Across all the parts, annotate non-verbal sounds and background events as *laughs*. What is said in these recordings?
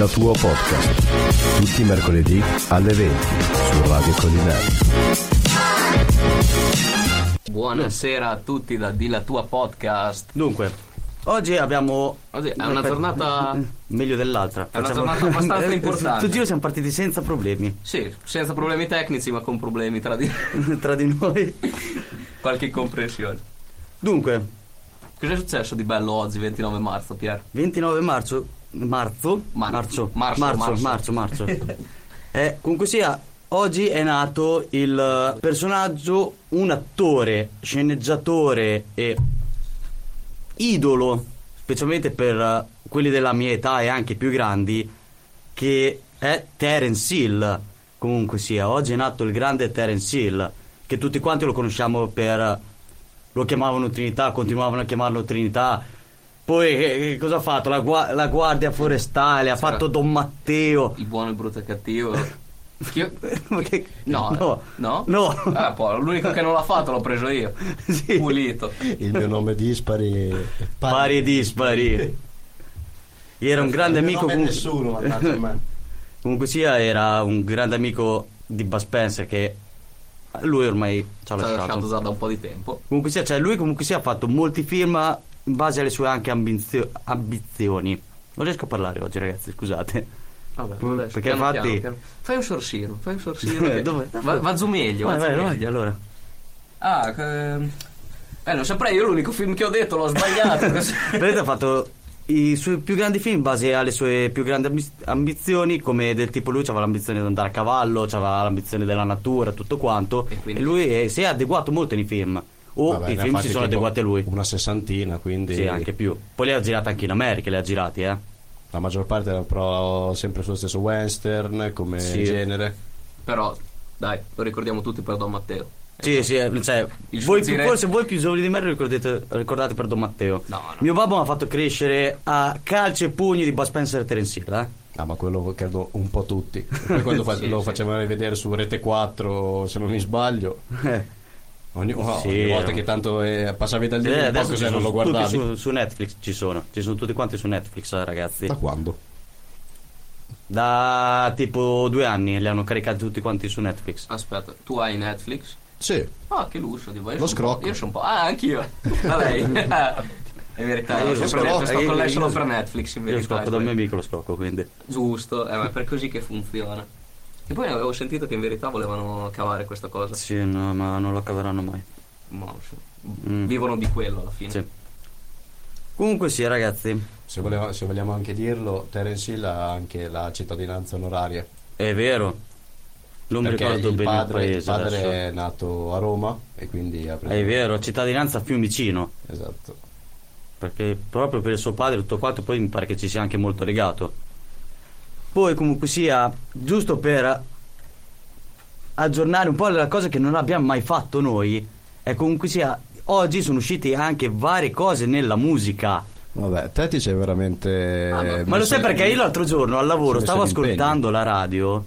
la tua podcast. Tutti i mercoledì alle 20 su Radio Collinari. Buonasera a tutti da Di la tua podcast. Dunque, oggi abbiamo. Oggi è una giornata. Meglio dell'altra. È una giornata abbastanza *laughs* importante. Tutti noi siamo partiti senza problemi. Sì, senza problemi tecnici, ma con problemi tra di, *laughs* tra di noi. qualche comprensione. Dunque, Cos'è successo di bello oggi, 29 marzo, Pier? 29 marzo. Marzo? Mar- marzo. marzo, Marzo. marzo. Marzo. *laughs* eh, comunque sia, oggi è nato il personaggio, un attore, sceneggiatore e idolo, specialmente per quelli della mia età e anche più grandi, che è Terence Hill. Comunque sia, oggi è nato il grande Terence Hill, che tutti quanti lo conosciamo per... Lo chiamavano Trinità, continuavano a chiamarlo Trinità. Poi che, che cosa ha fatto? La, gua- la Guardia Forestale, ha Sarà- fatto Don Matteo. Il buono, il brutto e il cattivo. *laughs* Ma che- No, no, no? no. Ah, poi, l'unico che non l'ha fatto l'ho preso io. *laughs* Sì. Pulito. Il mio nome è dispari. Pari e dispari. Era un grande amico. nome è comunque- nessuno, mannaggia a me. Comunque sia, era un grande amico di Bud Spencer che lui ormai ci ha Ci ha lasciato. lasciato già da un po' di tempo. Comunque sia, cioè lui comunque sia ha fatto molti film in base alle sue anche ambizio- ambizioni. Non riesco a parlare oggi, ragazzi, scusate. Vabbè, Mm, adesso, perché piano, infatti- piano, piano. Fai un sorsino, fai un sorsino. *laughs* Eh, che- dove? Va, va giù meglio, Vai, vai, vai, allora. Ah, che... eh, non saprei, io l'unico film che ho detto l'ho sbagliato. *laughs* Vedete, ha fatto i suoi più grandi film in base alle sue più grandi ambi- ambizioni, come del tipo lui aveva l'ambizione di andare a cavallo, aveva l'ambizione della natura, tutto quanto. E E, quindi- lui eh, si è adeguato molto nei film. O Vabbè, i film si sono adeguati a lui. Una sessantina, quindi. Sì, anche più. Poi li ha girati anche in America, li ha girati, eh. La maggior parte era però sempre sullo stesso western come Sì. genere. Però, dai, lo ricordiamo tutti per Don Matteo. Sì, sì, eh, cioè, voi più- forse voi più giovani di me lo ricordate, ricordate per Don Matteo. No, no. Mio babbo mi ha fatto crescere a calci e pugni di Bud Spencer e Terence Hill, eh. Ah, ma quello credo un po' tutti. Poi quando *laughs* fa- Sì, lo sì. facevano vedere su Rete 4, se non mi sbaglio, Eh. Ogni, oh, Sì, ogni volta eh. che tanto eh, passavi dal Eh, libro, po' adesso così ci non lo guardavi. su, su Netflix ci sono, ci sono tutti quanti su Netflix, eh, ragazzi. Da quando? Da tipo due anni li hanno caricati tutti quanti su Netflix. Aspetta, tu hai Netflix? Sì, Ah, che lusso di voi. Io Lo scrocco. Io sono un po'. Ah, anch'io. *laughs* Vabbè. È verità, Io io lo sempre detto, sto io- con lei io- solo per Netflix. In Io lo verità, scocco è dal mio amico, lo scocco quindi. Giusto, eh, ma è per così che funziona. E poi avevo sentito che in verità volevano cavare questa cosa. Sì, no, ma non lo caveranno mai. Ma. Mm. Vivono di quello alla fine. Sì. Comunque sì, ragazzi, se, voleva- se vogliamo anche dirlo, Terence Hill ha anche la cittadinanza onoraria. è vero. Non mi ricordo il bene padre, il il paese padre adesso. è nato a Roma e quindi ha preso... È vero, cittadinanza Fiumicino. Esatto. Perché proprio per il suo padre e tutto quanto, poi mi pare che ci sia anche molto legato. Poi comunque sia, giusto per aggiornare un po' la cosa che non abbiamo mai fatto noi, è comunque sia, oggi sono uscite anche varie cose nella musica. Vabbè, te ti sei veramente... Ah, ma- Ma lo sai perché io l'altro giorno al lavoro stavo ascoltando la radio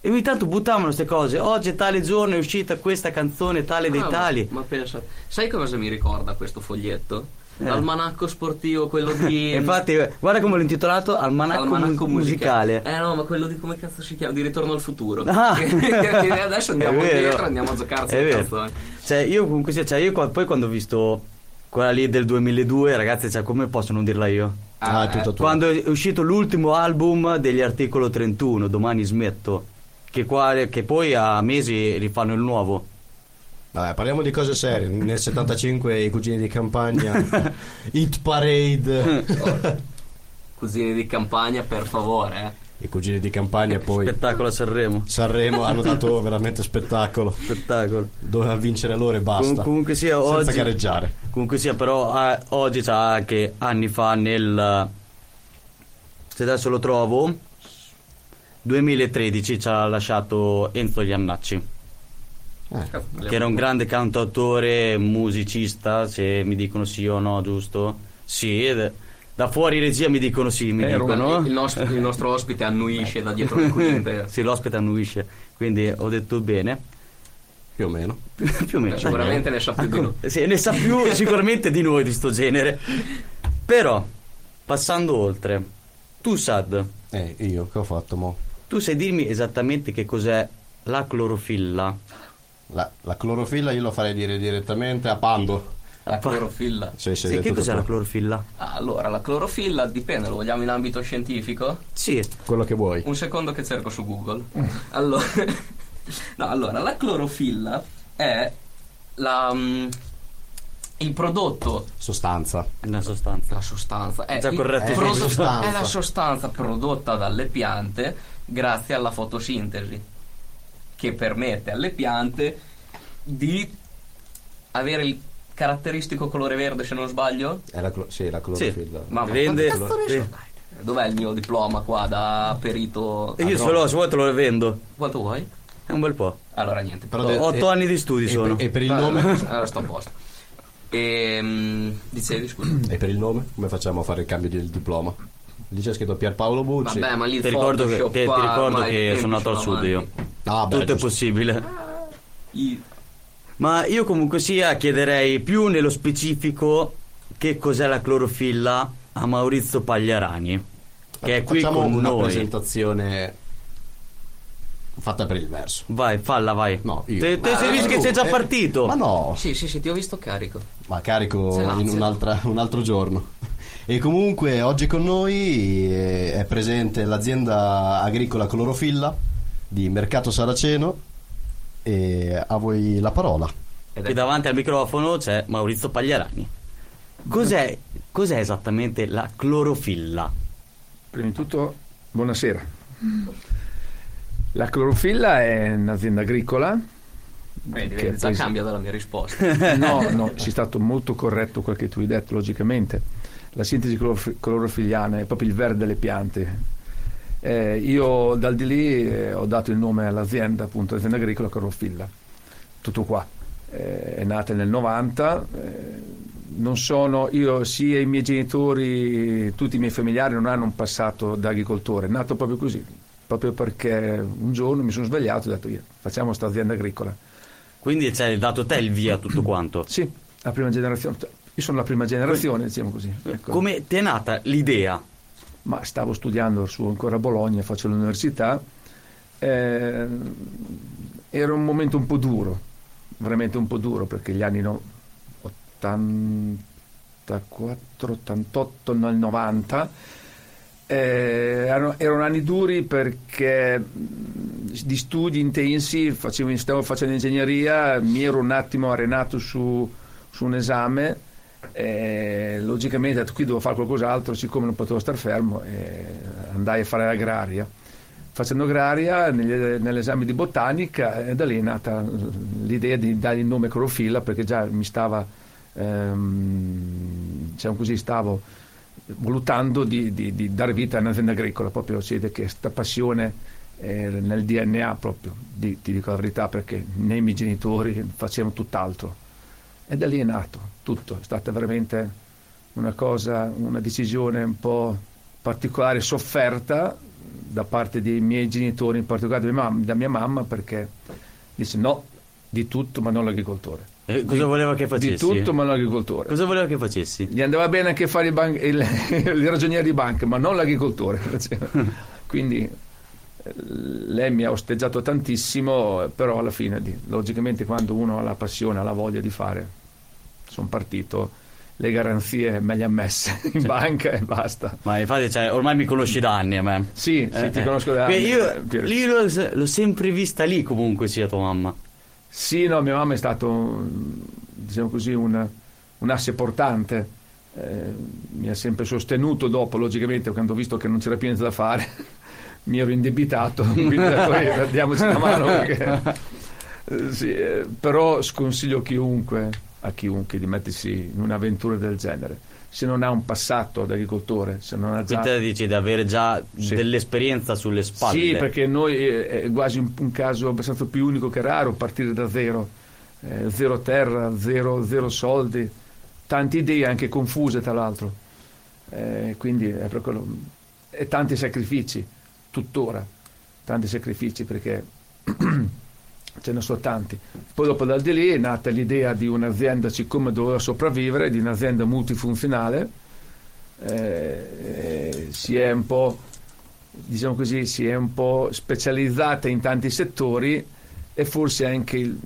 e ogni tanto buttavano queste cose. Oggi è tale giorno è uscita questa canzone tale dei Ah, ma- tali. Ma, pensa, sai cosa mi ricorda questo foglietto? Eh. L'almanacco sportivo, quello di. *laughs* Infatti, guarda come l'ho intitolato Almanacco, Almanacco mu- musicale. Eh no, ma quello di come cazzo si chiama? Di Ritorno al futuro. Ah. *laughs* Adesso *laughs* andiamo dietro, andiamo a giocarci È le vero. canzoni. Cioè, io comunque sia, cioè, io qua- poi quando ho visto quella lì del 2002, ragazzi, cioè, come posso non dirla io? Ah, è eh. Quando è uscito l'ultimo album degli Articolo 31, Domani smetto, che, qua, che poi a mesi rifanno il nuovo. Vabbè, parliamo di cose serie. Nel 75 i cugini di campagna, *laughs* Hit Parade. *laughs* Cugini di campagna, per favore, eh. I cugini di campagna poi Spettacolo a Sanremo. Sanremo hanno *laughs* dato veramente spettacolo. Spettacolo. Doveva vincere loro e Com- basta. comunque sia, Senza oggi, gareggiare. comunque sia, però eh, oggi c'ha anche anni fa nel... Se adesso lo trovo, 2013 ci ha lasciato Enzo Iannacci. Eh, che era un grande cantautore, musicista, se mi dicono sì o no, giusto? Sì, ed- da fuori regia mi dicono sì, mi un- dicono. il, nostro, il nostro ospite annuisce da dietro le cugine. *laughs* sì, l'ospite annuisce, quindi ho detto bene. più o meno. *laughs* più o meno. Sicuramente ne sa più di noi. Sì, ne sa più *laughs* sicuramente di noi di sto genere. Però, passando oltre, tu Sad, Eh, io che ho fatto, mo? Tu sai dirmi esattamente che cos'è la clorofilla? La, la clorofilla io lo farei dire direttamente a Pando. La clorofilla. Sì, sì, Sì, che tutto cos'è qua. la clorofilla? Allora, la clorofilla dipende, lo vogliamo in ambito scientifico? Sì, Quello che vuoi. Un secondo che cerco su Google. Allora, *laughs* no, allora la clorofilla è la, mm, il prodotto, Sostanza. una sostanza. la sostanza, è, Già il corretto. È prodotto- sostanza. è la sostanza prodotta dalle piante grazie alla fotosintesi, che permette alle piante di avere il caratteristico colore verde, se non sbaglio. È la, clo- sì, la clorofilla. Ma Vende- quanto cazzo ne so? sì. Dai, Dov'è il mio diploma qua da perito? E io ce l'ho, se vuoi te lo vendo. Quanto vuoi? È un bel po'. Allora niente. Però de- Otto e- anni di studi e, sono. per- e per il Ah, nome? Allora sto a posto. Ehm, dicevi scusa. e per il nome? Come facciamo a fare il cambio del diploma? Lì c'è scritto Pierpaolo Bucci. Vabbè, ma lì Ti ricordo che- ti qua, ricordo che sono nato al sud io. Ah, beh, Tutto è possibile. I- Ma io comunque sia chiederei più nello specifico che cos'è la clorofilla a Maurizio Pagliarani, che è qui Facciamo con una noi. presentazione fatta per il verso. Vai, falla, vai. No, io. Te, te sei visto che sei già Eh, partito? Ma no, Sì, sì, sì, ti ho visto carico. ma carico in un'altra- un altro giorno. E comunque oggi con noi eh, è presente l'azienda agricola Clorofilla di Mercato Saraceno e a voi la parola. È davanti al microfono c'è Maurizio Pagliarani. Cos'è, cos'è esattamente la clorofilla? Prima di tutto, buonasera. La clorofilla è un'azienda agricola. Vedi, già poi- cambia dalla mia risposta. No, no, *laughs* sei stato molto corretto quel che tu hai detto, logicamente. La sintesi clorof- clorofiliana è proprio il verde delle piante. Eh, io dal di lì eh, ho dato il nome all'azienda, appunto, azienda agricola clorofilla. Tutto qua. Eh, è nata nel 90. eh, non sono io, sia i miei genitori, tutti i miei familiari non hanno un passato da agricoltore, è nato proprio così, proprio perché un giorno mi sono svegliato e ho detto io, facciamo questa azienda agricola. Quindi ci hai dato te il via a tutto quanto. Sì, la prima generazione. Io sono la prima generazione, diciamo così. ecco. Come ti è nata l'idea? Ma stavo studiando su ancora a Bologna, faccio l'università. eh, era un momento un po' duro, veramente un po' duro, perché gli anni no- 84, 88, nel 90 eh, erano, erano anni duri perché di studi intensi, facevo, stavo facendo ingegneria, mi ero un attimo arenato su, su un esame. E logicamente qui devo fare qualcos'altro, siccome non potevo star fermo, e andai a fare l'agraria. Facendo agraria, negli- nell'esame di botanica, e da lì è nata l'idea di dargli il nome clorofilla perché già mi stava, ehm, diciamo così, stavo valutando di, di- di dare vita a un'azienda agricola, proprio si vede che questa passione è nel DNA proprio, di- ti dico la verità, perché né i miei genitori facevano tutt'altro. E da lì è nato tutto, è stata veramente una cosa, una decisione un po' particolare, sofferta da parte dei miei genitori, in particolare da mia mamma, da mia mamma perché dice no, di tutto ma non l'agricoltore. Eh, cosa voleva che facessi? Di tutto ma non l'agricoltore. Cosa voleva che facessi? Gli andava bene anche fare il, ban- il, *laughs* il ragioniere di banca, ma non l'agricoltore. *laughs* Quindi eh, lei mi ha osteggiato tantissimo, però alla fine, logicamente, quando uno ha la passione, ha la voglia di fare, sono partito, le garanzie me le ha messe in banca e basta. Ma infatti, cioè, ormai mi conosci da anni a me. Sì, sì, Eh, ti eh. conosco da anni. Io, eh, lì l'ho, l'ho sempre vista lì comunque sia tua mamma. Sì, no, mia mamma è stato, diciamo così, un, un asse portante. Eh, mi ha sempre sostenuto dopo, logicamente, quando ho visto che non c'era più niente da fare, *laughs* mi ero indebitato, *laughs* quindi ho detto, "Eh, diamoci una mano. perché-" Eh, sì, però sconsiglio chiunque, a chiunque di mettersi in un'avventura del genere. Se non ha un passato da agricoltore, se non ha già... Quindi te dici di avere già Sì. dell'esperienza sulle spalle. Sì, perché noi eh, è quasi un, un caso abbastanza più unico che raro partire da zero, Eh, zero terra, zero, zero soldi, tante idee anche confuse tra l'altro, Eh, quindi è per quello, e tanti sacrifici, tuttora, tanti sacrifici perché *clears throat* ce ne sono tanti. Poi dopo dal di lì è nata l'idea di un'azienda, siccome doveva sopravvivere, di un'azienda multifunzionale, eh, eh, si è un po' diciamo così, si è un po' specializzata in tanti settori e forse anche il,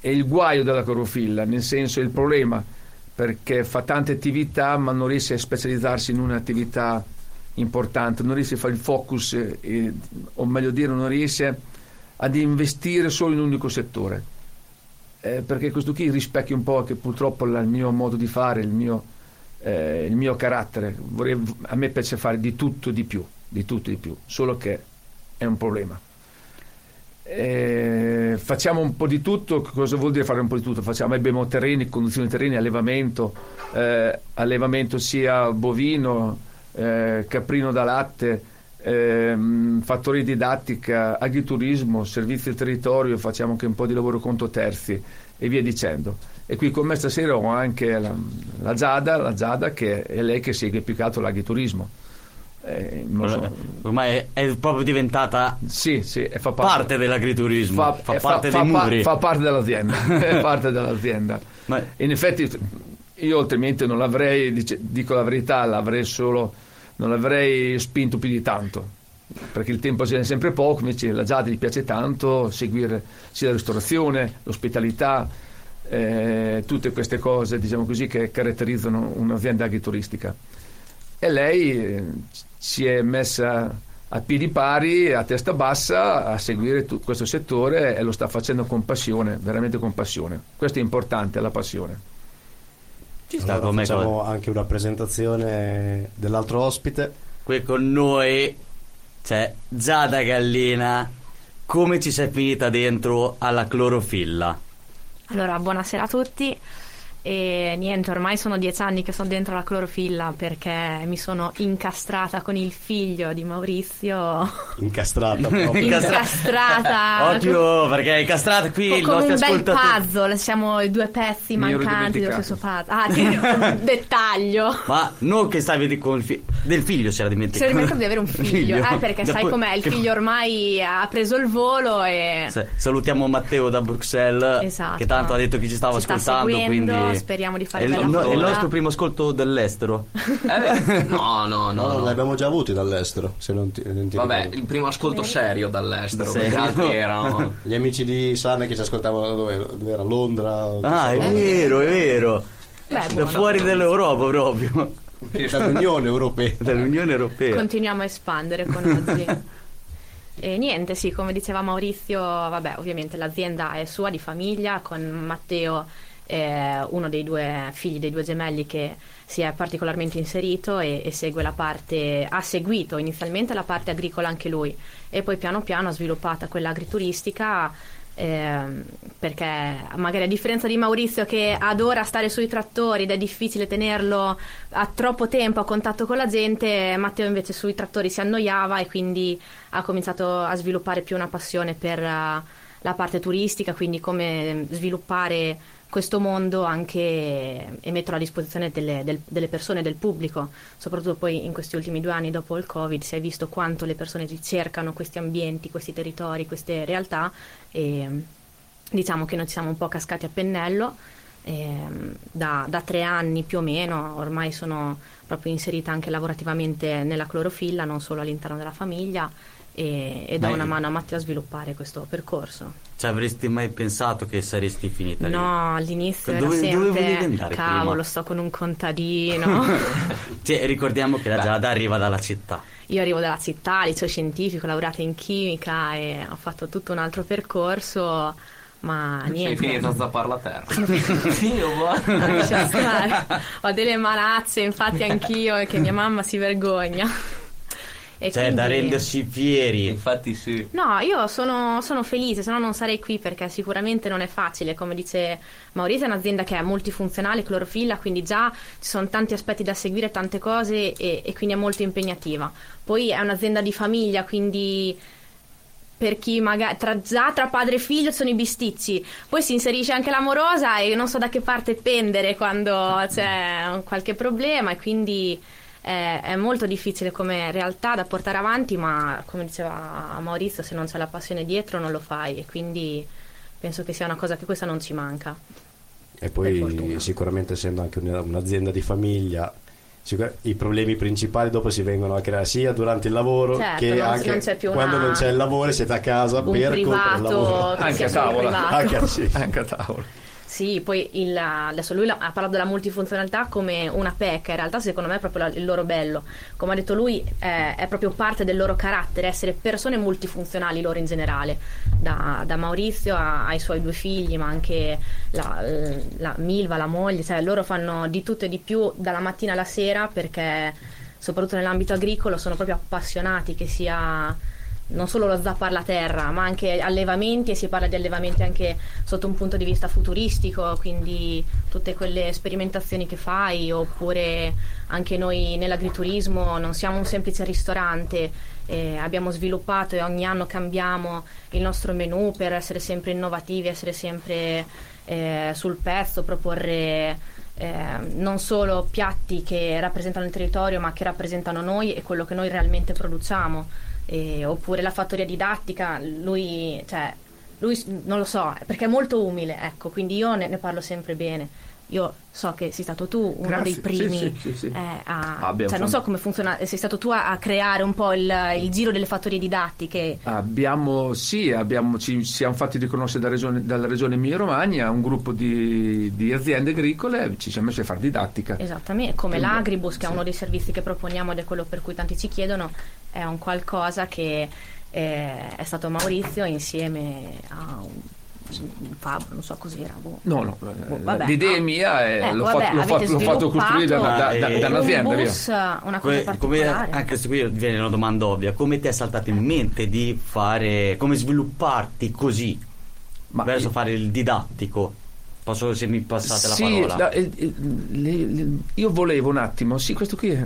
è il guaio della clorofilla, nel senso il problema, perché fa tante attività ma non riesce a specializzarsi in un'attività importante, non riesce a fare il focus, eh, o meglio dire, non riesce ad investire solo in un unico settore. Eh, perché questo qui rispecchia un po' che purtroppo il mio modo di fare, il mio, eh, il mio carattere. Vorrei, a me piace fare di tutto di più, di tutto di più, solo che è un problema. Eh, facciamo un po' di tutto, cosa vuol dire fare un po' di tutto? Facciamo abbiamo terreni, conduzione terreni, allevamento, eh, allevamento sia bovino, eh, caprino da latte, ehm, fattori didattica, agriturismo, servizi del territorio, facciamo anche un po' di lavoro conto terzi e via dicendo. E qui con me stasera ho anche la, la, Zada, la Zada che è lei che segue più che altro l'agriturismo. Eh, so. Ormai è, è, proprio diventata sì, sì, fa parte, parte dell'agriturismo, fa, fa parte fa, dei muri. Fa parte dell'azienda, *laughs* è parte dell'azienda. Ma... In effetti io altrimenti non l'avrei, dico la verità, l'avrei solo non l'avrei spinto più di tanto perché il tempo n'è sempre poco, invece la Giada gli piace tanto seguire sia la ristorazione, l'ospitalità, eh, tutte queste cose diciamo così, che caratterizzano un'azienda agrituristica. E lei eh, si è messa a piedi pari, a testa bassa, a seguire questo settore e lo sta facendo con passione, veramente con passione. Questo è importante, la passione. Ci sta allora, facciamo cosa. anche una presentazione dell'altro ospite. Qui con noi c'è Giada Gallina. Come ci sei finita dentro alla clorofilla? Allora, buonasera a tutti. E niente, ormai sono dieci anni che sono dentro la clorofilla perché mi sono incastrata con il figlio di Maurizio. Incastrata proprio. *laughs* incastrata. Occhio, perché incastrata qui Co- il come nostro un bel puzzle, siamo i due pezzi mi mancanti dello stesso puzzle. Ah, sì, un *laughs* dettaglio. Ma non che stavi con il figlio, del figlio si era dimenticato. Si era dimenticato di avere un *laughs* figlio, figlio. Eh, perché Dopo... sai com'è, il figlio ormai ha preso il volo e... Salutiamo Matteo da Bruxelles, esatto. che tanto ha detto che ci stava ci ascoltando, quindi speriamo di fare è, bella no, è il nostro primo ascolto dall'estero. *laughs* Eh, no, no, no, no, no. l'abbiamo già avuti dall'estero. Se non ti, non ti Vabbè, il primo ascolto serio dall'estero. Serio? Erano... *laughs* Gli amici di Sane che ci ascoltavano dove, dove era Londra. Ah, è vero, è vero. Beh, da fuori dall'Europa proprio. Dall'Unione Europea. Dall'Unione Europea. Continuiamo a espandere con oggi. *laughs* E niente, sì, come diceva Maurizio, vabbè, ovviamente l'azienda è sua di famiglia, con Matteo eh, uno dei due figli dei due gemelli che si è particolarmente inserito e, e, segue la parte, ha seguito inizialmente la parte agricola anche lui e poi piano piano ha sviluppata quella agrituristica eh, perché magari a differenza di Maurizio che adora stare sui trattori ed è difficile tenerlo a troppo tempo a contatto con la gente, Matteo invece sui trattori si annoiava e quindi ha cominciato a sviluppare più una passione per uh, la parte turistica, quindi come sviluppare questo mondo anche e metterlo a disposizione delle, del, delle, persone, del pubblico, soprattutto poi in questi ultimi due anni dopo il Covid si è visto quanto le persone ricercano questi ambienti, questi territori, queste realtà e diciamo che noi ci siamo un po' cascati a pennello. Da, da, tre anni più o meno, ormai sono proprio inserita anche lavorativamente nella clorofilla, non solo all'interno della famiglia e, e do una mano a Matteo a sviluppare questo percorso. Cioè avresti mai pensato che saresti finita no, lì? No, all'inizio dove, era sempre dove andare cavolo, prima? sto con un contadino. *laughs* cioè, ricordiamo che la Giada arriva dalla città. Io arrivo dalla città, liceo scientifico, laureata in chimica e ho fatto tutto un altro percorso ma niente. Sei finito a zappare la terra. *laughs* Io buono. Ho delle malazze, infatti anch'io, che mia mamma si vergogna. E cioè, quindi... da rendersi fieri. Infatti, sì. No, io sono, sono, felice, se no non sarei qui perché sicuramente non è facile. Come dice Maurizio, è un'azienda che è multifunzionale, clorofilla, quindi già ci sono tanti aspetti da seguire, tante cose e, e quindi è molto impegnativa. Poi è un'azienda di famiglia, quindi per chi magari tra, già tra padre e figlio sono i bisticci, poi si inserisce anche l'amorosa e non so da che parte pendere quando c'è qualche problema e quindi è, è, molto difficile come realtà da portare avanti, ma come diceva Maurizio, se non c'è la passione dietro non lo fai e quindi penso che sia una cosa che questa non ci manca. E poi sicuramente essendo anche un'azienda di famiglia i problemi principali dopo si vengono a creare sia durante il lavoro Certo, che non- anche non c'è più quando una- non c'è il lavoro e siete a casa un per colpa del lavoro. privato che Anche a tavola. privato. Anche, sì. Anche a tavola. Sì, poi il- adesso lui ha parlato della multifunzionalità come una pecca, in realtà secondo me è proprio il loro bello. Come ha detto lui, è, è proprio parte del loro carattere, essere persone multifunzionali loro in generale, da, da Maurizio a- ai suoi due figli, ma anche la, la Milva, la moglie, cioè loro fanno di tutto e di più dalla mattina alla sera perché soprattutto nell'ambito agricolo sono proprio appassionati che sia non solo lo zappar la terra, ma anche allevamenti e si parla di allevamenti anche sotto un punto di vista futuristico, quindi tutte quelle sperimentazioni che fai, oppure anche noi nell'agriturismo non siamo un semplice ristorante, eh, abbiamo sviluppato e ogni anno cambiamo il nostro menù per essere sempre innovativi, essere sempre eh, sul pezzo, proporre eh, non solo piatti che rappresentano il territorio, ma che rappresentano noi e quello che noi realmente produciamo. Eh, oppure la fattoria didattica, lui, cioè, lui non lo so, perché è molto umile, ecco, quindi io ne, ne parlo sempre bene. Io so che sei stato tu uno Grazie, dei primi, sì, sì, sì. eh, a, Abbiamo cioè, non so come funziona, sei stato tu a, a creare un po' il, il giro delle fattorie didattiche. Abbiamo, sì, abbiamo, ci siamo fatti riconoscere da regione- dalla regione Emilia-Romagna un gruppo di, di aziende agricole, ci siamo messi a fare didattica. Esattamente, come l'Agribus, che è uno dei servizi che proponiamo ed è quello per cui tanti ci chiedono, è un qualcosa che eh, è stato Maurizio insieme a un, un Fabio, non so cos'era. boh. No, no, Boh, vabbè. l'idea è Ah, mia e ecco, l'ho, vabbè, fatto, l'ho, fatto, l'ho fatto costruire da, da- da- eh, da un'azienda. un via. bus, una cosa Come, come anche se qui viene una domanda ovvia, come ti è saltato in mente di fare, come svilupparti così Ma verso io- fare il didattico? Posso se mi passate la Sì, parola? la- eh, eh, le- le- io volevo un attimo, sì, questo qui è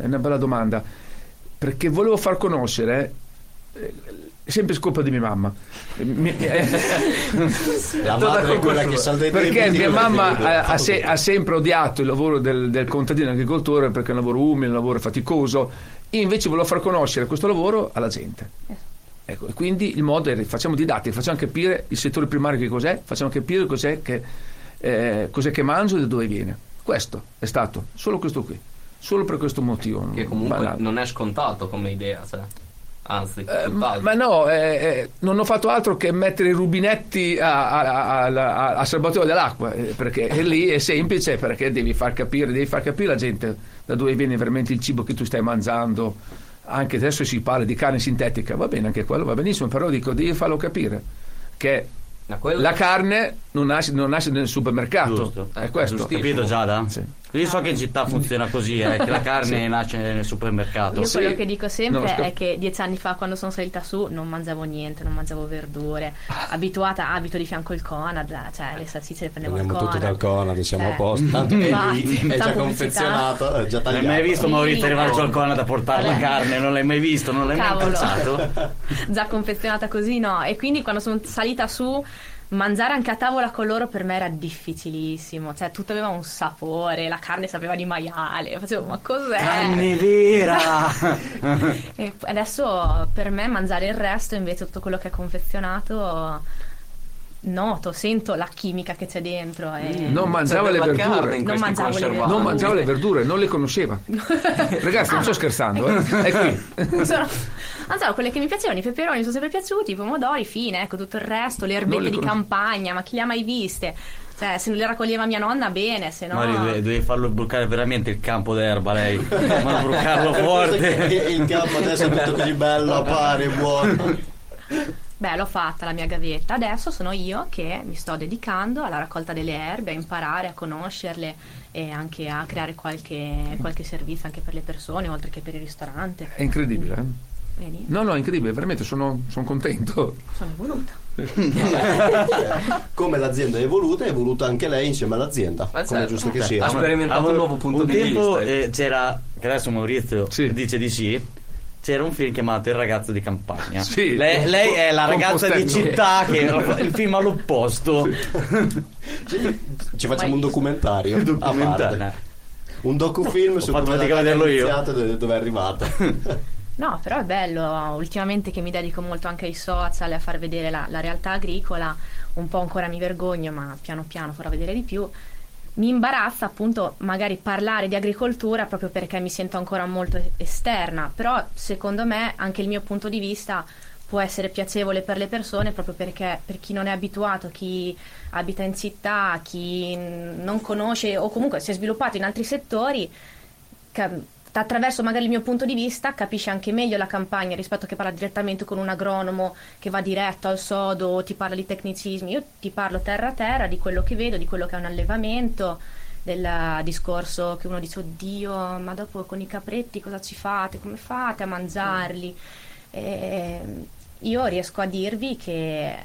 è una bella domanda, perché volevo far conoscere, eh, è sempre scolpa di mia mamma. Mi- eh, La madre è quella che sua. salta i perché mia mamma ha, ha se- ha sempre odiato il lavoro del, del contadino agricoltore perché è un lavoro umile, un lavoro faticoso io invece volevo far conoscere questo lavoro alla gente ecco, e quindi il modo è facciamo didattica facciamo capire il settore primario che cos'è facciamo capire cos'è che, eh, cos'è che mangio e da dove viene questo è stato solo questo qui solo per questo motivo Che comunque banale. non è scontato come idea, cioè. Anzi, Eh, ma, ma no, eh, eh, non ho fatto altro che mettere i rubinetti a, a, a- a- a serbatoio dell'acqua, eh, perché è lì è semplice, perché devi far capire, devi far capire alla gente da dove viene veramente il cibo che tu stai mangiando. Anche adesso si parla di carne sintetica, va bene anche quello, va benissimo, però dico, devi farlo capire che la carne non nasce, non nasce nel supermercato, Giusto. è questo. Capito Giada? Sì. Io so che in città funziona così, eh, che la carne *laughs* nasce nel supermercato. Io Sì. quello che dico sempre No, è che dieci anni fa quando sono salita su non mangiavo niente, non mangiavo verdure, abituata, abito di fianco il Conad, cioè le salsicce le prendevo al Prendiamo tutto Conad. dal Conad, siamo Eh. a posto. Tanto è, lì, è già confezionato, è già Non hai tagliato. mai visto Sì, Maurizio arrivare giù al. Conad a portare la carne? Non l'hai mai visto? Non l'hai Cavolo. mai pensato? *laughs* Già confezionata così no, e quindi quando sono salita su mangiare anche a tavola con loro per me era difficilissimo, cioè tutto aveva un sapore, la carne sapeva di maiale, facevo ma cos'è? Carne vera! *laughs* E adesso per me mangiare il resto invece tutto quello che è confezionato noto, sento la chimica che c'è dentro e Non mangiava le verdure. in Non mangiavo le verdure. Non mangiava le verdure, non le conosceva. *laughs* Ragazzi, non sto scherzando, eh. È qui. sono, mangiavo quelle che mi piacevano, i peperoni mi sono sempre piaciuti, i pomodori, fine, ecco tutto il resto, le erbette le di conosco. campagna, ma chi le ha mai viste? Cioè, se non le raccoglieva mia nonna, bene, se no... Mario, devi, devi farlo brucare veramente il campo d'erba lei. Ma brucarlo *laughs* forte. il campo adesso è tutto così bello, appare, buono. *laughs* Beh, l'ho fatta la mia gavetta. Adesso sono io che mi sto dedicando alla raccolta delle erbe, a imparare a conoscerle e anche a creare qualche, qualche servizio anche per le persone, oltre che per il ristorante. È incredibile, eh. Vedi? No, no, è incredibile, veramente sono, sono contento. Sono evoluta. *laughs* Come l'azienda è evoluta, è evoluta anche lei insieme all'azienda. Eh, Come è certo. giusto che Ha sia. sperimentato un Avevo- nuovo punto un di tempo, vista. eh, c'era, che adesso Maurizio Sì. dice di sì, c'era un film chiamato Il ragazzo di campagna. Sì. lei, lei è la ragazza di città che è il film all'opposto. *laughs* Ci facciamo un Mai *laughs* documentario. a Documentario. Un docufilm su fatto come è io. iniziata e dove- dove è arrivata. *laughs* No, però è bello, ultimamente che mi dedico molto anche ai social e a far vedere la, la realtà agricola, un po' ancora mi vergogno, ma piano piano farò vedere di più. Mi imbarazza appunto magari parlare di agricoltura proprio perché mi sento ancora molto esterna, però secondo me anche il mio punto di vista può essere piacevole per le persone proprio perché per chi non è abituato, chi abita in città, chi non conosce o comunque si è sviluppato in altri settori, attraverso magari il mio punto di vista capisce anche meglio la campagna rispetto a che parla direttamente con un agronomo che va diretto al sodo o ti parla di tecnicismi. Io ti parlo terra a terra di quello che vedo, di quello che è un allevamento, del discorso che uno dice oddio ma dopo con i capretti cosa ci fate, come fate a mangiarli? E io riesco a dirvi che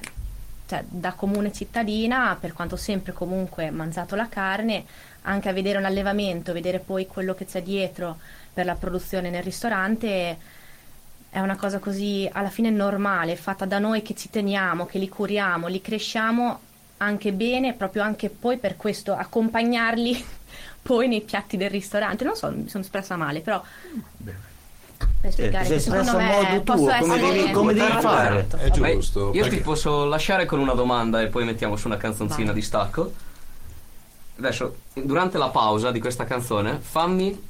cioè, da comune cittadina, per quanto sempre comunque mangiato la carne, anche a vedere un allevamento, vedere poi quello che c'è dietro per la produzione nel ristorante è una cosa così alla fine normale, fatta da noi che ci teniamo, che li curiamo, li cresciamo anche bene, proprio anche poi per questo accompagnarli *laughs* poi nei piatti del ristorante. Non so, mi sono espressa male, però per spiegare sei che secondo me modo posso tuo, essere come devi- come devi Esatto. fare. È Beh, giusto. io perché- ti posso lasciare con una domanda e poi mettiamo su una canzoncina Vai. di stacco. Adesso, durante la pausa di questa canzone, fammi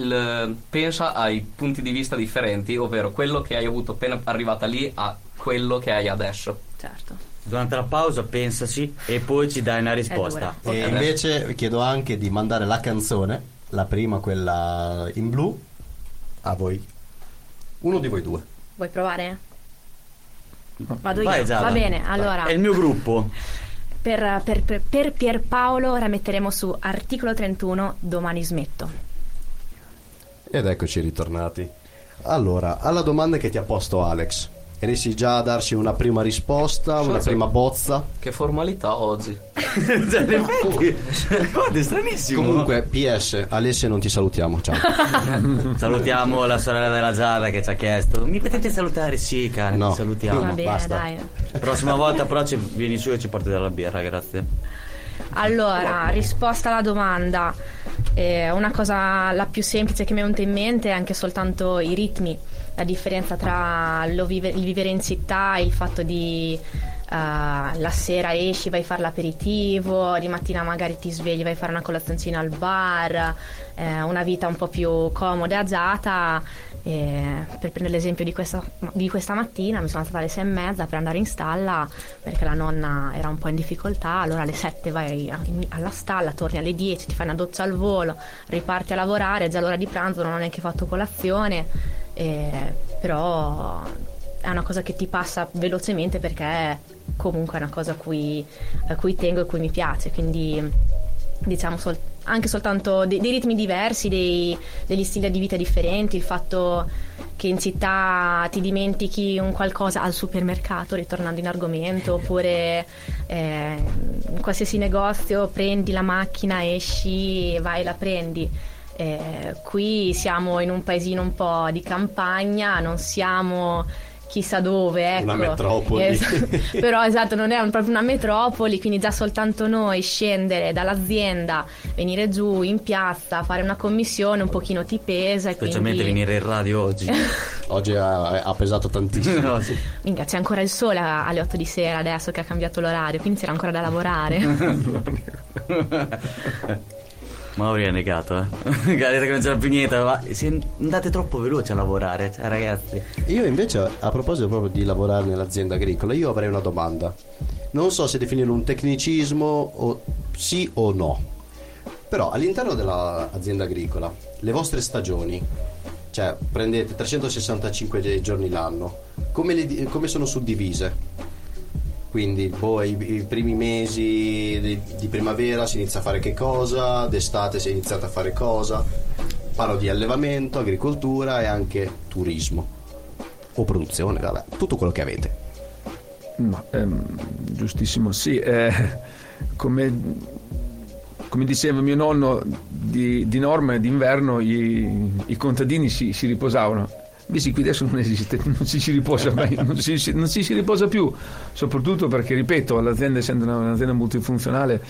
il- pensa ai punti di vista differenti, ovvero quello che hai avuto appena arrivata lì a quello che hai adesso. Certo. Durante la pausa pensaci e poi ci dai una risposta. E invece chiedo anche di mandare la canzone, la prima, quella in blu, a voi. Uno di voi due. Vuoi provare? Vado Vai, io. Giada. Va bene, allora È il mio gruppo. per, per, per, per Pierpaolo ora metteremo su articolo 31 domani smetto. Ed eccoci ritornati. Allora, alla domanda che ti ha posto Alex, riesci già a darci una prima risposta, una Sì, sì. prima bozza? Che formalità oggi. *laughs* cioè, in effetti, guarda, è stranissimo. Comunque, PS, Alessia non ti salutiamo, ciao. *laughs* Salutiamo la sorella della Giada che ci ha chiesto. Mi potete salutare? Sì, cara, No. ti salutiamo. Va bene, basta. dai. Prossima volta però ci- vieni su e ci porti della birra, grazie. Allora, risposta alla domanda. Eh, una cosa la più semplice che mi è venuta in mente è anche soltanto i ritmi, la differenza tra vive- il vivere in città e il fatto di la sera esci, vai a fare l'aperitivo, di mattina magari ti svegli, vai a fare una colazioncina al bar, eh, una vita un po' più comoda e agiata. E per prendere l'esempio di questa, di questa mattina mi sono alzata alle sei e mezza per andare in stalla perché la nonna era un po' in difficoltà allora alle sette vai alla stalla torni alle 10 ti fai una doccia al volo riparti a lavorare è già l'ora di pranzo non ho neanche fatto colazione eh, però è una cosa che ti passa velocemente perché comunque è una cosa a cui, a cui tengo e a cui mi piace quindi diciamo sol- anche soltanto de- dei ritmi diversi, dei- degli stili di vita differenti, il fatto che in città ti dimentichi un qualcosa al supermercato, ritornando in argomento, oppure eh, in qualsiasi negozio prendi la macchina, esci, vai e la prendi. Eh, qui siamo in un paesino un po' di campagna, non siamo chissà dove, ecco. Una metropoli. Es- *laughs* però esatto, non è un- proprio una metropoli, quindi già soltanto noi scendere dall'azienda, venire giù in piazza, fare una commissione un pochino ti pesa. Specialmente quindi... venire in radio oggi. *laughs* Oggi ha, ha pesato tantissimo. No, sì. Minchia, c'è ancora il sole alle 8 di sera adesso che ha cambiato l'orario, quindi c'era ancora da lavorare. *laughs* Mauri è negato, eh. detto *laughs* che non c'era più niente, ma andate troppo veloci a lavorare, cioè, ragazzi. Io invece, a proposito proprio di lavorare nell'azienda agricola, io avrei una domanda. Non so se definirlo un tecnicismo o sì o no. Però all'interno dell'azienda agricola, le vostre stagioni, cioè prendete 365 giorni l'anno, come, le come sono suddivise? Quindi boh, i, i primi mesi di, di primavera si inizia a fare che cosa, d'estate si è iniziato a fare cosa. Parlo di allevamento, agricoltura e anche turismo o produzione, vabbè, tutto quello che avete. Ma, ehm, giustissimo, sì. eh, come, come diceva mio nonno, di, di norma d'inverno i, i contadini si, si riposavano. Invece qui adesso non esiste, *laughs* non ci si riposa mai, non ci, non ci si riposa più, soprattutto perché, ripeto, l'azienda essendo una- un'azienda multifunzionale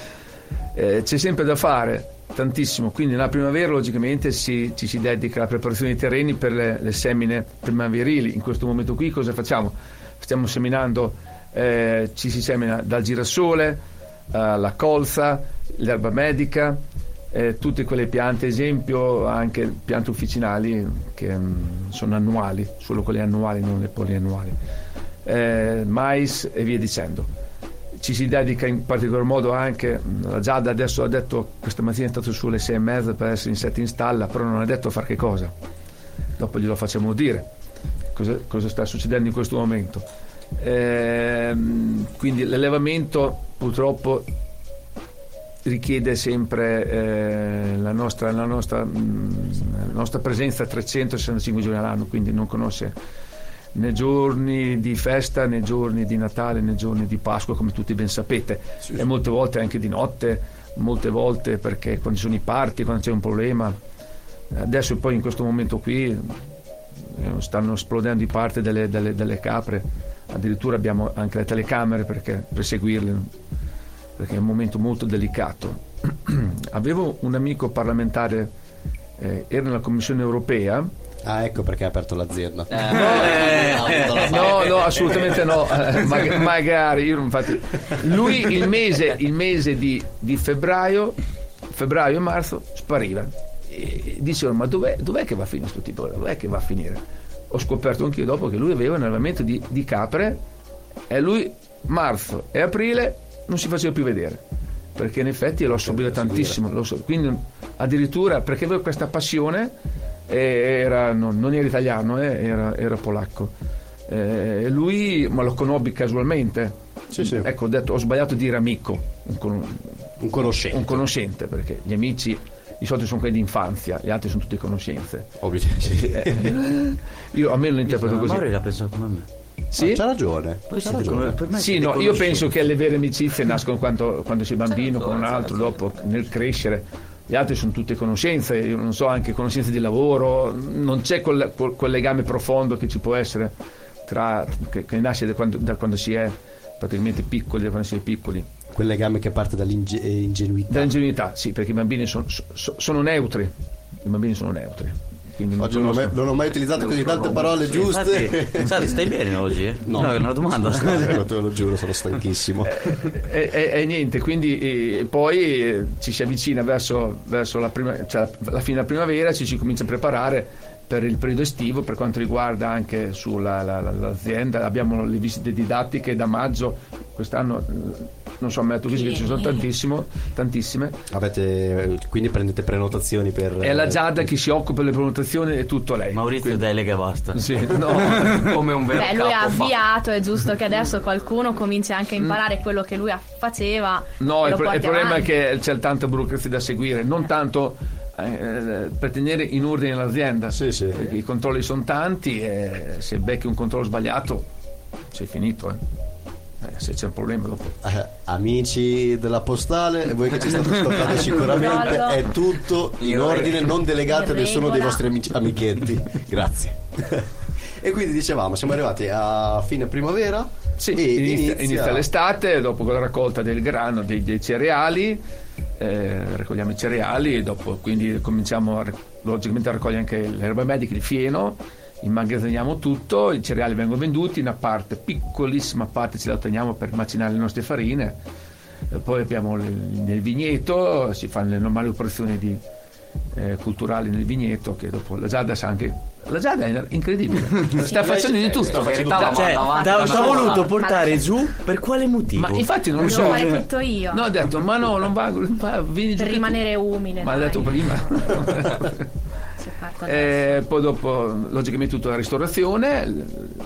eh, c'è sempre da fare, tantissimo, quindi nella primavera logicamente si- ci si dedica alla preparazione dei terreni per le, le semine primaverili, in questo momento qui cosa facciamo? Stiamo seminando, eh, ci si semina dal girasole alla colza, l'erba medica, eh, tutte quelle piante, esempio anche piante officinali che mm, sono annuali, solo quelle annuali, non le poliannuali, eh, mais e via dicendo. Ci si dedica in particolar modo anche, mm, la Giada adesso ha detto, questa mattina è stato sulle sei e mezza per essere insetti in stalla, però non ha detto a fare che cosa. Dopo glielo facciamo dire cosa, cosa sta succedendo in questo momento. Ehm, quindi l'allevamento purtroppo richiede sempre eh, la, nostra, la, nostra, mh, la nostra presenza 365 giorni all'anno, quindi non conosce né giorni di festa né giorni di Natale né giorni di Pasqua come tutti ben sapete. E molte volte anche di notte molte volte perché quando ci sono i parti quando c'è un problema. Adesso poi in questo momento qui eh, stanno esplodendo i parti delle, delle- delle capre. Addirittura abbiamo anche le telecamere perché, per seguirle perché è un momento molto delicato *clears throat* avevo un amico parlamentare eh, era nella Commissione europea Ah, ecco perché ha aperto l'azienda. Eh, *laughs* no, no, assolutamente no. *laughs* Mag- magari, io infatti. Lui il mese, il mese di, di febbraio, febbraio e marzo spariva. E dicevano: Ma dov'è, dov'è che va a finire questo tipo? Dov'è che va a finire? Ho scoperto anch'io dopo che lui aveva un allevamento di, di capre e lui marzo e aprile non si faceva più vedere. Perché in effetti lo assorbiva tantissimo. lo so- quindi addirittura perché aveva questa passione e era, non, non era italiano, eh, era, era polacco. Eh, lui, ma lo conobbi casualmente. Sì, sì. Ecco, ho detto, ho sbagliato a dire amico, un, con- Un conoscente. un conoscente, perché gli amici di solito sono quelli di infanzia, gli altri sono tutte conoscenze. Sì. Eh, io a me lo interpreto così. Mauri la pensa come me. Sì? C'ha ragione. Poi c'ha ragione. come- per me Sì, no, io penso che le vere amicizie nascono quando, quando sei bambino Certo, con un altro, certo. dopo nel crescere. Gli altri sono tutte conoscenze, io non so, anche conoscenze di lavoro, non c'è quel, quel- quel legame profondo che ci può essere tra, che, che nasce da quando, da quando si è praticamente piccoli, da quando si è piccoli. Quel legame che parte dall'ingenuità. Dall'ingenuità, sì, perché i bambini sono, so- sono neutri, i bambini sono neutri. Quindi Oggi non ho, mai, non ho mai utilizzato così tante parole giuste. Infatti, infatti, stai bene oggi? eh? No. è una domanda. No, te lo giuro, sono stanchissimo. e, e- e niente, quindi eh, poi eh, ci si avvicina verso, verso la, prima- cioè, la fine della primavera, ci si comincia a preparare per il periodo estivo per quanto riguarda anche sulla, la- la- l'azienda. Abbiamo le visite didattiche da maggio, quest'anno non so, così che ci sono tantissimo, tantissime. Avete, quindi prendete prenotazioni per... È la Giada che si occupa delle prenotazioni e tutto lei. Maurizio delega e basta. Sì, *laughs* no. come un vero Beh, lui ha capo fa. avviato, è giusto che adesso qualcuno cominci anche a imparare quello che lui faceva. Mm. No, il, pro- il problema è che c'è tanta burocrazia da seguire, non tanto eh, per tenere in ordine l'azienda, Sì, sì. perché i controlli sono tanti e se becchi un controllo sbagliato sei finito. eh. Eh, se c'è un problema dopo. Eh, amici della postale, voi che ci state *laughs* ascoltando sicuramente, Controllo. è tutto in In ordine, non delegate a nessuno dei vostri amici- amichetti. Grazie. *laughs* e quindi dicevamo, siamo arrivati a fine primavera Sì, e inizia, inizia l'estate, dopo con la raccolta del grano, dei, dei cereali, eh, raccogliamo i cereali e dopo quindi cominciamo a, logicamente a raccogliere anche le erbe mediche, il fieno, immagazziniamo tutto, i cereali vengono venduti, una parte, piccolissima parte ce la teniamo per macinare le nostre farine, E poi abbiamo nel vigneto, si fanno le normali operazioni di, eh, culturali nel vigneto che dopo la Giada sa anche... La Giada è incredibile, *laughs* sta facendo di tutto. Cioè, t'ha voluto portare giù per quale motivo? Ma infatti non lo so. fare tutto io. No, ho detto, ma no, non va, va vieni giù per rimanere umile. Ma dai. detto prima. *laughs* Eh, poi dopo, logicamente, tutta la ristorazione,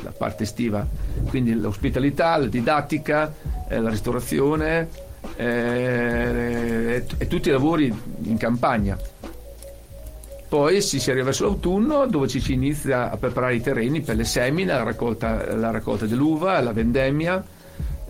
la parte estiva, quindi l'ospitalità, la didattica, eh, la ristorazione eh, e, e tutti i lavori in campagna. Poi si, si arriva verso l'autunno dove ci si inizia a preparare i terreni per le semine, la raccolta, la raccolta dell'uva, la vendemmia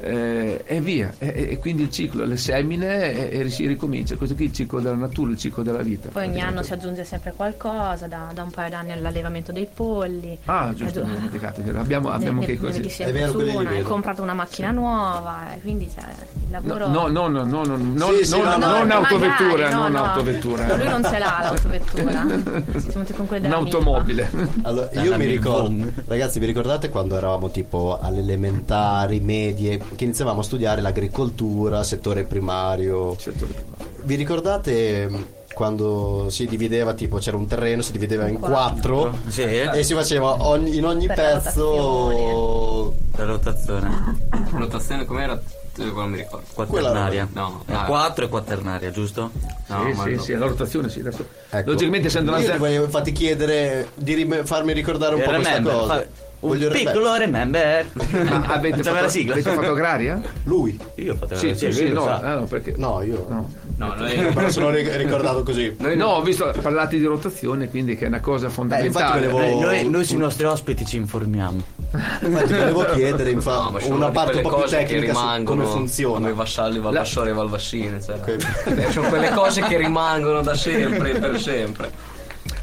eh, e via. E, e- quindi il ciclo, le semine e, e si ricomincia. Questo qui è il ciclo della natura, il ciclo della vita. Poi ogni anno si aggiunge sempre qualcosa, da, da un paio d'anni all'allevamento dei polli. Ah, giusto, mi ho dimenticato. Abbiamo, abbiamo ne- che ne così. È vero, una, hai comprato una macchina nuova, e quindi cioè, il No, lavoro... no, no, no, no, no, no, Sì, sì, non, no, no, non magari, autovettura, no, non no. autovettura. No, lui non ce l'ha l'autovettura. *laughs* Siamo con Un'automobile. Allora, io mi ricordo, ragazzi, vi ricordate quando eravamo tipo alle elementari, medie, che iniziavamo a studiare l'agricoltura, settore primario? Settore primario. vi ricordate mh, quando si divideva, tipo c'era un terreno, si divideva in quattro Sì, e si faceva ogni- in ogni Per la pezzo... la rotazione. Rotazione com'era? Eh, Non mi ricordo. Quaternaria. No, ah. 4 e quaternaria, giusto? No, sì, ma sì, no. sì, la rotazione sì. Adesso, Ecco. Logicamente essendo Io un'azienda... ti voglio infatti chiedere di rim- farmi ricordare un po' questa Remember, cosa. fa- Voglio piccolo remember. Ma avete, fatto, la sigla. avete fatto agraria? Lui? Io ho fatto Sì, la sì, sì, lui lo no, ah, no, perché... No, io... No. No, noi, Me lo sono ri- ricordato così. Noi no, ho visto parlate di rotazione, quindi che è una cosa fondamentale. infatti volevo- Eh, noi, noi sui nostri ospiti ci informiamo. Infatti volevo chiedere no, infatti sono una parte un po' più cose che tecnica rimangono come funziona. come i vassalli, valvasciori e valvascine. Cioè. Eh, sono quelle cose che rimangono da sempre e per sempre.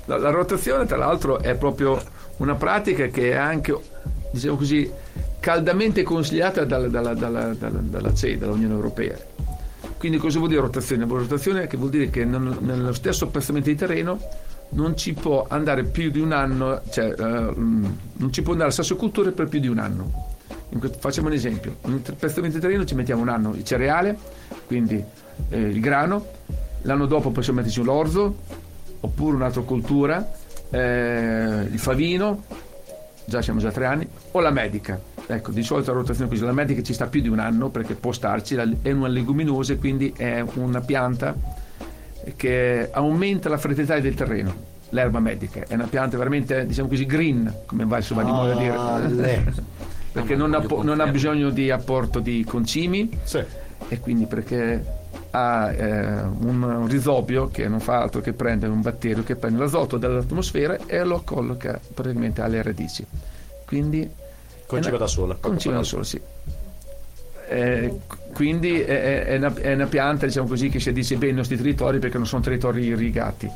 La, la rotazione, tra l'altro, è proprio una pratica che è anche, diciamo così, caldamente consigliata dalla, dalla, dalla, dalla, CE, dall'Unione Europea. Quindi cosa vuol dire rotazione? Rotazione che vuol dire che non- nello stesso piazzamento di terreno non ci può andare più di un anno, cioè eh, non ci può andare la stessa cultura per più di un anno. Facciamo un esempio, in un piazzamento di terreno ci mettiamo un anno il cereale, quindi eh, il grano, l'anno dopo possiamo metterci l'orzo, oppure un'altra cultura, eh, il favino, già siamo già a tre anni, o la medica. Ecco, di solito la rotazione è così, la medica ci sta più di un anno perché può starci, è una leguminosa, quindi è una pianta che aumenta la fertilità del terreno. L'erba medica è una pianta veramente, diciamo così, green, come va, va di moda a dire. *laughs* Perché No, non ha, non ha bisogno di apporto di concimi Sì. e quindi perché ha eh, un, risobio che non fa altro che prendere un batterio che prende l'azoto dall'atmosfera e lo colloca praticamente alle radici. Quindi una- da sola. Conciba da sola, sì. Eh, quindi è, è- una, è una pianta diciamo così, che si addice bene ai nostri territori perché non sono territori irrigati.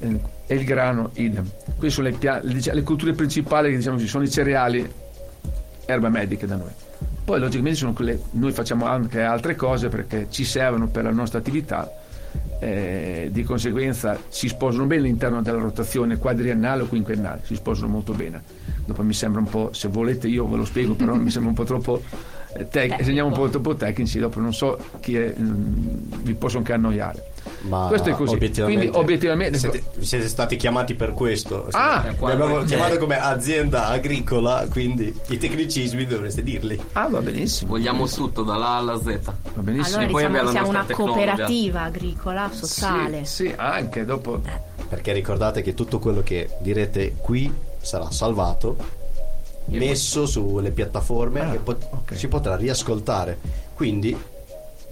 Eh, e il grano idem. Queste sono le, le, le culture principali che diciamo così, sono i cereali, erba medica da noi. Poi logicamente sono quelle, noi facciamo anche altre cose perché ci servono per la nostra attività, eh, di conseguenza si sposano bene all'interno della rotazione quadriennale o quinquennale, si sposano molto bene. Dopo mi sembra un po', se volete io ve lo spiego, però mi sembra un po' troppo eh, tec- segniamo un po' troppo tecnici, dopo non so chi è, mm, vi posso anche annoiare. Ma Questo è così. Obiettivamente, Quindi obiettivamente siete, siete stati chiamati per questo. Ah! Vi abbiamo chiamato come azienda agricola, quindi i tecnicismi dovreste dirli. Ah, va benissimo. Vogliamo tutto dalla A alla Z. Va benissimo. Allora poi diciamo siamo una tecnologia. cooperativa agricola sociale. Sì, sì, anche dopo. Perché ricordate che tutto quello che direte qui sarà salvato, messo sulle piattaforme Ah, e pot- ok. si potrà riascoltare. Quindi,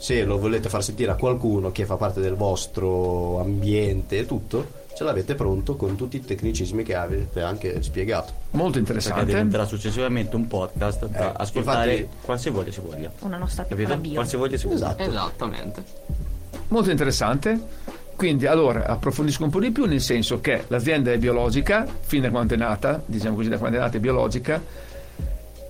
se lo volete far sentire a qualcuno che fa parte del vostro ambiente e tutto, ce l'avete pronto con tutti i tecnicismi che avete anche spiegato. Molto Perché interessante. diventerà successivamente un podcast da Eh, ascoltare infatti- qualsivoglia si voglia. Una nostra piccola bio. Qualsivoglia si voglia. Esatto. Esattamente. Molto interessante. Quindi allora approfondisco un po' di più nel senso che l'azienda è biologica, fin da quando è nata, diciamo così da quando è nata è biologica.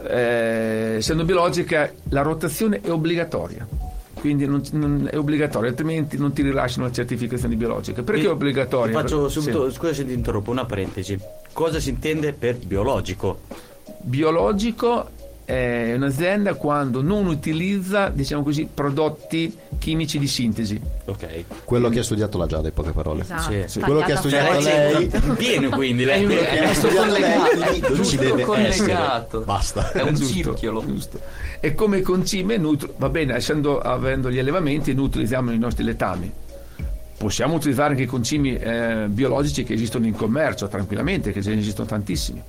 Eh, essendo biologica la rotazione è obbligatoria. Quindi non, non- è obbligatoria, altrimenti non ti rilasciano la certificazione biologica. Perché Ti- è obbligatoria? Ti faccio Sì. subito, scusa se ti interrompo, una parentesi. Cosa si intende per biologico? biologico è un'azienda quando non utilizza, diciamo così, prodotti chimici di sintesi. Ok. Quello che ha studiato la Giada, in poche parole. Esatto. Sì. Sì, quello che ha studiato lei- Pieno quindi lei. Quello che ha È studiato lei, lì non ci deve essere. collegato. Basta. È un circhiolo. giusto. E come concime, nutri- va bene, essendo, avendo gli allevamenti, noi utilizziamo i nostri letami. Possiamo utilizzare anche i concimi eh, biologici che esistono in commercio tranquillamente, che ce ne esistono tantissimi,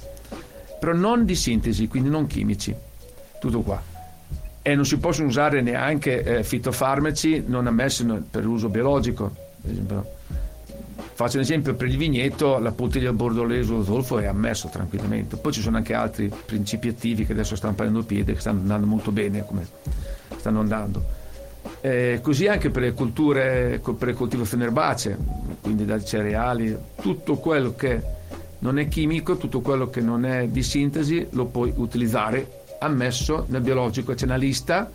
però non di sintesi, quindi non chimici. Tutto qua. E non si possono usare neanche eh, fitofarmaci non ammessi per l'uso biologico. Faccio un esempio per il vigneto, la bottiglia bordolese o zolfo è ammesso tranquillamente. Poi ci sono anche altri principi attivi che adesso stanno prendendo piede, che stanno andando molto bene come stanno andando. Eh, così anche per le culture, per le coltivazioni erbacee, quindi dai cereali, tutto quello che non è chimico, tutto quello che non è di sintesi lo puoi utilizzare ammesso nel biologico. C'è una lista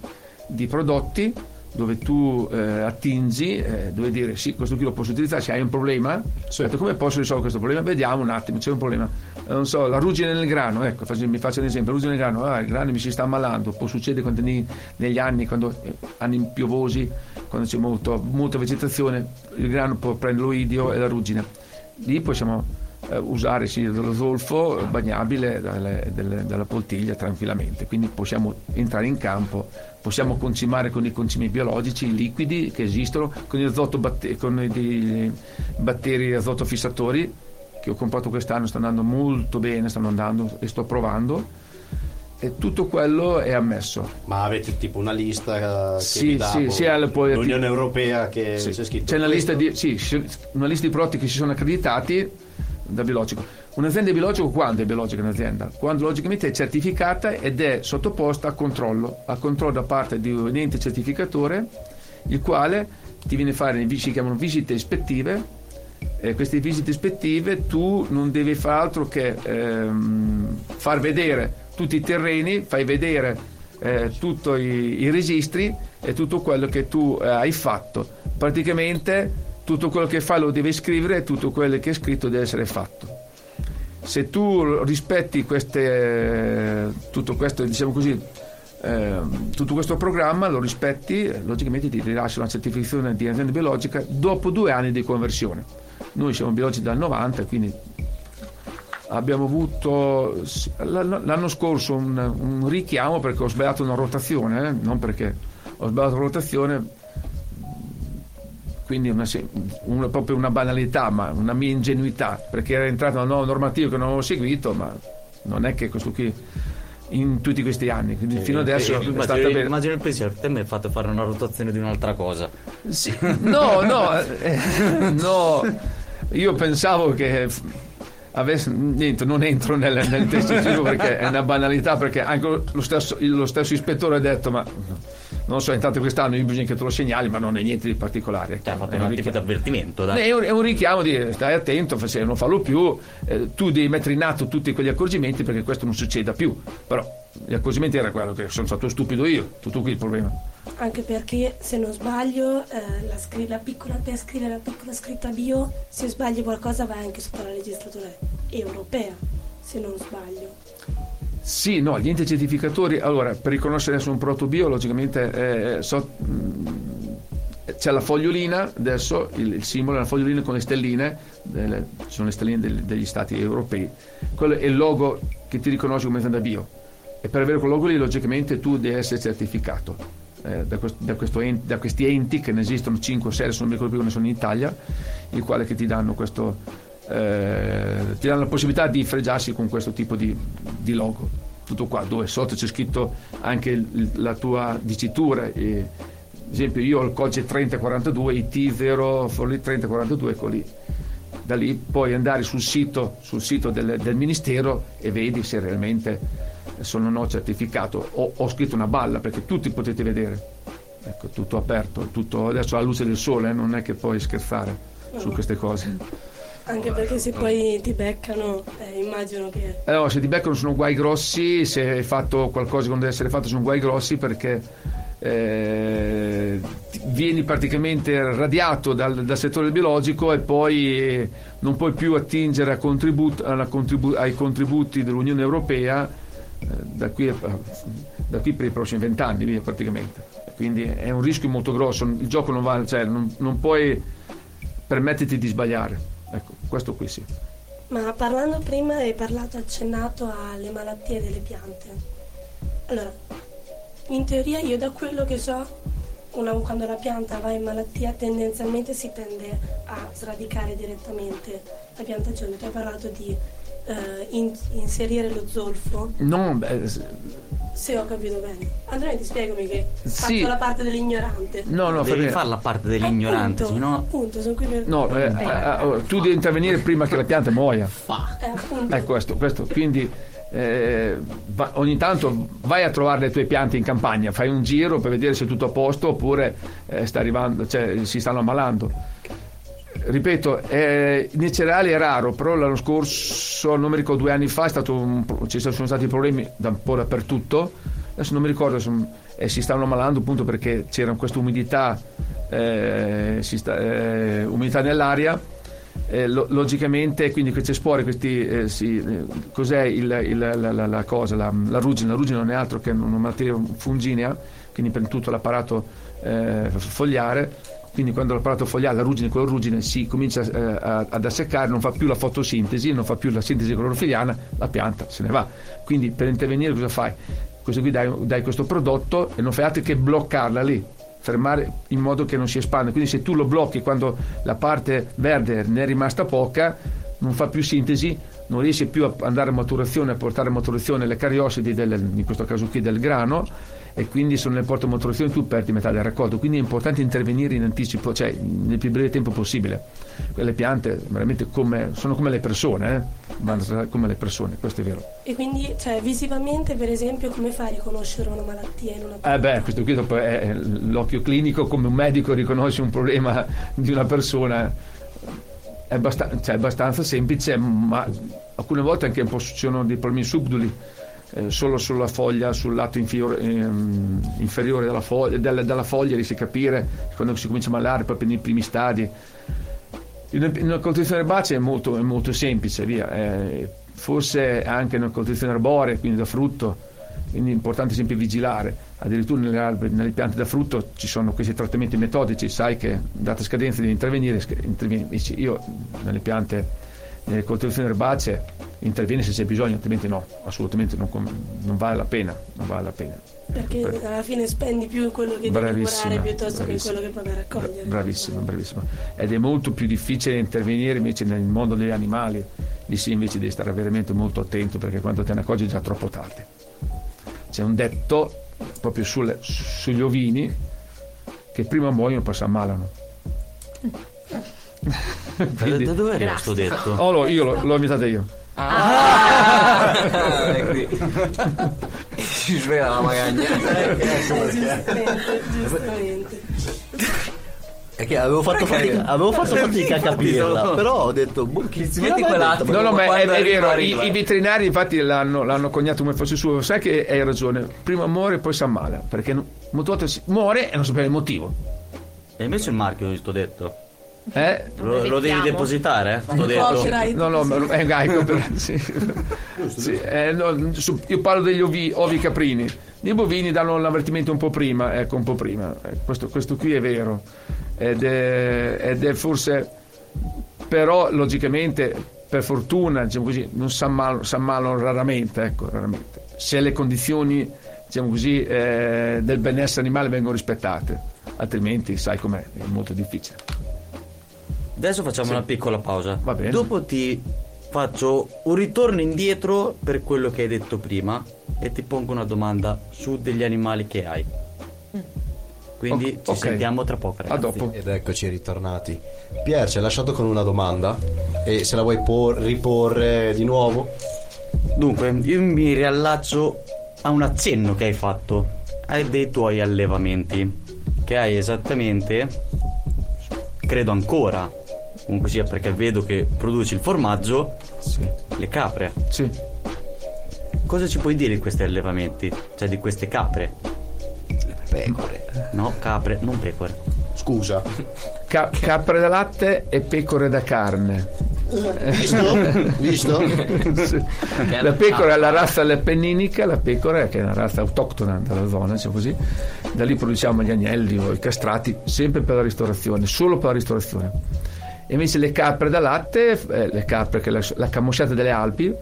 di prodotti dove tu eh, attingi, eh, dove dire sì, questo qui lo posso utilizzare, se hai un problema, ho detto, come posso risolvere questo problema? Vediamo un attimo, c'è un problema. Eh, non so, la ruggine nel grano, ecco, faccio- mi faccio un esempio, la ruggine nel grano, ah, il grano mi si sta ammalando, può succedere quando ne- negli anni, quando eh, anni piovosi, quando c'è molto- molta vegetazione, il grano può prendere l'oidio e la ruggine. Lì possiamo eh, usare sì, dello zolfo bagnabile dalle- delle- dalla poltiglia tranquillamente, quindi possiamo entrare in campo, possiamo concimare con i concimi biologici i liquidi che esistono, con, batte- con i batteri azoto fissatori che ho comprato quest'anno, sta andando molto bene, stanno andando e sto provando. E tutto quello è ammesso. Ma avete tipo una lista eh, che Sì, dà sì, boh, sì, poi- l'Unione Europea che Sì, c'è scritto C'è una lista, di, sì, una lista di prodotti che si sono accreditati da biologico. Un'azienda di biologico quando è biologica un'azienda? Quando logicamente è certificata ed è sottoposta a controllo, a controllo da parte di un ente certificatore, il quale ti viene a fare, si chiamano visite ispettive. E queste visite ispettive tu non devi fare altro che ehm, far vedere tutti i terreni, fai vedere eh, tutti i, i registri e tutto quello che tu eh, hai fatto. Praticamente tutto quello che fai lo devi scrivere e tutto quello che è scritto deve essere fatto. Se tu rispetti queste, tutto questo, diciamo così, ehm, tutto questo programma, lo rispetti, logicamente ti rilascia una certificazione di azienda biologica dopo due anni di conversione. Noi siamo biologici dal 90, quindi abbiamo avuto l'anno scorso un, un richiamo perché ho sbagliato una rotazione, eh, non perché ho sbagliato la rotazione, quindi una, una- proprio una banalità, ma una mia ingenuità, perché era entrata una nuova normativa che non avevo seguito, ma non è che questo qui in tutti questi anni, quindi fino adesso è stata immagino, bene. immagino il pensiero, te mi hai fatto fare una rotazione di un'altra cosa. Sì, no, no, eh, *laughs* no, io pensavo che avesse, niente, non entro nel, nel testimonio perché è una banalità, perché anche lo stesso, lo stesso ispettore ha detto, ma non so, intanto quest'anno io bisogna che te lo segnali, ma non è niente di particolare. Ti ha fatto È un un di avvertimento, dai. È un, è un richiamo di stai attento, se non farlo più, eh, tu devi mettere in atto tutti quegli accorgimenti perché questo non succeda più. Però gli accorgimenti era quello che sono stato stupido io, tutto qui il problema. Anche perché, se non sbaglio, eh, la, scri- la piccola, per scrivere la piccola scritta bio, se sbagli qualcosa vai anche sotto la legislatura europea, se non sbaglio. Sì, no, gli enti certificatori, allora, per riconoscere adesso un prodotto bio, logicamente eh, so- mh, c'è la fogliolina, adesso il, il simbolo è la fogliolina con le stelline, delle- sono le stelline del- degli stati europei, quello è il logo che ti riconosce come azienda bio. E per avere quel logo lì logicamente tu devi essere certificato. Eh, da, quest- da questo en- da questi enti che ne esistono 5 o 6, adesso non mi ricordo più come sono in Italia, i quali ti danno questo eh, ti danno la possibilità di fregiarsi con questo tipo di, di logo. Tutto qua, dove sotto c'è scritto anche il- la tua dicitura. E, ad esempio, io ho il codice 3042, IT0 Forlì 3042, ecco lì. Da lì puoi andare sul sito, sul sito del, del ministero e vedi se realmente sono o no certificato. Ho, ho scritto una balla perché tutti potete vedere. Ecco, tutto aperto, tutto adesso alla luce del sole, eh, non è che puoi scherzare su queste cose. Anche perché se poi ti beccano, eh, immagino che... Allora, se ti beccano sono guai grossi, se hai fatto qualcosa che non deve essere fatto sono guai grossi perché eh, vieni praticamente radiato dal, dal settore biologico e poi eh, non puoi più attingere a contribut- alla contribu- ai contributi dell'Unione Europea eh, da, qui, a- da qui per i prossimi vent'anni praticamente. Quindi è un rischio molto grosso, il gioco non va, cioè non, non puoi permetterti di sbagliare. Ecco, questo qui sì. Ma parlando prima hai parlato, accennato alle malattie delle piante. Allora, in teoria io da quello che so, una- quando la pianta va in malattia tendenzialmente si tende a sradicare direttamente la piantagione. Tu hai parlato di eh, in- inserire lo zolfo, No, beh, s- se ho capito bene. Andrea ti spiegami che Sì. faccio la parte dell'ignorante. no, no, fa Devi fare la parte dell'ignorante, appunto, sennò appunto, sono qui per... No, eh, eh, eh, tu devi intervenire prima che la pianta muoia. Eh, appunto. È questo, questo. Quindi eh, va- ogni tanto vai a trovare le tue piante in campagna, fai un giro per vedere se è tutto a posto oppure eh, sta arrivando, cioè, si stanno ammalando. Ripeto, eh, nei cereali è raro, però l'anno scorso, non mi ricordo, due anni fa, un ci sono stati problemi da un po' dappertutto. adesso non mi ricordo se eh, si stavano ammalando appunto perché c'era questa umidità, eh, si sta- eh, umidità nell'aria. Eh, lo- logicamente quindi queste spore questi, eh, sì, eh, cos'è il- il- la, la- la cosa la, la ruggine? La ruggine non è altro che una materia funginea quindi per tutto l'apparato fogliare quindi quando l'apparato fogliare la ruggine con la ruggine si comincia eh, ad asseccare non fa più la fotosintesi non fa più la sintesi clorofiliana la pianta se ne va quindi per intervenire cosa fai? questo qui dai, dai questo prodotto e non fai altro che bloccarla lì fermare in modo che non si espanda quindi se tu lo blocchi quando la parte verde ne è rimasta poca non fa più sintesi non riesce più a andare a maturazione a portare a maturazione le cariosidi del, in questo caso qui del grano e quindi le porta a maturazione tu perdi metà del raccolto. Quindi è importante intervenire in anticipo cioè nel più breve tempo possibile. Quelle piante veramente come, sono come le persone eh? Vanno come le persone questo è vero. E quindi, cioè, visivamente, per esempio, come fai a riconoscere una malattia in una Eh beh, questo qui dopo è l'occhio clinico, come un medico riconosce un problema di una persona, è, abbastan- cioè, abbastanza semplice, ma alcune volte anche un po' succedono dei problemi subdoli, eh, solo sulla foglia, sul lato inferiore, ehm, inferiore della, foglia, della, della foglia riesce a capire quando si comincia a malare, proprio nei primi stadi. In una coltivazione erbacea è molto, è molto semplice, via. eh, forse anche in una coltivazione arborea, quindi da frutto, quindi è importante sempre vigilare. Addirittura nelle, alberi- nelle piante da frutto ci sono questi trattamenti metodici, sai che data scadenza devi intervenire, intervieni. Io nelle piante, nelle coltivazioni erbacee intervieni se c'è bisogno, altrimenti no, assolutamente non, non vale la pena, non vale la pena. Perché alla fine spendi più quello che devi curare piuttosto che quello che a raccogliere. Bravissimo, bravissimo. Ed è molto più difficile intervenire invece nel mondo degli animali. Lì sì invece devi stare veramente molto attento perché quando te ne accorgi è già troppo tardi. C'è un detto proprio sulle- sugli ovini che prima muoiono poi si ammalano. Da, *laughs* Quindi- da dove arriva sto detto? Oh, lo- io l'ho, l'ho inventata io. Ah, è *laughs* qui. Si svela la magagna. *laughs* Giustamente. È che avevo fatto fatica, avevo fatto fatica a capirla, però ho detto, boh, chi Ti metti quell'attimo. No, no, ma è, è vero, i, i veterinari infatti l'hanno, l'hanno cognato come fosse suo. Sai che hai ragione, prima muore e poi si ammala, perché molte volte si- muore e non sapeva il motivo. E invece il marchio di sto detto? Eh? Lo, lo devi depositare? eh? Sto detto. Copyright. No, no, ma è un gaico però, sì. Sì, eh, no, su- io parlo degli ovi, ovi caprini. I bovini danno l'avvertimento un po' prima, ecco, un po' prima. Eh, questo, questo qui è vero. Ed è, ed è forse, però logicamente, per fortuna, diciamo così, non si ammalano, si ammalano raramente, ecco, raramente. Se le condizioni, diciamo così, eh, del benessere animale vengono rispettate, altrimenti sai com'è, è molto difficile. Adesso facciamo una piccola pausa. Va bene. Dopo ti faccio un ritorno indietro per quello che hai detto prima e ti pongo una domanda su degli animali che hai. Quindi Ok, ci ok. sentiamo tra poco. A Ragazzi. dopo. Ed eccoci ritornati. Pier ci ha lasciato con una domanda e se la vuoi por- riporre di nuovo? Dunque, io mi riallaccio a un accenno che hai fatto ai dei tuoi allevamenti. Che hai esattamente, credo ancora, comunque sia perché vedo che produci il formaggio, Sì. le capre. Sì. Cosa ci puoi dire di questi allevamenti? Cioè di queste capre? Pecore. No, capre, non pecore. Scusa. *laughs* Ca- capre da latte e pecore da carne. Visto? Visto? Sì. La pecora è la razza leppenninica, la pecora che è una razza autoctona della zona, diciamo così. Da lì produciamo gli agnelli o i castrati, sempre per la ristorazione, solo per la ristorazione. E invece le capre da latte, eh, le capre che la, la camosciata delle Alpi,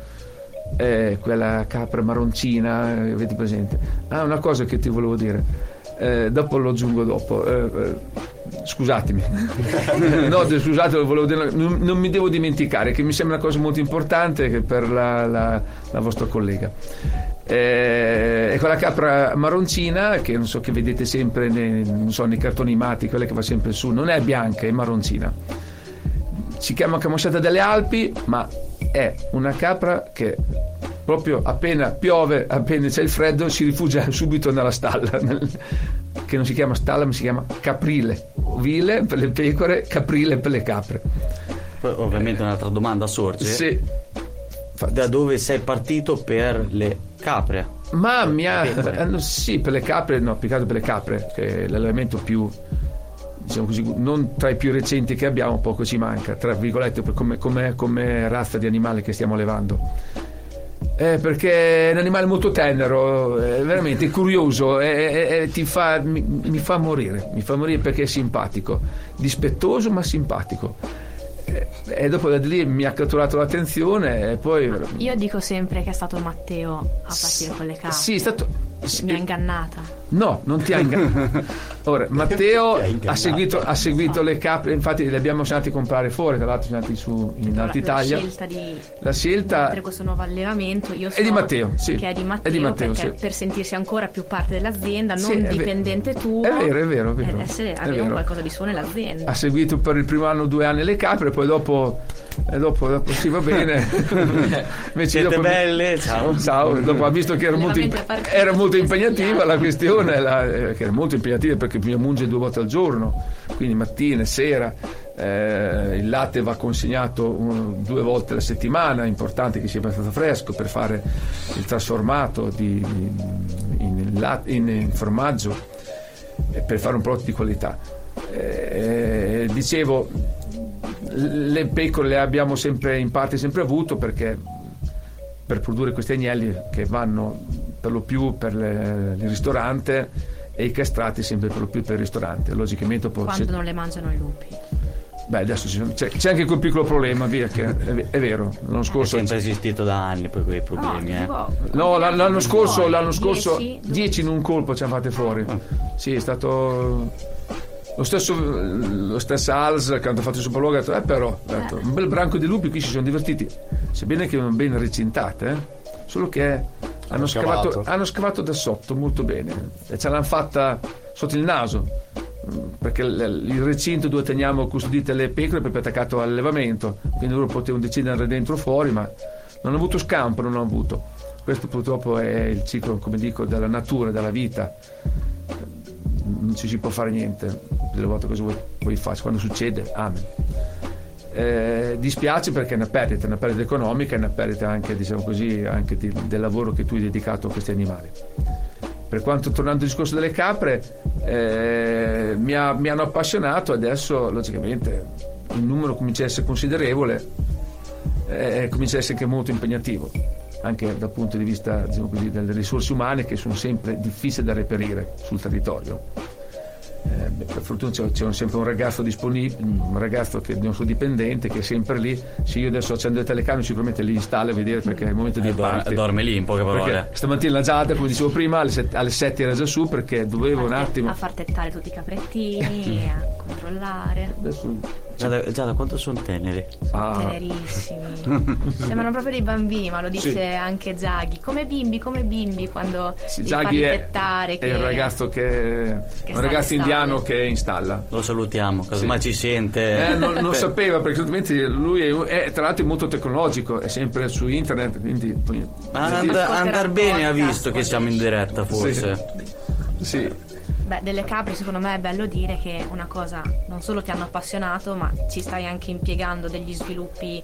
eh, quella capra marroncina, eh, avete presente? Ah, una cosa che ti volevo dire. Eh, dopo lo aggiungo dopo. Eh, eh, scusatemi. *laughs* no, scusate, volevo dire, non, non mi devo dimenticare, che mi sembra una cosa molto importante per la, la- la vostra collega. Eh, è quella capra marroncina che non so che vedete sempre nei, so, nei cartoni animati, quella che va sempre su, non è bianca, è marroncina. Si chiama camosciata delle Alpi, ma è una capra che proprio appena piove, appena c'è il freddo, si rifugia *laughs* subito nella stalla, che non si chiama stalla, ma si chiama caprile. Ovile per le pecore, caprile per le capre. Poi ovviamente un'altra domanda sorge. Sì. Da dove sei partito per le capre? Ma mi ha. Le pecore. eh, no, sì, per le capre, no, più che altro per le capre, che è l'allevamento più. Diciamo così, non tra i più recenti che abbiamo, poco ci manca, tra virgolette, come, come- come razza di animale che stiamo allevando. Eh, perché è un animale molto tenero, è veramente curioso, è- è- è- ti fa- mi, mi fa morire, mi fa morire perché è simpatico, dispettoso ma simpatico. Eh, E dopo da lì mi ha catturato l'attenzione e poi... Io dico sempre che è stato Matteo a partire con le carte. Sì, è stato... Mi ha ingannata. No, non ti ha ingannato. *laughs* Ora, Matteo Ti ha ingannato. ha seguito, ha seguito le capre, infatti le abbiamo andati a comprare fuori, tra l'altro siamo andati su in La- Alta La Italia. scelta di La scelta mettere questo nuovo allevamento io so È di Matteo, sì. che è di Matteo, È di Matteo, sì. per sentirsi ancora più parte dell'azienda, Sì, non dipendente tuo. è vero, è vero, è vero. ed essere, È avere vero. qualcosa di suo nell'azienda. ha seguito per il primo anno due anni le capre, poi dopo, e dopo, dopo sì va bene. *laughs* Invece Siete dopo- belle, ciao. Ciao, dopo ha visto che era molto, era molto impegnativa la questione, la- eh, che era molto impegnativa perché bisogna mungere due volte al giorno, quindi mattina e sera. eh, il latte va consegnato un- due volte alla settimana, è importante che sia stato fresco per fare il trasformato di, in, lat- in- in formaggio e per fare un prodotto di qualità. Eh, dicevo, le pecore le abbiamo sempre in parte sempre avuto perché per produrre questi agnelli che vanno per lo più per le- il ristorante e i castrati sempre per lo più per il ristorante. Logicamente poi Quando se- non le mangiano i lupi. beh, adesso ci sono- c'è, c'è anche quel piccolo problema, via, che è, è vero. L'anno È scorso sempre esistito da anni poi quei problemi, eh. tipo, No, l'anno, l'anno scorso, l'anno scorso 10, 10 in un colpo ci hanno fatte fuori. Sì, è stato lo stesso, lo stesso ALS che hanno fatto il sopralluogo ha detto, eh però, detto, un bel branco di lupi qui si sono divertiti, sebbene che erano ben recintate, eh, solo che hanno scavato, hanno scavato da sotto molto bene e ce l'hanno fatta sotto il naso mm, perché il recinto dove teniamo custodite le pecore è proprio attaccato all'allevamento quindi loro potevano decidere dentro o fuori ma non hanno avuto scampo non hanno avuto. Questo purtroppo è il ciclo come dico della natura della vita non ci si può fare niente. Delle volte cosa vuoi, fare? Quando succede amen. Eh, dispiace perché è una perdita, una perdita economica e una perdita anche, diciamo così, anche di- del lavoro che tu hai dedicato a questi animali. Per quanto tornando al discorso delle capre, eh, mi, ha- mi hanno appassionato, adesso logicamente il numero comincia a essere considerevole, eh, comincia a essere anche molto impegnativo, anche dal punto di vista diciamo così, delle risorse umane che sono sempre difficili da reperire sul territorio. Eh, per fortuna c'è, c'è sempre un ragazzo disponibile, un ragazzo che è il nostro dipendente che è sempre lì. Se io adesso accendo le telecamere, sicuramente li installa a vedere perché è il momento di E dorme, parte. dorme lì in poche parole. Perché stamattina la Giada, come dicevo prima, alle 7, alle 7 era già su perché dovevo un attimo. a far tettare tutti i caprettini, *laughs* a controllare. Adesso- Giada, Giada, quanto sono teneri? ah, Tenerissimi. *laughs* Sembrano proprio dei bambini, ma lo dice Sì. anche Zaghi. Come bimbi, come bimbi quando sì, li Zaghi fai è, tettare. è che- il ragazzo che, che un ragazzo indiano che installa. Lo salutiamo, casomai ci sente. Eh, non, non sapeva perché altrimenti lui è, è, tra l'altro molto tecnologico, è sempre su internet, quindi Ma and- andar bene ha visto che siamo in diretta, forse. sì. Beh, delle capre secondo me è bello dire che una cosa non solo ti hanno appassionato, ma ci stai anche impiegando degli sviluppi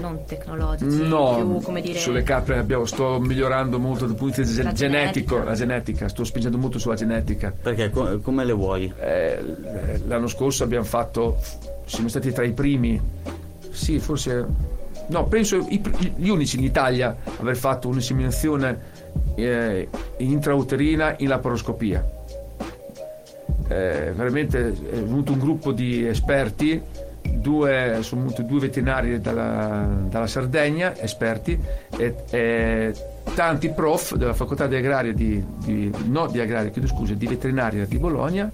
non tecnologici, No, più come dire sulle capre abbiamo- sto migliorando molto dal punto di vista La genetico, genetica. la genetica, sto spingendo molto sulla genetica. Perché co- come le vuoi? Eh, l'anno scorso abbiamo fatto, siamo stati tra i primi, sì, forse, no, penso i gli unici in Italia a aver fatto un'inseminazione eh, intrauterina in laparoscopia. Eh, veramente è venuto un gruppo di esperti, due, sono venuti due veterinari dalla, dalla Sardegna, esperti, e, e tanti prof della facoltà di agraria di, di- no di agraria, chiedo scusa, di veterinaria di Bologna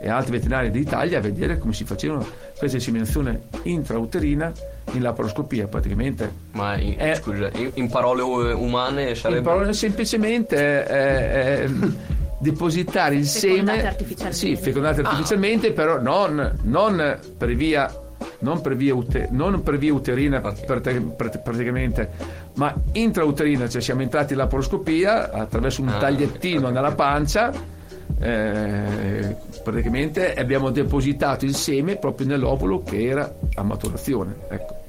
e altri veterinari d'Italia a vedere come si facevano questa inseminazione intrauterina in laparoscopia praticamente. Ma in, Eh. scusa, in, in parole umane sarebbe... In parole semplicemente è, è *laughs* depositare il Fecondate seme artificialmente. sì, fecondate artificialmente però non, non per via non per via, ute- non per via uterina Ok. prati- prati- praticamente ma intrauterina cioè siamo entrati in laparoscopia attraverso un Ah, tagliettino ok. nella pancia eh, praticamente abbiamo depositato il seme proprio nell'ovulo che era a maturazione ecco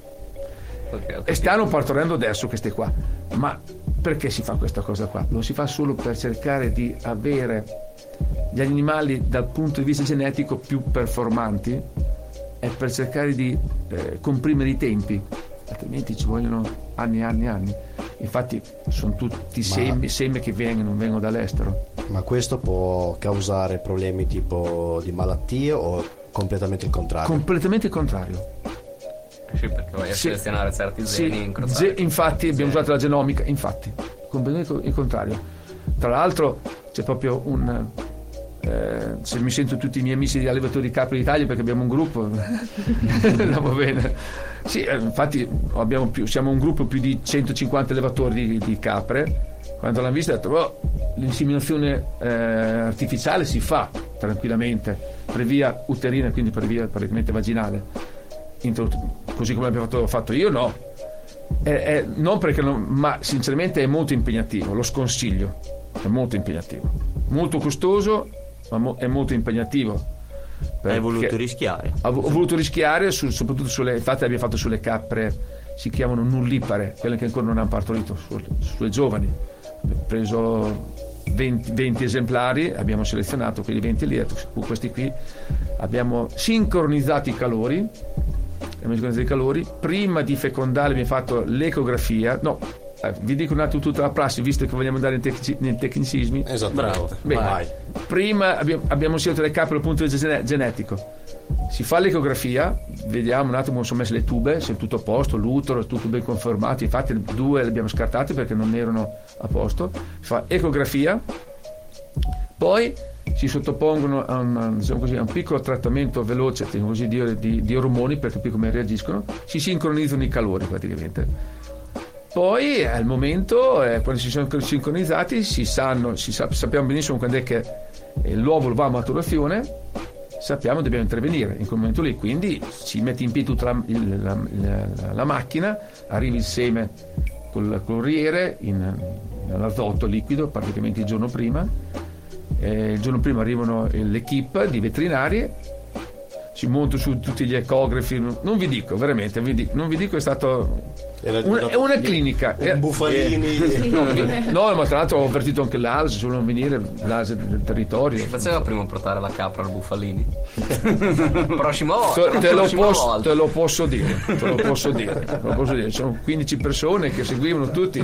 Ok, ok. e stanno partorendo adesso queste qua ma perché si fa questa cosa qua? Lo si fa solo per cercare di avere gli animali dal punto di vista genetico più performanti e per cercare di eh, comprimere i tempi, altrimenti ci vogliono anni e anni e anni. Infatti sono tutti semi, semi che vengono, vengono dall'estero. Ma questo può causare problemi tipo di malattie o completamente il contrario? Completamente il contrario. Sì, perché vai a Sì. selezionare certi Sì, geni incrociati. ge- infatti abbiamo usato la genomica, infatti, completamente il contrario. Tra l'altro c'è proprio un... eh, se mi sento tutti i miei amici di allevatori di capri d'Italia perché abbiamo un gruppo *laughs* va bene sì, eh, infatti abbiamo più, siamo un gruppo più di 150 allevatori di, di capre quando l'hanno vista hanno detto "Oh, l'inseminazione eh, artificiale si fa tranquillamente per via uterina quindi per via praticamente vaginale così come l'abbiamo fatto, io no. È- è- non perché non- ma sinceramente è molto impegnativo lo sconsiglio. È molto impegnativo. Molto costoso ma mo- è molto impegnativo. Hai voluto rischiare. ho, ho voluto rischiare su- soprattutto sulle infatti l'abbiamo fatto sulle capre si chiamano nullipare quelle che ancora non hanno partorito su- sulle giovani. Abbiamo preso 20, 20 esemplari abbiamo selezionato quelli 20 lì questi qui abbiamo sincronizzato i calori abbiamo sincronizzato i calori prima di fecondare abbiamo fatto l'ecografia no eh, vi dico un attimo tutta la prassi visto che vogliamo andare nei, tecnici- nei tecnicismi Esattamente. Bene. Vai. Prima abbiamo, abbiamo scelto le capre dal punto di vista gene- genetico. Si fa l'ecografia, vediamo un attimo come sono messe le tube, se è tutto a posto, l'utero è tutto ben confermato. Infatti, due le abbiamo scartate perché non erano a posto. Si fa ecografia, poi si sottopongono a un, diciamo così, a un piccolo trattamento veloce così, di, di- di ormoni per capire come reagiscono. Si sincronizzano i calori praticamente. Poi al momento, eh, quando si sono sincronizzati, si sanno, si sa- sappiamo benissimo quando è che eh, l'uovulo va a maturazione, sappiamo che dobbiamo intervenire in quel momento lì. Quindi si mette in piedi tutta la, la- la- la macchina, arriva il seme col corriere in, nell'azoto liquido praticamente il giorno prima. Eh, il giorno prima arrivano l'equipe di veterinari si montano su tutti gli ecografi non vi dico veramente vi dico- non vi dico è stato una, è una clinica un Eh, Bufalini. *laughs* no, no, ma tra l'altro ho avvertito anche l'ASL se vogliono venire l'ASL del territorio Si faceva prima portare la capra al Buffalini. *laughs* prossima volta. te, te lo prossima posso, volta. te lo posso dire, te lo posso dire, te lo posso dire. Sono 15 persone che seguivano tutti.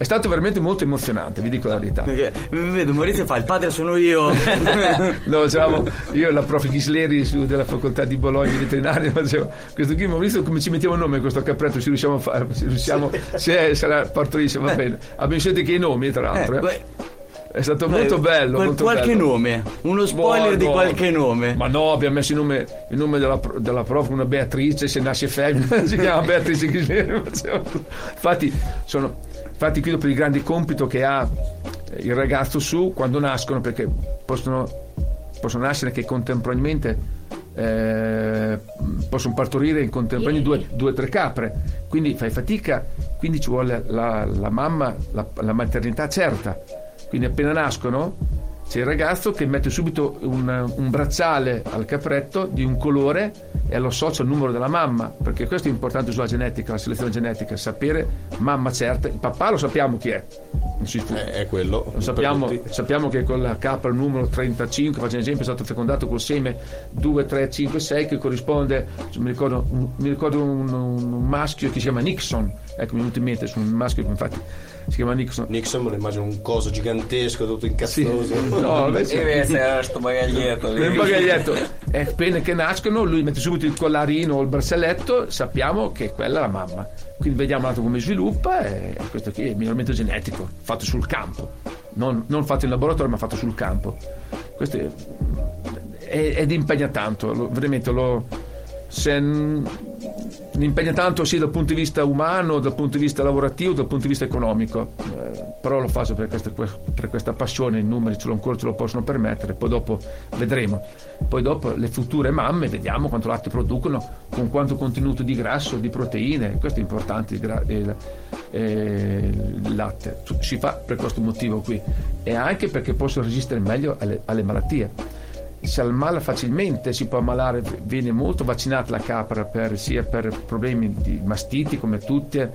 È stato veramente molto emozionante, vi dico la verità. Perché vedo Maurizio fa il padre sono io. *laughs* No, diciamo, io e la prof Ghisleri della facoltà di Bologna veterinaria *laughs* facevo questo qui, ma visto come ci mettiamo il nome a questo capretto, ci riusciamo a fare, ci riusciamo, *laughs* se sarà partorissimo, va bene. Abbiamo scelto che i nomi, tra l'altro. eh. beh, È stato molto beh, bello. qual- molto qualche bello. nome, uno spoiler No, di qualche nome. Ma no, abbiamo messo il nome, il nome della, della prof, una Beatrice, se nasce femmina, si chiama Beatrice Ghisleri. Infatti, sono, infatti qui dopo il grande compito che ha il ragazzo su quando nascono, perché possono, possono nascere che contemporaneamente eh, possono partorire in contemporanea due due o tre capre, quindi fai fatica, quindi ci vuole la, la mamma, la, la maternità certa. Quindi appena nascono c'è il ragazzo che mette subito un, un bracciale al capretto di un colore e lo associa al numero della mamma, perché questo è importante sulla genetica, la selezione genetica, sapere mamma certa. Il papà lo sappiamo chi è. Eh, È quello. Sappiamo, sappiamo che con la capra numero 35, faccio un esempio, è stato fecondato col seme 2, 3, 5, 6 che corrisponde, mi ricordo, un, mi ricordo un, un- maschio che si chiama Nixon, ecco mi è venuto in mente, su un maschio che infatti si chiama Nixon. Nixon me lo immagino un coso gigantesco, tutto incazzoso. *laughs* No, invece- E invece era sto bagaglietto lì. nel bagaglietto. E appena che nascono lui mette subito il collarino o il braccialetto sappiamo che quella è la mamma. Quindi vediamo un attimo come sviluppa e questo qui è miglioramento genetico fatto sul campo. Non, non fatto in laboratorio ma fatto sul campo. Questo è, è- ed impegna tanto lo- veramente lo se n- impegna tanto sia dal punto di vista umano, dal punto di vista lavorativo, dal punto di vista economico, Eh, però lo faccio per questa, per questa passione, i numeri ce ancora ce lo possono permettere, poi dopo vedremo. Poi dopo le future mamme vediamo quanto latte producono, con quanto contenuto di grasso, di proteine, questo è importante il, il- eh, il latte, si fa per questo motivo qui e anche perché possono resistere meglio alle- alle malattie si ammala facilmente, si può ammalare, viene molto vaccinata la capra per- sia per problemi di mastiti come tutte,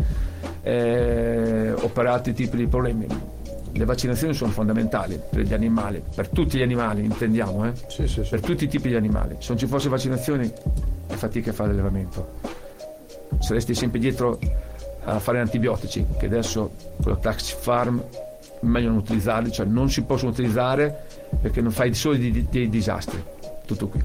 eh, o per altri tipi di problemi. Le vaccinazioni sono fondamentali per gli animali, per tutti gli animali intendiamo, eh? Sì, sì, sì. per tutti i tipi di animali. Se non ci fosse vaccinazioni è fatica a fare l'allevamento. Saresti sempre dietro a fare antibiotici, che adesso con la tax farm meglio non utilizzarli, cioè non si possono utilizzare perché non fai solo dei, dei disastri. Tutto qui.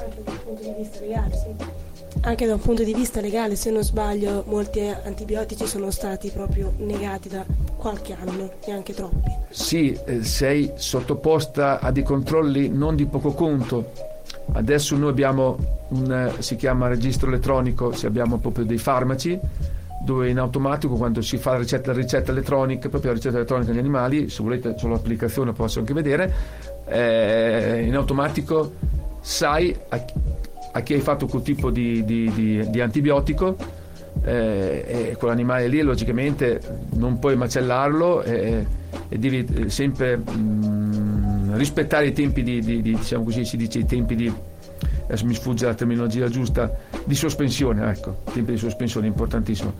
Anche dal punto di vista legale, sì. Anche da un punto di vista legale, se non sbaglio, molti antibiotici sono stati proprio negati da qualche anno, neanche troppi. Sì, eh, sei sottoposta a dei controlli non di poco conto. Adesso noi abbiamo un, eh, si chiama registro elettronico, se abbiamo proprio dei farmaci dove in automatico quando si fa la ricetta, la ricetta elettronica, proprio la ricetta elettronica degli animali, se volete c'è l'applicazione posso anche vedere, eh, in automatico sai a, a chi hai fatto quel tipo di, di- di- di antibiotico eh, e quell'animale lì logicamente non puoi macellarlo e, e devi eh, sempre mm, rispettare i tempi di- diciamo così si dice i tempi di adesso mi sfugge la terminologia giusta di sospensione ecco tempi di sospensione importantissimo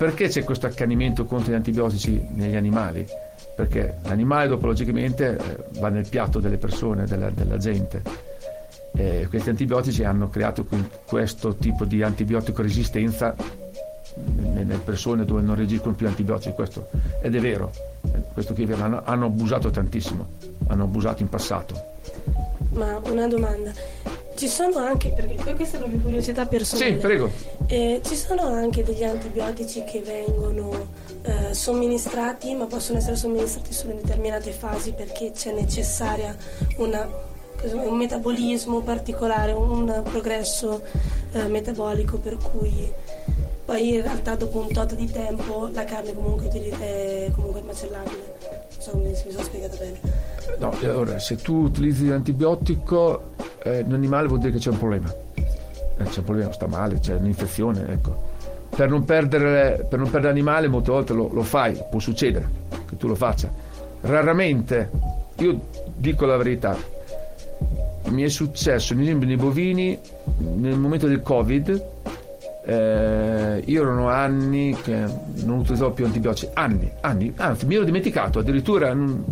perché c'è questo accanimento contro gli antibiotici negli animali? Perché l'animale dopo logicamente eh, va nel piatto delle persone, della, della gente. E questi antibiotici hanno creato que- questo tipo di antibiotico resistenza nelle persone dove non reagiscono più antibiotici, questo ed è vero, Eh, questo qui hanno abusato tantissimo, hanno abusato in passato. Ma una domanda, ci sono anche, perché poi questa è proprio curiosità personale. Sì, prego. Eh, ci sono anche degli antibiotici che vengono eh, somministrati, ma possono essere somministrati solo in determinate fasi perché c'è necessaria una- un metabolismo particolare, un progresso eh, metabolico per cui poi in realtà dopo un tot di tempo la carne comunque è comunque macellabile. Non so se mi sono spiegata bene. No, allora, se tu utilizzi l'antibiotico eh, un animale vuol dire che c'è un problema. Eh, c'è un problema, sta male, c'è un'infezione, ecco. Per non perdere, per non perdere l'animale molte volte lo, lo fai, può succedere che tu lo faccia. Raramente, io dico la verità, mi è successo, ad esempio nei bovini, nel momento del Covid, eh, io erano anni che non utilizzavo più antibiotici, anni, anni, anzi mi ero dimenticato, addirittura non-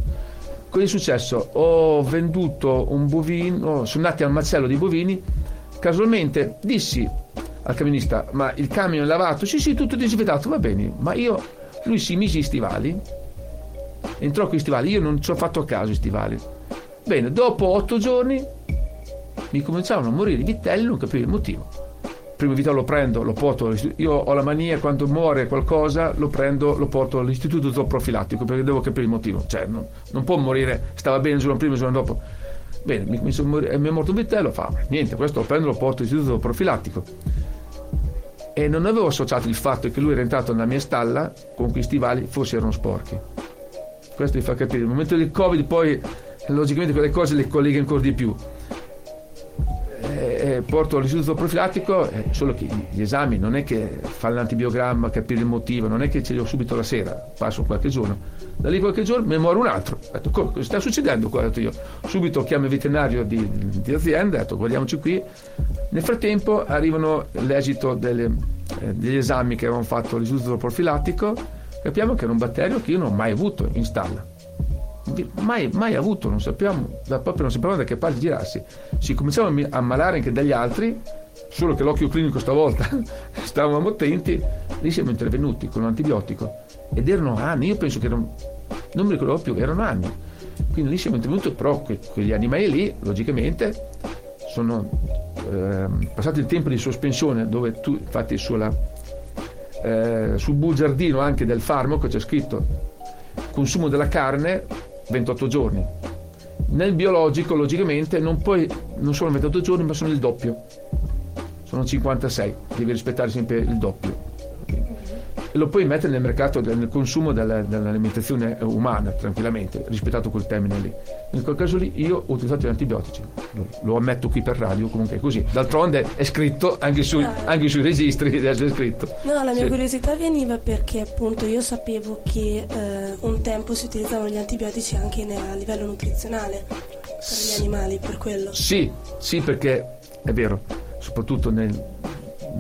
Cosa è successo? Ho venduto un bovino, sono andati al macello dei bovini, casualmente dissi al camionista, ma il camion è lavato? Sì, sì, tutto disinfettato, va bene, ma io, lui si mise i stivali, entrò con i stivali, io non ci ho fatto caso i stivali. Bene, dopo otto giorni mi cominciavano a morire i vitelli, non capivo il motivo. Primo vitello lo prendo, lo porto, io ho la mania quando muore qualcosa, lo prendo, lo porto all'istituto zooprofilattico perché devo capire il motivo. Cioè, non, non può morire, stava bene il giorno prima, il giorno dopo. Bene, mi, mi, sono mi è morto un vitello, fa niente, questo lo prendo, lo porto all'istituto profilattico. E non avevo associato il fatto che lui era entrato nella mia stalla con quei stivali, forse erano sporchi. Questo mi fa capire. Nel momento del Covid poi logicamente quelle cose le collega ancora di più. Eh, eh, porto all'istituto profilattico, eh, solo che gli esami non è che fa l'antibiogramma, capire il motivo, non è che ce li ho subito la sera, passo qualche giorno. Da lì qualche giorno mi muore un altro. Ho detto, "Co- cosa sta succedendo qua? Ho detto io. Subito chiamo il veterinario di, di azienda, ho detto guardiamoci qui. Nel frattempo arrivano l'esito delle- eh, degli esami che avevamo fatto all'istituto profilattico, capiamo che era un batterio che io non ho mai avuto in stalla mai, mai avuto, non sappiamo, da- proprio non sapevamo da che parte girarsi. Si cominciava a ammalare anche dagli altri, solo che l'occhio clinico stavolta *laughs* stavamo attenti, lì siamo intervenuti con un antibiotico ed erano anni, io penso che erano, non mi ricordo più, erano anni. Quindi lì siamo intervenuti, però que- quegli animali lì, logicamente, sono ehm, passati il tempo di sospensione dove tu, infatti sulla, eh, sul bugiardino anche del farmaco c'è scritto consumo della carne 28 giorni. Nel biologico, logicamente, non, puoi, non sono 28 giorni, ma sono il doppio. Sono 56, devi rispettare sempre il doppio. E lo puoi mettere nel mercato, del- nel consumo della- dell'alimentazione umana, tranquillamente, rispettato quel termine lì. In quel caso lì io ho utilizzato gli antibiotici, lo, ammetto qui per radio, comunque è così. D'altronde è scritto, anche, sui- anche sui registri deve essere scritto. No, la mia Sì. curiosità veniva perché appunto io sapevo che eh, un tempo si utilizzavano gli antibiotici anche a livello nutrizionale per gli animali, per quello. Sì, sì, perché è vero, soprattutto nel-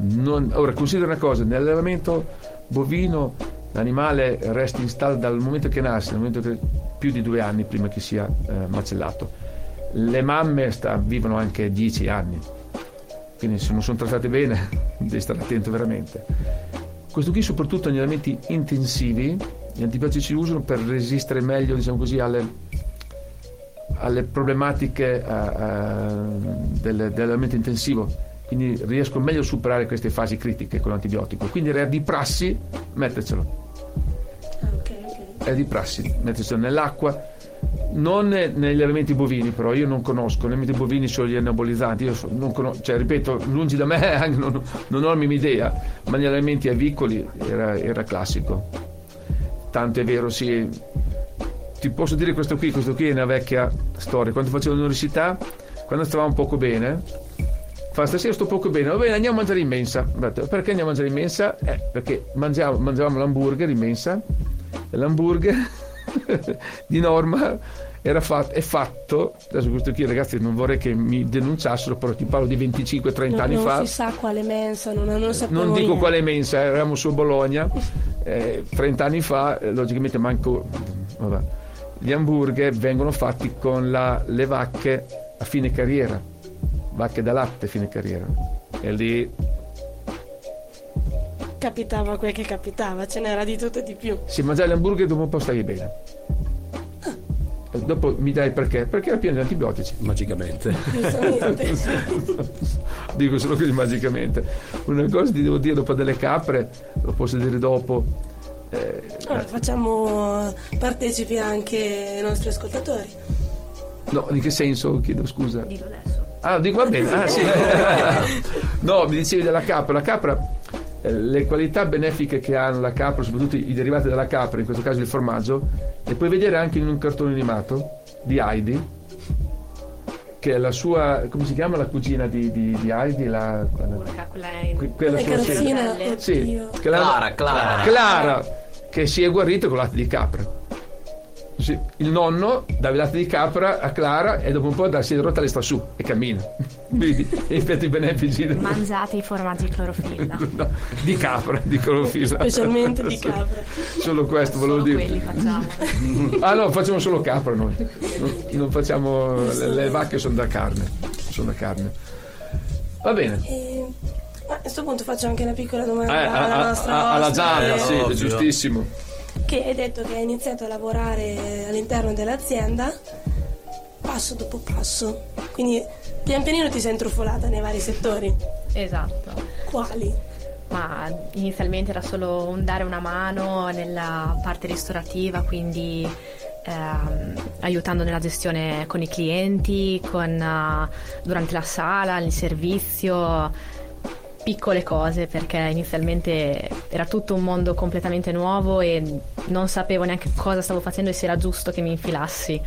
Non- ora, considera una cosa, nell'allevamento bovino l'animale resta in stallo dal momento che nasce, dal momento che più di due anni prima che sia eh, macellato. Le mamme sta- vivono anche 10 anni, quindi se non sono trattate bene *laughs* devi stare attento veramente. Questo qui soprattutto negli alimenti intensivi, gli antibiotici usano per resistere meglio diciamo così, alle, alle problematiche eh, eh, del- dell'alimento intensivo, quindi riesco meglio a superare queste fasi critiche con l'antibiotico. Quindi era di prassi mettercelo. È di prassi mettercelo nell'acqua. Non ne- negli alimenti bovini però io non conosco gli alimenti bovini sono gli anabolizzanti io so- non conosco, cioè ripeto lungi da me *laughs* non, non ho la minima idea ma negli alimenti avicoli era, era classico. Tanto è vero sì. Ti posso dire questo qui questo qui è una vecchia storia. Quando facevo l'università quando stavamo poco bene fa stasera sto poco bene, va bene, andiamo a mangiare in mensa. Detto, Perché andiamo a mangiare in mensa? Eh, perché mangiamo- mangiavamo l'hamburger in mensa e l'hamburger *laughs* di norma era fatto, è fatto, adesso questo qui ragazzi non vorrei che mi denunciassero, però ti parlo di 25-30 No, anni non fa. si sa quale mensa, non, non Non dico niente. quale mensa, eravamo su Bologna, eh, 30 anni fa, eh, logicamente manco... vabbè. Gli hamburger vengono fatti con la- le vacche a fine carriera, vacche da latte fine carriera. E lì Capitava quel che capitava, ce n'era di tutto e di più. se mangiavi l'hamburger dopo un po' stavi bene. E dopo mi dai perché? Perché era pieno di antibiotici. Magicamente. Giustamente. *laughs* Dico solo così magicamente. Una cosa ti devo dire dopo delle capre, lo posso dire dopo. eh, Allora, facciamo partecipi anche i nostri ascoltatori. no, in che senso? Chiedo scusa. Dillo adesso. Ah, dico va bene. Ah, sì. *laughs* no, mi dicevi della capra. La capra, eh, le qualità benefiche che hanno la capra, soprattutto i derivati della capra, in questo caso il formaggio, le puoi vedere anche in un cartone animato di Heidi, che è la sua, come si chiama la cugina di, di, di Heidi? La, quella quella sua carrozzine, Sì. Clara, Clara. Clara, che si è guarita con latte di capra. Sì, il nonno dava il latte di capra a Clara e dopo un po' da- si è rotta le sta su e cammina. *laughs* Vedi, *laughs* effetti benefici Mangiate i formaggi clorofilla. *laughs* No, di capra, di clorofilla. Specialmente di capra. Solo questo volevo Solo dire. quelli facciamo. Ah no, facciamo solo capra noi. Non, non facciamo. Le, le vacche sono da carne. Sono da carne. Va bene. E, a questo punto faccio anche una piccola domanda Eh, alla a- nostra a- alla Zaria, sì, ovvio. giustissimo. Che hai detto che hai iniziato a lavorare all'interno dell'azienda passo dopo passo. Quindi pian pianino ti sei intrufolata nei vari settori. Esatto. Quali? Ma inizialmente era solo un dare una mano nella parte ristorativa, quindi ehm, aiutando nella gestione con i clienti, con, eh, durante la sala, il servizio, piccole cose perché inizialmente era tutto un mondo completamente nuovo e non sapevo neanche cosa stavo facendo e se era giusto che mi infilassi.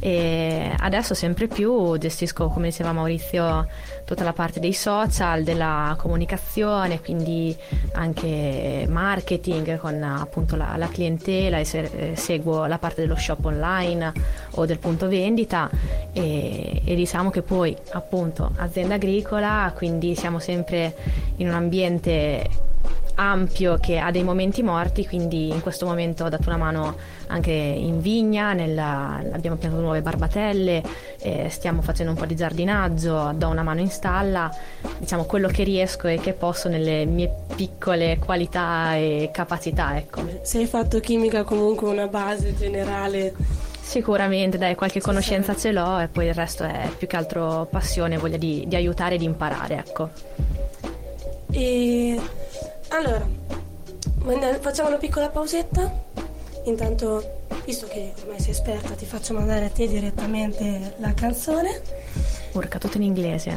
E adesso sempre più gestisco, come diceva Maurizio, tutta la parte dei social, della comunicazione, quindi anche marketing con appunto la, la clientela e se- eh, seguo la parte dello shop online o del punto vendita e, e diciamo che poi appunto azienda agricola, quindi siamo sempre in un ambiente ampio che ha dei momenti morti, quindi in questo momento ho dato una mano anche in vigna, nella- abbiamo piantato nuove barbatelle, eh, stiamo facendo un po' di giardinaggio, do una mano in stalla, diciamo quello che riesco e che posso nelle mie piccole qualità e capacità, ecco. Se hai fatto chimica comunque una base generale. Sicuramente, dai, qualche conoscenza ce l'ho e poi il resto è più che altro passione, voglia di, di aiutare e di imparare, ecco. E allora, facciamo una piccola pausetta. Intanto, visto che ormai sei esperta, ti faccio mandare a te direttamente la canzone. Urca, tutto in inglese.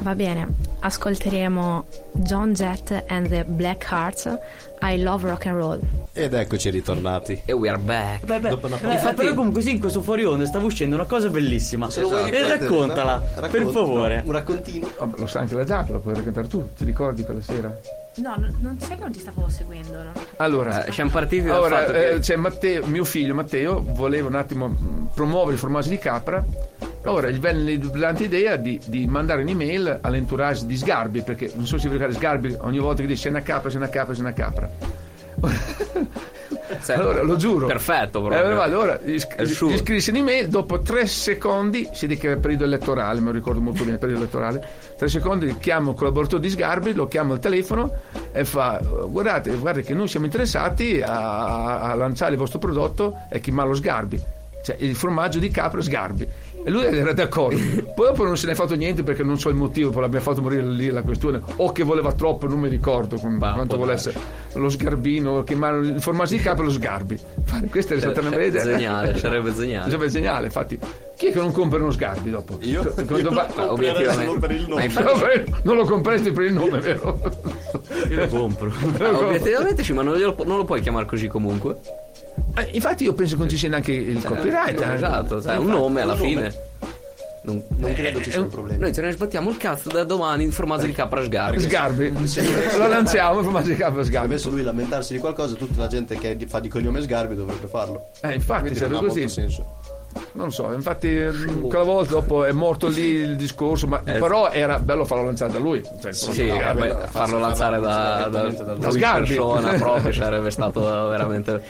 Va bene, ascolteremo John Jett and the Black Hearts, I Love Rock and Roll. Ed eccoci ritornati. E we are back. Beh, beh, Dopo una eh, pausa. però comunque sì, in questo fuori onda stava uscendo una cosa bellissima. Se vuoi e raccontala, no? per favore. Un raccontino. Vabbè, lo sai anche la Giacomo, lo puoi raccontare tu. Ti ricordi quella sera? No, non sai che non ti stavo seguendo, no? Allora, siamo partiti dal Ora, fatto che... eh, c'è Matteo, mio figlio Matteo voleva un attimo mh, promuovere il formaggio di capra Ora gli venne la brillante idea di, di mandare un'email all'entourage di Sgarbi, perché non so se vi ricordate Sgarbi ogni volta che dice c'è una capra, c'è una capra, c'è una capra. Sì. *laughs* allora lo giuro. Perfetto, Eh, proprio. allora gli, il gli scrisse un'email, dopo tre secondi, si dice che era periodo elettorale, me lo ricordo molto bene, periodo elettorale, tre secondi chiamo il collaboratore di Sgarbi, lo chiamo al telefono e fa guardate, guardate che noi siamo interessati a, a lanciare il vostro prodotto e chiamarlo Sgarbi, cioè il formaggio di capra Sgarbi. E lui era d'accordo. Poi dopo non se ne è fatto niente perché non so il motivo, poi l'abbiamo fatto morire lì la questione. O che voleva troppo, non mi ricordo con- quanto volesse lo sgarbino, chiamare il formaggio di capra e lo sgarbi. Questa è stata una bella idea. Geniale, sarebbe geniale. Sarebbe geniale, infatti. Chi è che non compra uno sgarbi dopo? Io? Quando va- Ma obiettivamente. solo per il nome. No, non lo compresti per il nome, vero? Io lo compro. Ah, obiettivamente sì, ma non, pu- non lo puoi chiamare così comunque. Eh, infatti io penso che non ci sia neanche il copyright. eh. Esatto, sai, un nome alla fine. Non, Non credo ci siano problemi. Noi ce ne sbattiamo il cazzo da domani in formaggio di capra sgarbi. Sgarbi. *laughs* lo lanciamo, il formaggio di capra sgarbi. Adesso lui lamentarsi di qualcosa, tutta la gente che fa di cognome Sgarbi dovrebbe farlo. Eh, infatti, sarebbe così. senso. Non so, infatti quella volta dopo è morto lì il discorso, ma Eh, però era bello farlo lanciare da lui. Cioè, Sì, no, vabbè, vabbè, farlo lanciare da, da, da- da lui persona *laughs* proprio sarebbe stato veramente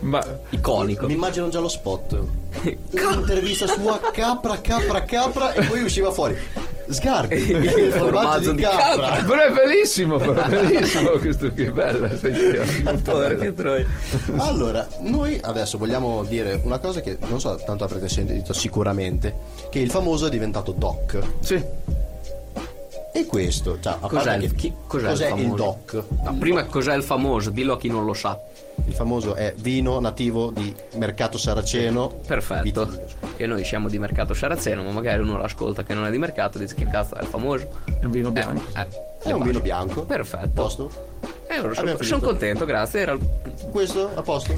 ma iconico. Mi immagino già lo spot. *laughs* Un'intervista sua capra, capra, capra e poi usciva fuori. Sgarbi, *laughs* il formaggio formaggio di di capra. però è bellissimo, però è bellissimo questo *laughs* che bella questa idea. Porca troia. Allora, noi adesso vogliamo dire una cosa che non so, tanto avrete sentito sicuramente, che il famoso è diventato doc. Sì. E questo, cioè, a Cos'è, parte il, che- chi- cos'è, cos'è il il doc? No, prima cos'è il famoso, dillo a chi non lo sa. Il famoso è vino nativo di mercato saraceno. Perfetto. Vitigno. E noi siamo di mercato saraceno, ma magari uno l'ascolta che non è di mercato e dice che cazzo è il famoso. È un vino bianco. Eh, È un vino bianco. Perfetto. Posto? Eh, sono, Abbiamo sono finito. contento, grazie. Era, Questo a posto?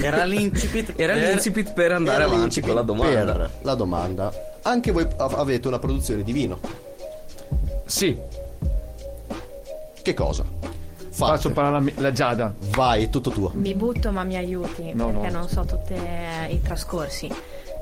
Era l'incipit. *laughs* era per- l'incipit per andare Era avanti con la domanda. per la domanda. Anche voi av- avete una produzione di vino. Sì, Che cosa? faccio Fate. parlare la, la Giada. Vai, è tutto tuo. Mi butto ma mi aiuti No, perché no. non so tutti i trascorsi.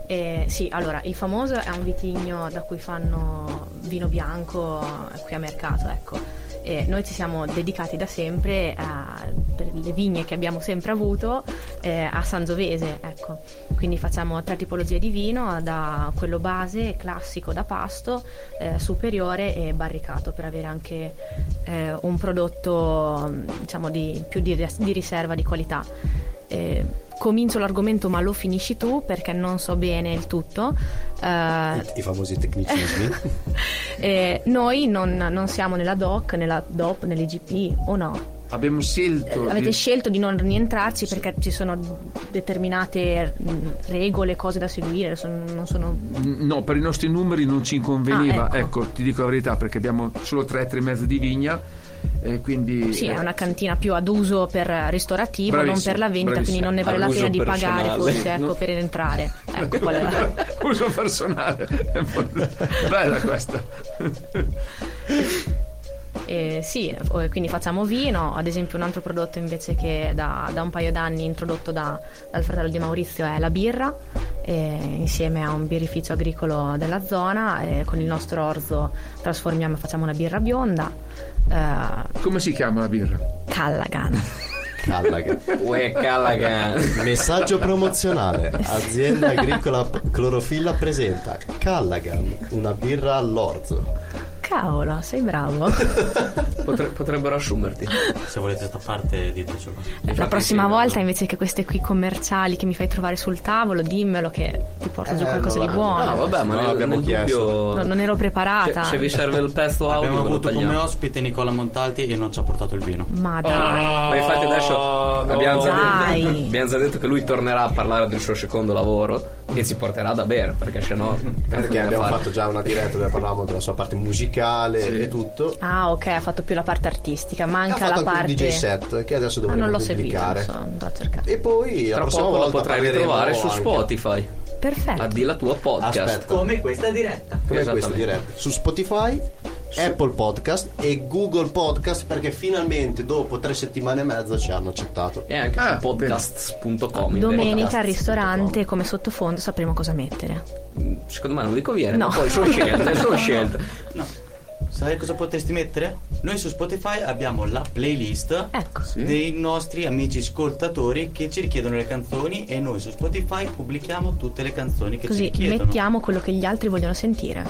Eh, sì, allora, il famoso è un vitigno da cui fanno vino bianco qui a mercato, ecco. E noi ci siamo dedicati da sempre a, per le vigne che abbiamo sempre avuto eh, a Sangiovese, ecco. Quindi facciamo tre tipologie di vino, da quello base, classico da pasto, eh, superiore e barricato per avere anche eh, un prodotto diciamo di, più di, di riserva di qualità. Eh, comincio l'argomento ma lo finisci tu perché non so bene il tutto. Eh, I famosi tecnicismi. *laughs* eh, noi non, non siamo nella DOC, nella DOP, nell'IGP o no? Abbiamo scelto. Avete di- scelto di non rientrarci perché ci sono determinate mh, regole, cose da seguire, non sono... No, per i nostri numeri non ci conveniva. Ah, ecco. ecco. ti dico la verità, perché abbiamo solo 3 3 e mezzo di vigna. E quindi. Sì, eh, è una cantina più ad uso per ristorativo, non per la vendita, bravissimo. quindi non ne vale Ad la pena di pagare forse ecco, per entrare. Ecco, qual è la- *laughs* Uso personale. Bella questa. *laughs* Eh, sì, eh, quindi facciamo vino, ad esempio un altro prodotto invece che da, da un paio d'anni introdotto da- dal fratello di Maurizio è la birra, eh, insieme a un birrificio agricolo della zona, eh, con il nostro orzo trasformiamo e facciamo una birra bionda, eh, Come si chiama la birra? Callaghan. Callaghan. Uè, Callaghan. Messaggio promozionale. Azienda agricola clorofilla presenta Callaghan, una birra all'orzo. Cavolo, sei bravo. *laughs* Potre- potrebbero assumerti. Se volete sta parte ditecelo. La prossima volta invece che queste qui commerciali che mi fai trovare sul tavolo, dimmelo che ti porto giù Eh, qualcosa non di buono. No, vabbè, ma No, nel, abbiamo chiesto. dubbio... No, non ero preparata. Se, se vi serve il pezzo audio, Abbiamo avuto come ospite Nicola Montalti e non ci ha portato il vino. Ma dai. Ma infatti adesso abbiamo, già detto, abbiamo già detto che lui tornerà a parlare del suo secondo lavoro e ci porterà da bere perché sennò Perché abbiamo fatto già una diretta dove parlavamo della sua parte musicale e tutto. Ah, ok, ha fatto più la parte artistica, manca la anche parte. un DJ set che adesso Ah, dovremo non l'ho seguito, pubblicare. a cercare. E poi la tra prossima poco lo potrai ritrovare su anche- Spotify Perfetto. addi la tua podcast Aspetta. Come questa diretta. Come questa diretta. Su Spotify, Apple Podcast e Google Podcast perché finalmente dopo tre settimane e mezza ci hanno accettato. e anche Ah, podcasts.com Domenica al ristorante come sottofondo sapremo cosa mettere. secondo me non vi conviene, No. ma poi sono scelte, sono scelte. No. Sai cosa potresti mettere? Noi su Spotify abbiamo la playlist Ecco. dei nostri amici ascoltatori che ci richiedono le canzoni e noi su Spotify pubblichiamo tutte le canzoni che ci Così richiedono. mettiamo quello che gli altri vogliono sentire.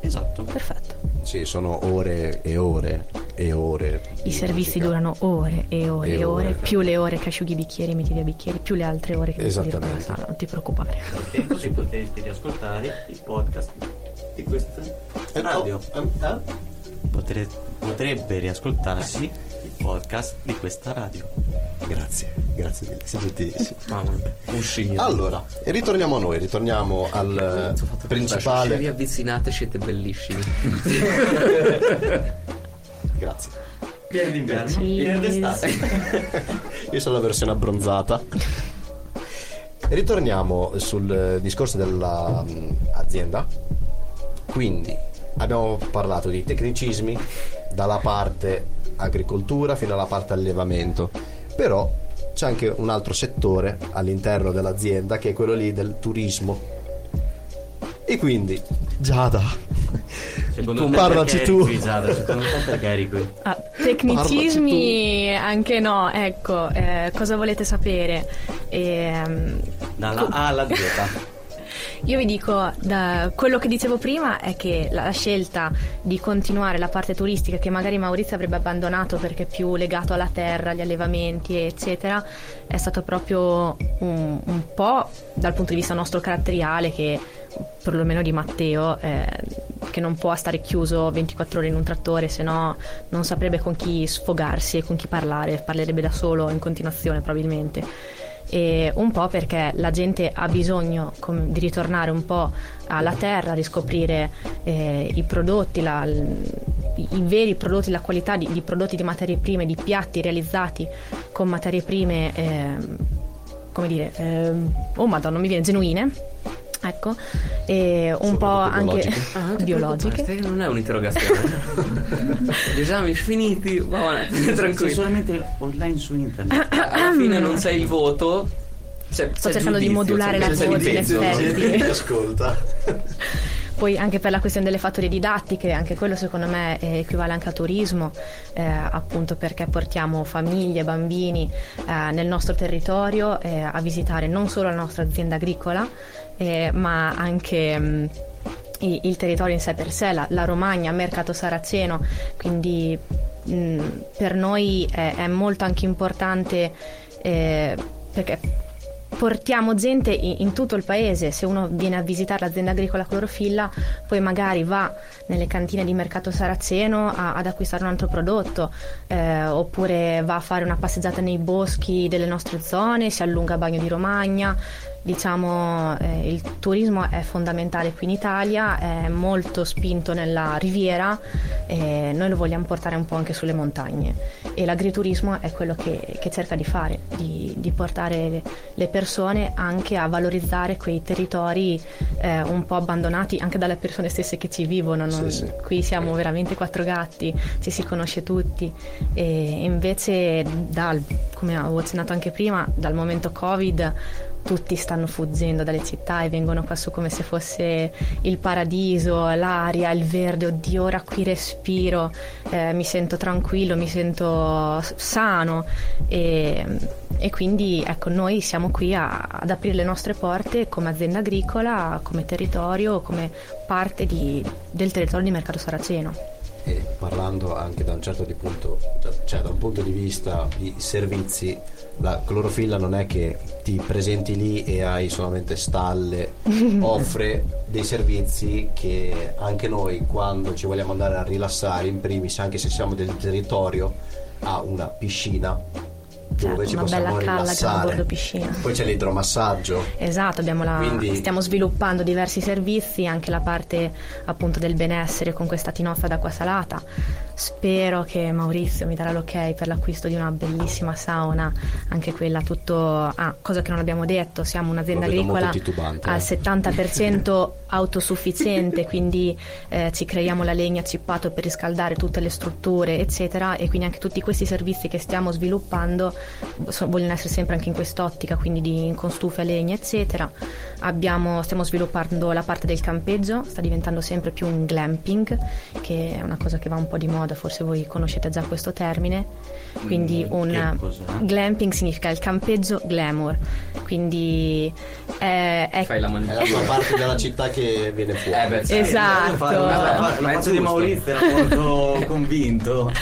Esatto. Perfetto. Sì, sono ore e ore e ore. I servizi musica. durano ore e ore E e ore, ore. più le ore che asciughi i bicchieri, metti via bicchieri, più le altre ore che Esattamente. la sala, non ti preoccupare. E così potresti riascoltare il podcast di questa radio. eh? Potre- potrebbe riascoltarsi podcast di questa radio. Grazie, grazie mille. *laughs* Mamma mia, un signore. Allora, e ritorniamo a noi, ritorniamo al eh, principale. Se vi avvicinate siete bellissimi. *laughs* Grazie. Pieno d'inverno, pieno d'estate. *laughs* Io sono la versione abbronzata. Ritorniamo sul eh, discorso dell'azienda. Quindi abbiamo parlato di tecnicismi dalla parte agricoltura fino alla parte allevamento. Però c'è anche un altro settore all'interno dell'azienda che è quello lì del turismo. E quindi Giada, Secondo Tu parlaci tu. qui, Giada? Secondo te perché eri qui? Ah, tecnicismi anche no, ecco, eh, cosa volete sapere? Ehm, Dalla A alla Z. Io vi dico, da- quello che dicevo prima è che la, scelta di continuare la parte turistica che magari Maurizio avrebbe abbandonato perché più legato alla terra, agli allevamenti, eccetera, è stato proprio un, un po' dal punto di vista nostro caratteriale che perlomeno di Matteo eh, che non può stare chiuso 24 ore in un trattore se no non saprebbe con chi sfogarsi e con chi parlare parlerebbe da solo in continuazione probabilmente e un po' perché la gente ha bisogno com- di ritornare un po' alla terra, riscoprire eh, i prodotti, la- i, veri prodotti, la qualità di, di prodotti di materie prime, di piatti realizzati con materie prime, ehm, come dire, ehm, oh madonna, mi viene, genuine. Ecco, e un po' anche biologiche. Questa non è un'interrogazione. *laughs* Gli esami finiti, va bene, tranquillo. solamente online su internet. Alla fine non sei il voto. c'è- Sto c'è cercando di modulare c'è- la c'è voce, in effetti. ascolta. Poi anche per la questione delle fattorie didattiche, anche quello secondo me equivale anche a turismo, eh, appunto perché portiamo famiglie, bambini eh, nel nostro territorio eh, a visitare non solo la nostra azienda agricola, eh, ma anche mh, i- il territorio in sé per sé, la, la Romagna, Mercato Saraceno, quindi mh, per noi è, è molto anche importante eh, perché portiamo gente in, in tutto il paese, se uno viene a visitare l'azienda agricola clorofilla, poi magari va nelle cantine di mercato saraceno a- ad acquistare un altro prodotto, eh, oppure va a fare una passeggiata nei boschi delle nostre zone, si allunga a Bagno di Romagna. Diciamo, eh, il turismo è fondamentale qui in Italia, è molto spinto nella riviera e noi lo vogliamo portare un po' anche sulle montagne e l'agriturismo è quello che, che cerca di fare, di, di portare le persone anche a valorizzare quei territori eh, un po' abbandonati anche dalle persone stesse che ci vivono. non- Sì, sì. Qui siamo veramente quattro gatti, ci si conosce tutti e invece dal, come avevo accennato anche prima, dal momento Covid tutti stanno fuggendo dalle città e vengono qua su come se fosse il paradiso, l'aria, il verde, oddio ora qui respiro, eh, mi sento tranquillo, mi sento sano e, e quindi ecco noi siamo qui a- ad aprire le nostre porte come azienda agricola, come territorio, come parte di- del territorio di Mercato Saraceno. E parlando anche da un certo di punto, cioè da un punto di vista di servizi, la clorofilla non è che ti presenti lì e hai solamente stalle, *laughs* offre dei servizi che anche noi quando ci vogliamo andare a rilassare in primis, anche se siamo del territorio, ha una piscina Certo, una bella calla che a bordo piscina. Poi c'è l'idromassaggio. Esatto, abbiamo la- Quindi- stiamo sviluppando diversi servizi, anche la parte appunto del benessere con questa tinozza d'acqua salata. spero che Maurizio mi darà l'ok per l'acquisto di una bellissima sauna, anche quella tutto... Ah, cosa che non abbiamo detto, siamo un'azienda agricola eh. al *laughs* 70% autosufficiente, quindi eh, ci creiamo la legna cippato per riscaldare tutte le strutture, eccetera, e quindi anche tutti questi servizi che stiamo sviluppando so- vogliono essere sempre anche in quest'ottica, quindi di con stufe a legna, eccetera. Abbiamo- stiamo sviluppando la parte del campeggio, sta diventando sempre più un glamping, che è una cosa che va un po' di moda, forse voi conoscete già questo termine. Quindi Mm, un glamping significa il campeggio glamour, quindi è, è Fai la È manina. la parte della città che viene fuori. Eh beh. Esatto. La, Ma di. Maurizio era molto *laughs* convinto.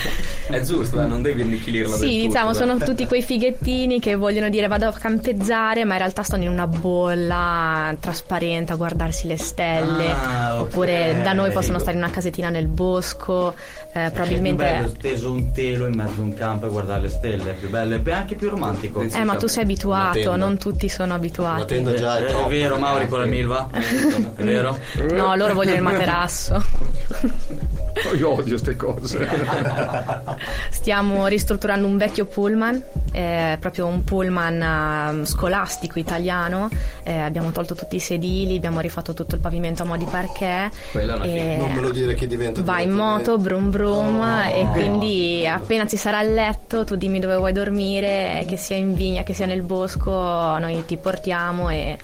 È giusto, eh, non devi annichilirla Sì, tutto, diciamo, dai. sono tutti quei fighettini che vogliono dire vado a campeggiare, ma in realtà stanno in una bolla trasparente a guardarsi le stelle. Ah, ok. Oppure da noi possono stare in una casettina nel bosco. Eh, È più bello probabilmente. steso un telo in mezzo a un campo e guardare le stelle, è più bello e anche più romantico. Eh, ma tu sei abituato, non tutti sono abituati. tenda già è Eh, è troppo. vero Mauri con la Milva? *laughs* È vero? No, loro vogliono il materasso. *laughs* *laughs* Io odio queste cose. *laughs* Stiamo ristrutturando un vecchio pullman, eh, proprio un pullman eh, scolastico italiano. Eh, abbiamo tolto tutti i sedili, abbiamo rifatto tutto il pavimento a mo' di parquet. Quella è una e Non me lo dire che diventa Va in moto, brum brum, e quindi appena ci sarà il letto, tu dimmi dove vuoi dormire, che sia in vigna, che sia nel bosco, noi ti portiamo e,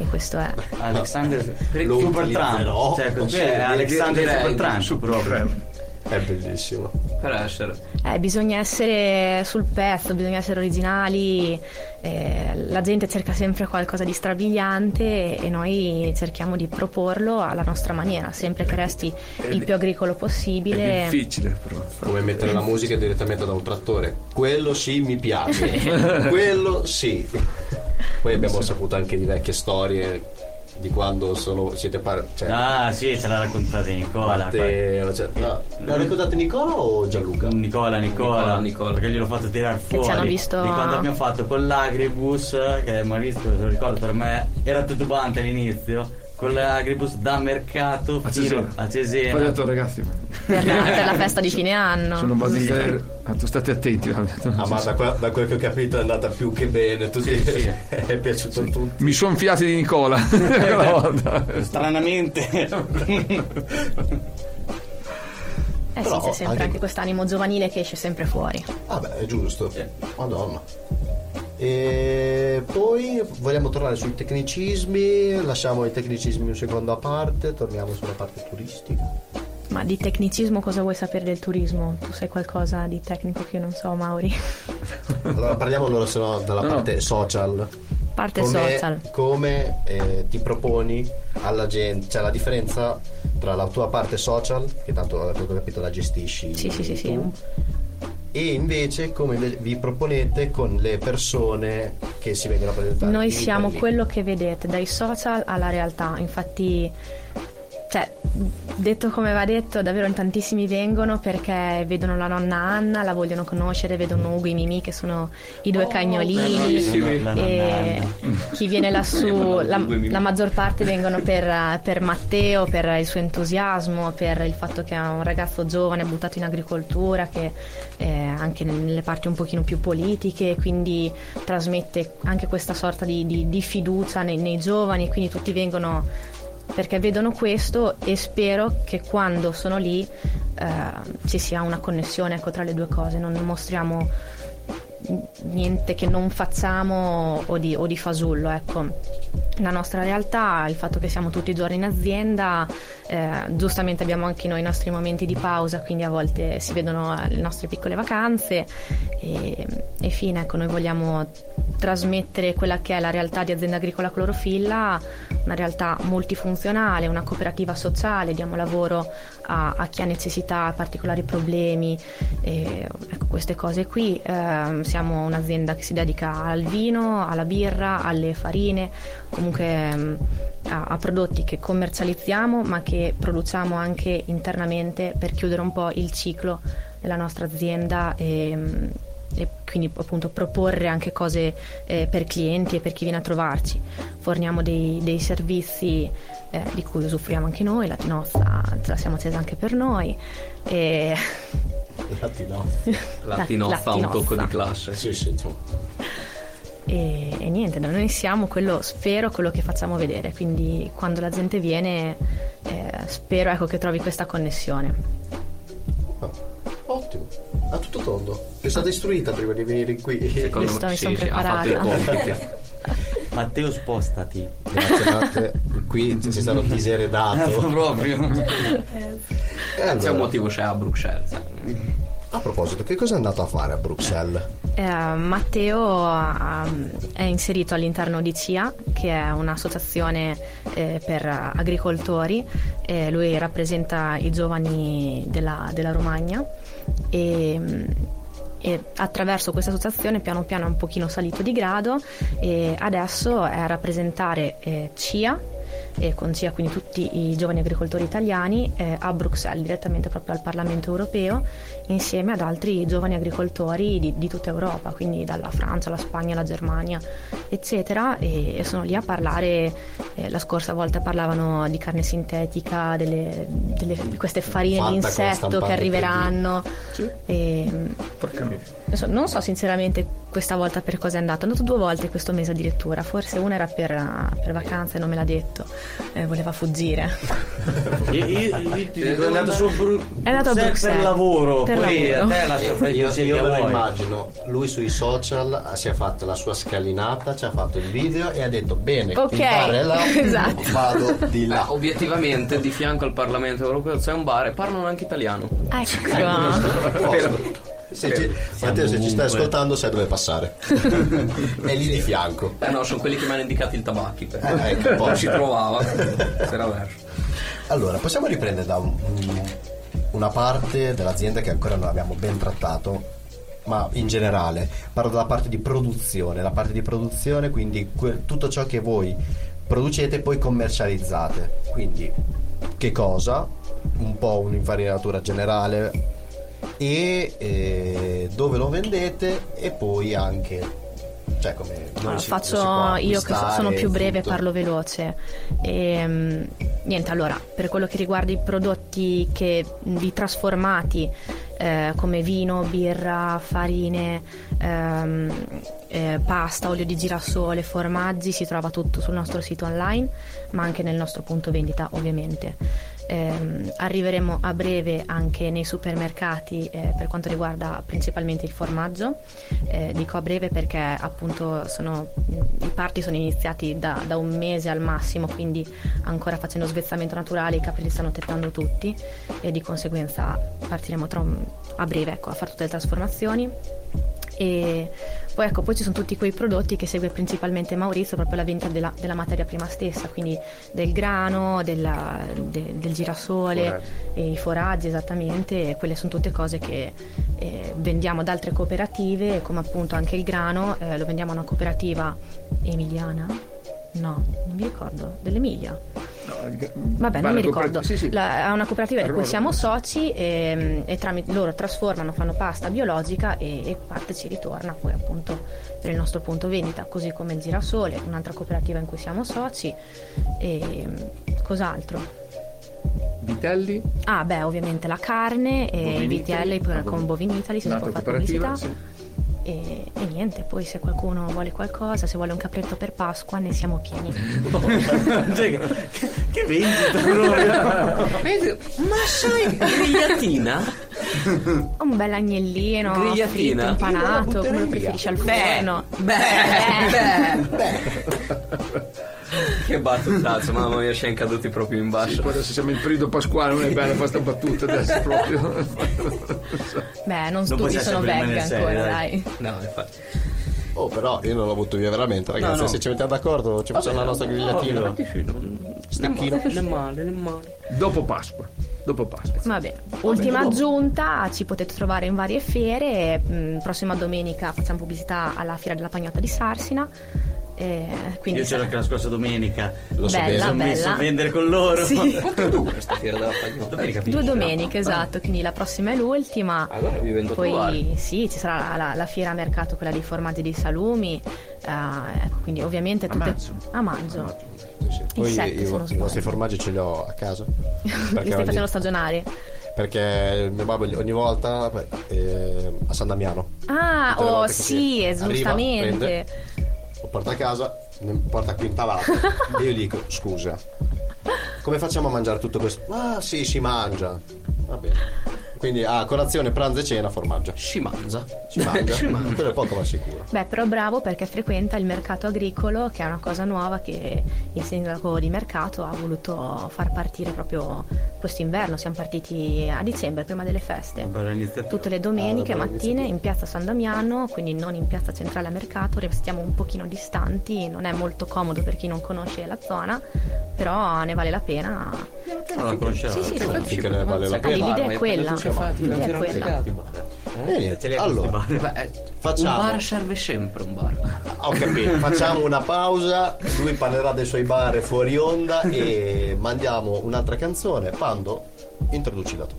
e questo è. Alexander Supertramp. Cioè, così Sì, è Alexander Supertramp proprio. È bellissimo. Per essere. Eh, bisogna essere sul pezzo, bisogna essere originali, eh, la gente cerca sempre qualcosa di strabiliante e noi cerchiamo di proporlo alla nostra maniera, sempre che resti il più agricolo È possibile. difficile però. Come mettere la musica direttamente da un trattore. Quello sì mi piace. *laughs* Quello sì. Poi abbiamo saputo anche di vecchie storie di quando sono, siete par- cioè, Ah sì, ce l'ha raccontata Nicola. parte- cioè, no, l'ha raccontato Nicola o Gianluca? Nicola, Nicola, Nicola, Nicola. perché gliel'ho fatto tirare fuori. ci hanno visto- Di quando abbiamo fatto con l'Agribus, che Maurizio, se lo ricordo per me, era titubante all'inizio. Con l'Agribus da mercato A Cesena. a Poi ho Cesena. detto ragazzi, Per la, per la festa di fine anno. sono basilare, ah, tu state attenti. Ah, ma da, que- da quel che ho capito è andata più che bene. Tu Sì, sì. *laughs* è piaciuto a tutti. Mi sono fiati di Nicola. *laughs* *laughs* Stranamente. Eh Però sì, c'è sempre anche- anche quest'animo giovanile che esce sempre fuori. Vabbè, è giusto. Madonna. E poi vogliamo tornare sui tecnicismi, lasciamo i tecnicismi un secondo a parte, torniamo sulla parte turistica. Ma di tecnicismo cosa vuoi sapere del turismo? Tu sai qualcosa di tecnico che io non so, Mauri? *laughs* Allora parliamo allora se no della No, parte social. Parte come, social. come, eh, ti proponi alla gente, cioè la differenza tra la tua parte social, che tanto ho capito la gestisci Sì, sì, sì, sì. E invece come vi proponete con le persone che si vengono a presentare. Noi siamo quello che vedete, dai social alla realtà. Infatti, cioè, detto come va detto, davvero in tantissimi vengono perché vedono la nonna Anna, la vogliono conoscere, vedono Ugo e Mimì che sono i due cagnolini. La E chi viene lassù, la, la maggior parte vengono per, per Matteo, per il suo entusiasmo, per il fatto che è un ragazzo giovane buttato in agricoltura, che è anche nelle parti un pochino più politiche, quindi trasmette anche questa sorta di, di- di fiducia nei, nei giovani, quindi tutti vengono perché vedono questo e spero che quando sono lì eh, ci sia una connessione ecco, tra le due cose, non mostriamo niente che non facciamo o di, o di fasullo, ecco. La nostra realtà, il fatto che siamo tutti i giorni in azienda, eh, giustamente abbiamo anche noi i nostri momenti di pausa, quindi a volte si vedono le nostre piccole vacanze e, e fine, ecco, noi vogliamo trasmettere quella che è la realtà di azienda agricola clorofilla, una realtà multifunzionale, una cooperativa sociale, diamo lavoro a, a chi ha necessità, particolari problemi, e, ecco, queste cose qui. Ehm, siamo un'azienda che si dedica al vino, alla birra, alle farine, comunque ehm, a, a prodotti che commercializziamo ma che produciamo anche internamente per chiudere un po' il ciclo della nostra azienda e, e quindi appunto proporre anche cose eh, per clienti e per chi viene a trovarci. Forniamo dei, dei servizi eh, di cui usufruiamo anche noi, la Tinozza ce la siamo accesa anche per noi. E... *laughs* La tinozza ha un tocco di classe. Sì, sì, insomma. E, e niente, noi siamo quello, spero, quello che facciamo vedere, quindi quando la gente viene eh, spero ecco, che trovi questa connessione. Ottimo. A tutto tondo. È stata istruita prima di venire qui. Secondo me sì, sì, ha fatto i preparata. compiti. *laughs* Matteo, spostati. Grazie Matte. Qui si stato diseredato. Proprio. E C'è un allora, motivo, c'è a Bruxelles. a proposito, che cosa è andato a fare a Bruxelles? Eh, Matteo ha- è inserito all'interno di CIA, che è un'associazione eh, per agricoltori. Eh, lui rappresenta i giovani della, della Romagna e, mm, e attraverso questa associazione piano piano è un pochino salito di grado e adesso è a rappresentare eh, CIA e con CIA quindi tutti i giovani agricoltori italiani eh, a Bruxelles, direttamente proprio al Parlamento europeo, insieme ad altri giovani agricoltori di, di tutta Europa, quindi dalla Francia, la Spagna, la Germania, eccetera, e, e sono lì a parlare, eh, la scorsa volta parlavano di carne sintetica, delle, delle- di queste farine di insetto che arriveranno. Sì. E, Porca miseria. non so, non so sinceramente questa volta per cosa è andato, è andato due volte questo mese addirittura, forse una era per, per vacanze e non me l'ha detto, eh, voleva fuggire. *laughs* Io, io- io ti dico, è andato su Bru- È andato a per- Bruxelles. per lavoro. Per poi lavoro. a te lascia fare Io, io me lo immagino, lui sui social si è fatto la sua scalinata, ci ha fatto il video e ha detto bene, Ok, il bar è là, *laughs* esatto. vado di là. *laughs* obiettivamente di fianco al Parlamento europeo c'è un bar e parlano anche italiano. Ecco. Se ci- Matteo, se ci stai ascoltando sai dove passare. *laughs* è lì di fianco. Eh no, sono quelli che mi hanno indicato il tabacchi. Eh, ecco, poi. C'era verso. Allora, possiamo riprendere da un- un- una parte dell'azienda che ancora non abbiamo ben trattato, ma in generale parlo della parte di produzione, la parte di produzione, quindi que- tutto ciò che voi producete e poi commercializzate. Quindi che cosa? Un po' un'infarinatura generale e eh, dove lo vendete? E poi anche cioè come Allora, si- faccio dove si può io che so- sono più breve tutto. parlo veloce. Ehm, niente allora per quello che riguarda i prodotti che, di trasformati eh, come vino, birra, farine ehm, eh, pasta, olio di girasole, formaggi si trova tutto sul nostro sito online ma anche nel nostro punto vendita ovviamente Ehm, arriveremo a breve anche nei supermercati eh, per quanto riguarda principalmente il formaggio. Eh, dico a breve perché appunto sono, i parti sono iniziati da, da un mese al massimo, quindi ancora facendo svezzamento naturale i capri li stanno tettando tutti e di conseguenza partiremo un- a breve ecco, a fare tutte le trasformazioni. E poi ecco, poi ci sono tutti quei prodotti che segue principalmente Maurizio, proprio la vendita della, della materia prima stessa, quindi del grano, della- de- del girasole, e i foraggi esattamente, e quelle sono tutte cose che eh, vendiamo ad altre cooperative, come appunto anche il grano, eh, lo vendiamo a una cooperativa emiliana? No, non mi ricordo, dell'Emilia. Vabbè, non mi ricordo. Sì, sì. La- è una cooperativa di cui siamo soci e, e tramite loro trasformano, fanno pasta biologica e, e parte ci ritorna poi appunto per il nostro punto vendita, così come il girasole, un'altra cooperativa in cui siamo soci e cos'altro. Vitelli, Ah, beh, ovviamente la carne e i vitelli Italy. poi con Bovini Italy se si può fare pubblicità. sì. E, e niente, poi se qualcuno vuole qualcosa, se vuole un capretto per Pasqua, ne siamo pieni. *laughs* Cioè, che, che vendita proprio. Ma sai, grigliatina? Un bel agnellino, fritto, impanato, come lo preferisci al forno. Beh, beh, *laughs* Che battutazzo, mamma mia, siamo caduti proprio in Sì, basso. poi adesso siamo in periodo pasquale, non è bella questa battuta adesso *laughs* proprio. Beh, non Non tutti sono veg ancora, dai. dai. No, infatti. Oh, però io non l'ho butto via veramente, ragazzi. No, no. Se ci mettiamo d'accordo, ci facciamo la nostra grigliatina. Stecchino. Le male, le male. Dopo Pasqua. Dopo Pasqua. Va bene. Ultima aggiunta, ci potete trovare in varie fiere. mm, prossima domenica facciamo pubblicità alla Fiera della Pagnotta di Sarsina. E quindi Io c'ero anche la scorsa domenica. Lo so Bella, sono messo bella. a vendere con loro. Sì. Questa fiera della fagnola. Domenica Due domeniche, esatto, quindi la prossima è l'ultima. Allora vi a trovare. Poi sì, ci sarà la, la fiera a mercato, quella dei formaggi di salumi. eh, ecco, quindi ovviamente A tutte maggio. a maggio. Sì, sì. Poi io- i vostri formaggi ce li ho a casa. *laughs* Li Perché stai ogni, facendo stagionari. perché mio babbo ogni volta eh, a San Damiano Ah, oh sì, arriva, giustamente. prende, lo porta a casa, ne porta quintalato e *laughs* io dico scusa, come facciamo a mangiare tutto questo? Ah sì, si mangia. Va bene. Quindi a colazione, pranzo e cena formaggio. Si mangia. Si mangia. Quello è poco ma sicuro. Beh, però bravo perché frequenta il mercato agricolo, che è una cosa nuova che il sindaco di mercato ha voluto far partire proprio quest'inverno. Siamo partiti a dicembre, prima delle feste. Tutte le domeniche Ah, mattine in piazza San Damiano, quindi non in piazza centrale a mercato, restiamo un pochino distanti, non è molto comodo per chi non conosce la zona, però ne vale la pena. Non la conoscevo. Sì, sì, sì. Vale la Ah, pena. l'idea è quella. L'idea L'idea è quella. E niente, allora, Un facciamo. bar serve sempre un bar. Ho capito, facciamo una pausa, lui parlerà dei suoi bar fuori onda e mandiamo un'altra canzone. Pando, introducila tu.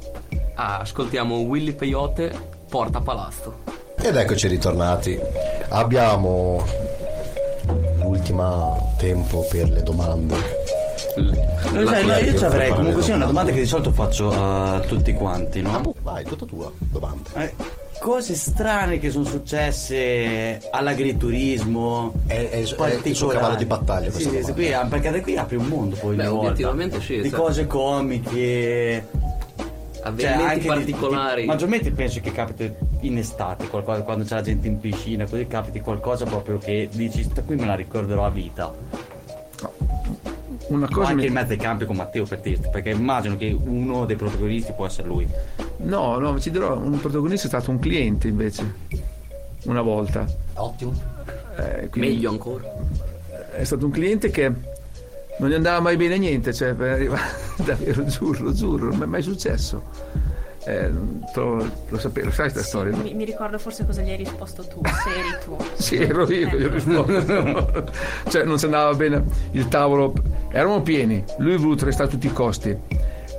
Ah, ascoltiamo Willy Peyote, Porta Palazzo. Ed eccoci ritornati. Abbiamo l'ultimo tempo per le domande. Non sai, no, io ci avrei comunque sia una domanda che di solito faccio a tutti quanti, no? Ah, Vai, tutta tua domanda. Eh, cose strane che sono successe all'agriturismo È- è- è il suo cavallo di battaglia sì, sì, domanda. qui, perché da qui apri un mondo poi Beh, volta. sì, di cioè. cose comiche cioè, Avvenimenti anche di- particolari. di- maggiormente penso che capiti in estate qualcosa, quando c'è la gente in piscina così capiti qualcosa proprio che dici qui me la ricorderò a vita Una o cosa anche mi- in mezzo ai campi con Matteo per dirti perché immagino che uno dei protagonisti può essere lui No, no, ci dirò, un protagonista è stato un cliente invece, una volta. Ottimo. Eh, Meglio ancora. È stato un cliente che non gli andava mai bene niente, cioè per arrivare, *laughs* davvero, giuro, giuro, non mi è mai successo. Eh, lo, lo sapevo, lo sai questa storia? no? Mi, mi ricordo forse cosa gli hai risposto tu, se eri tu. *laughs* Sì, ero io che gli ho risposto. *laughs* cioè, non si andava bene il tavolo. Eravamo pieni, lui ha voluto restare a tutti i costi.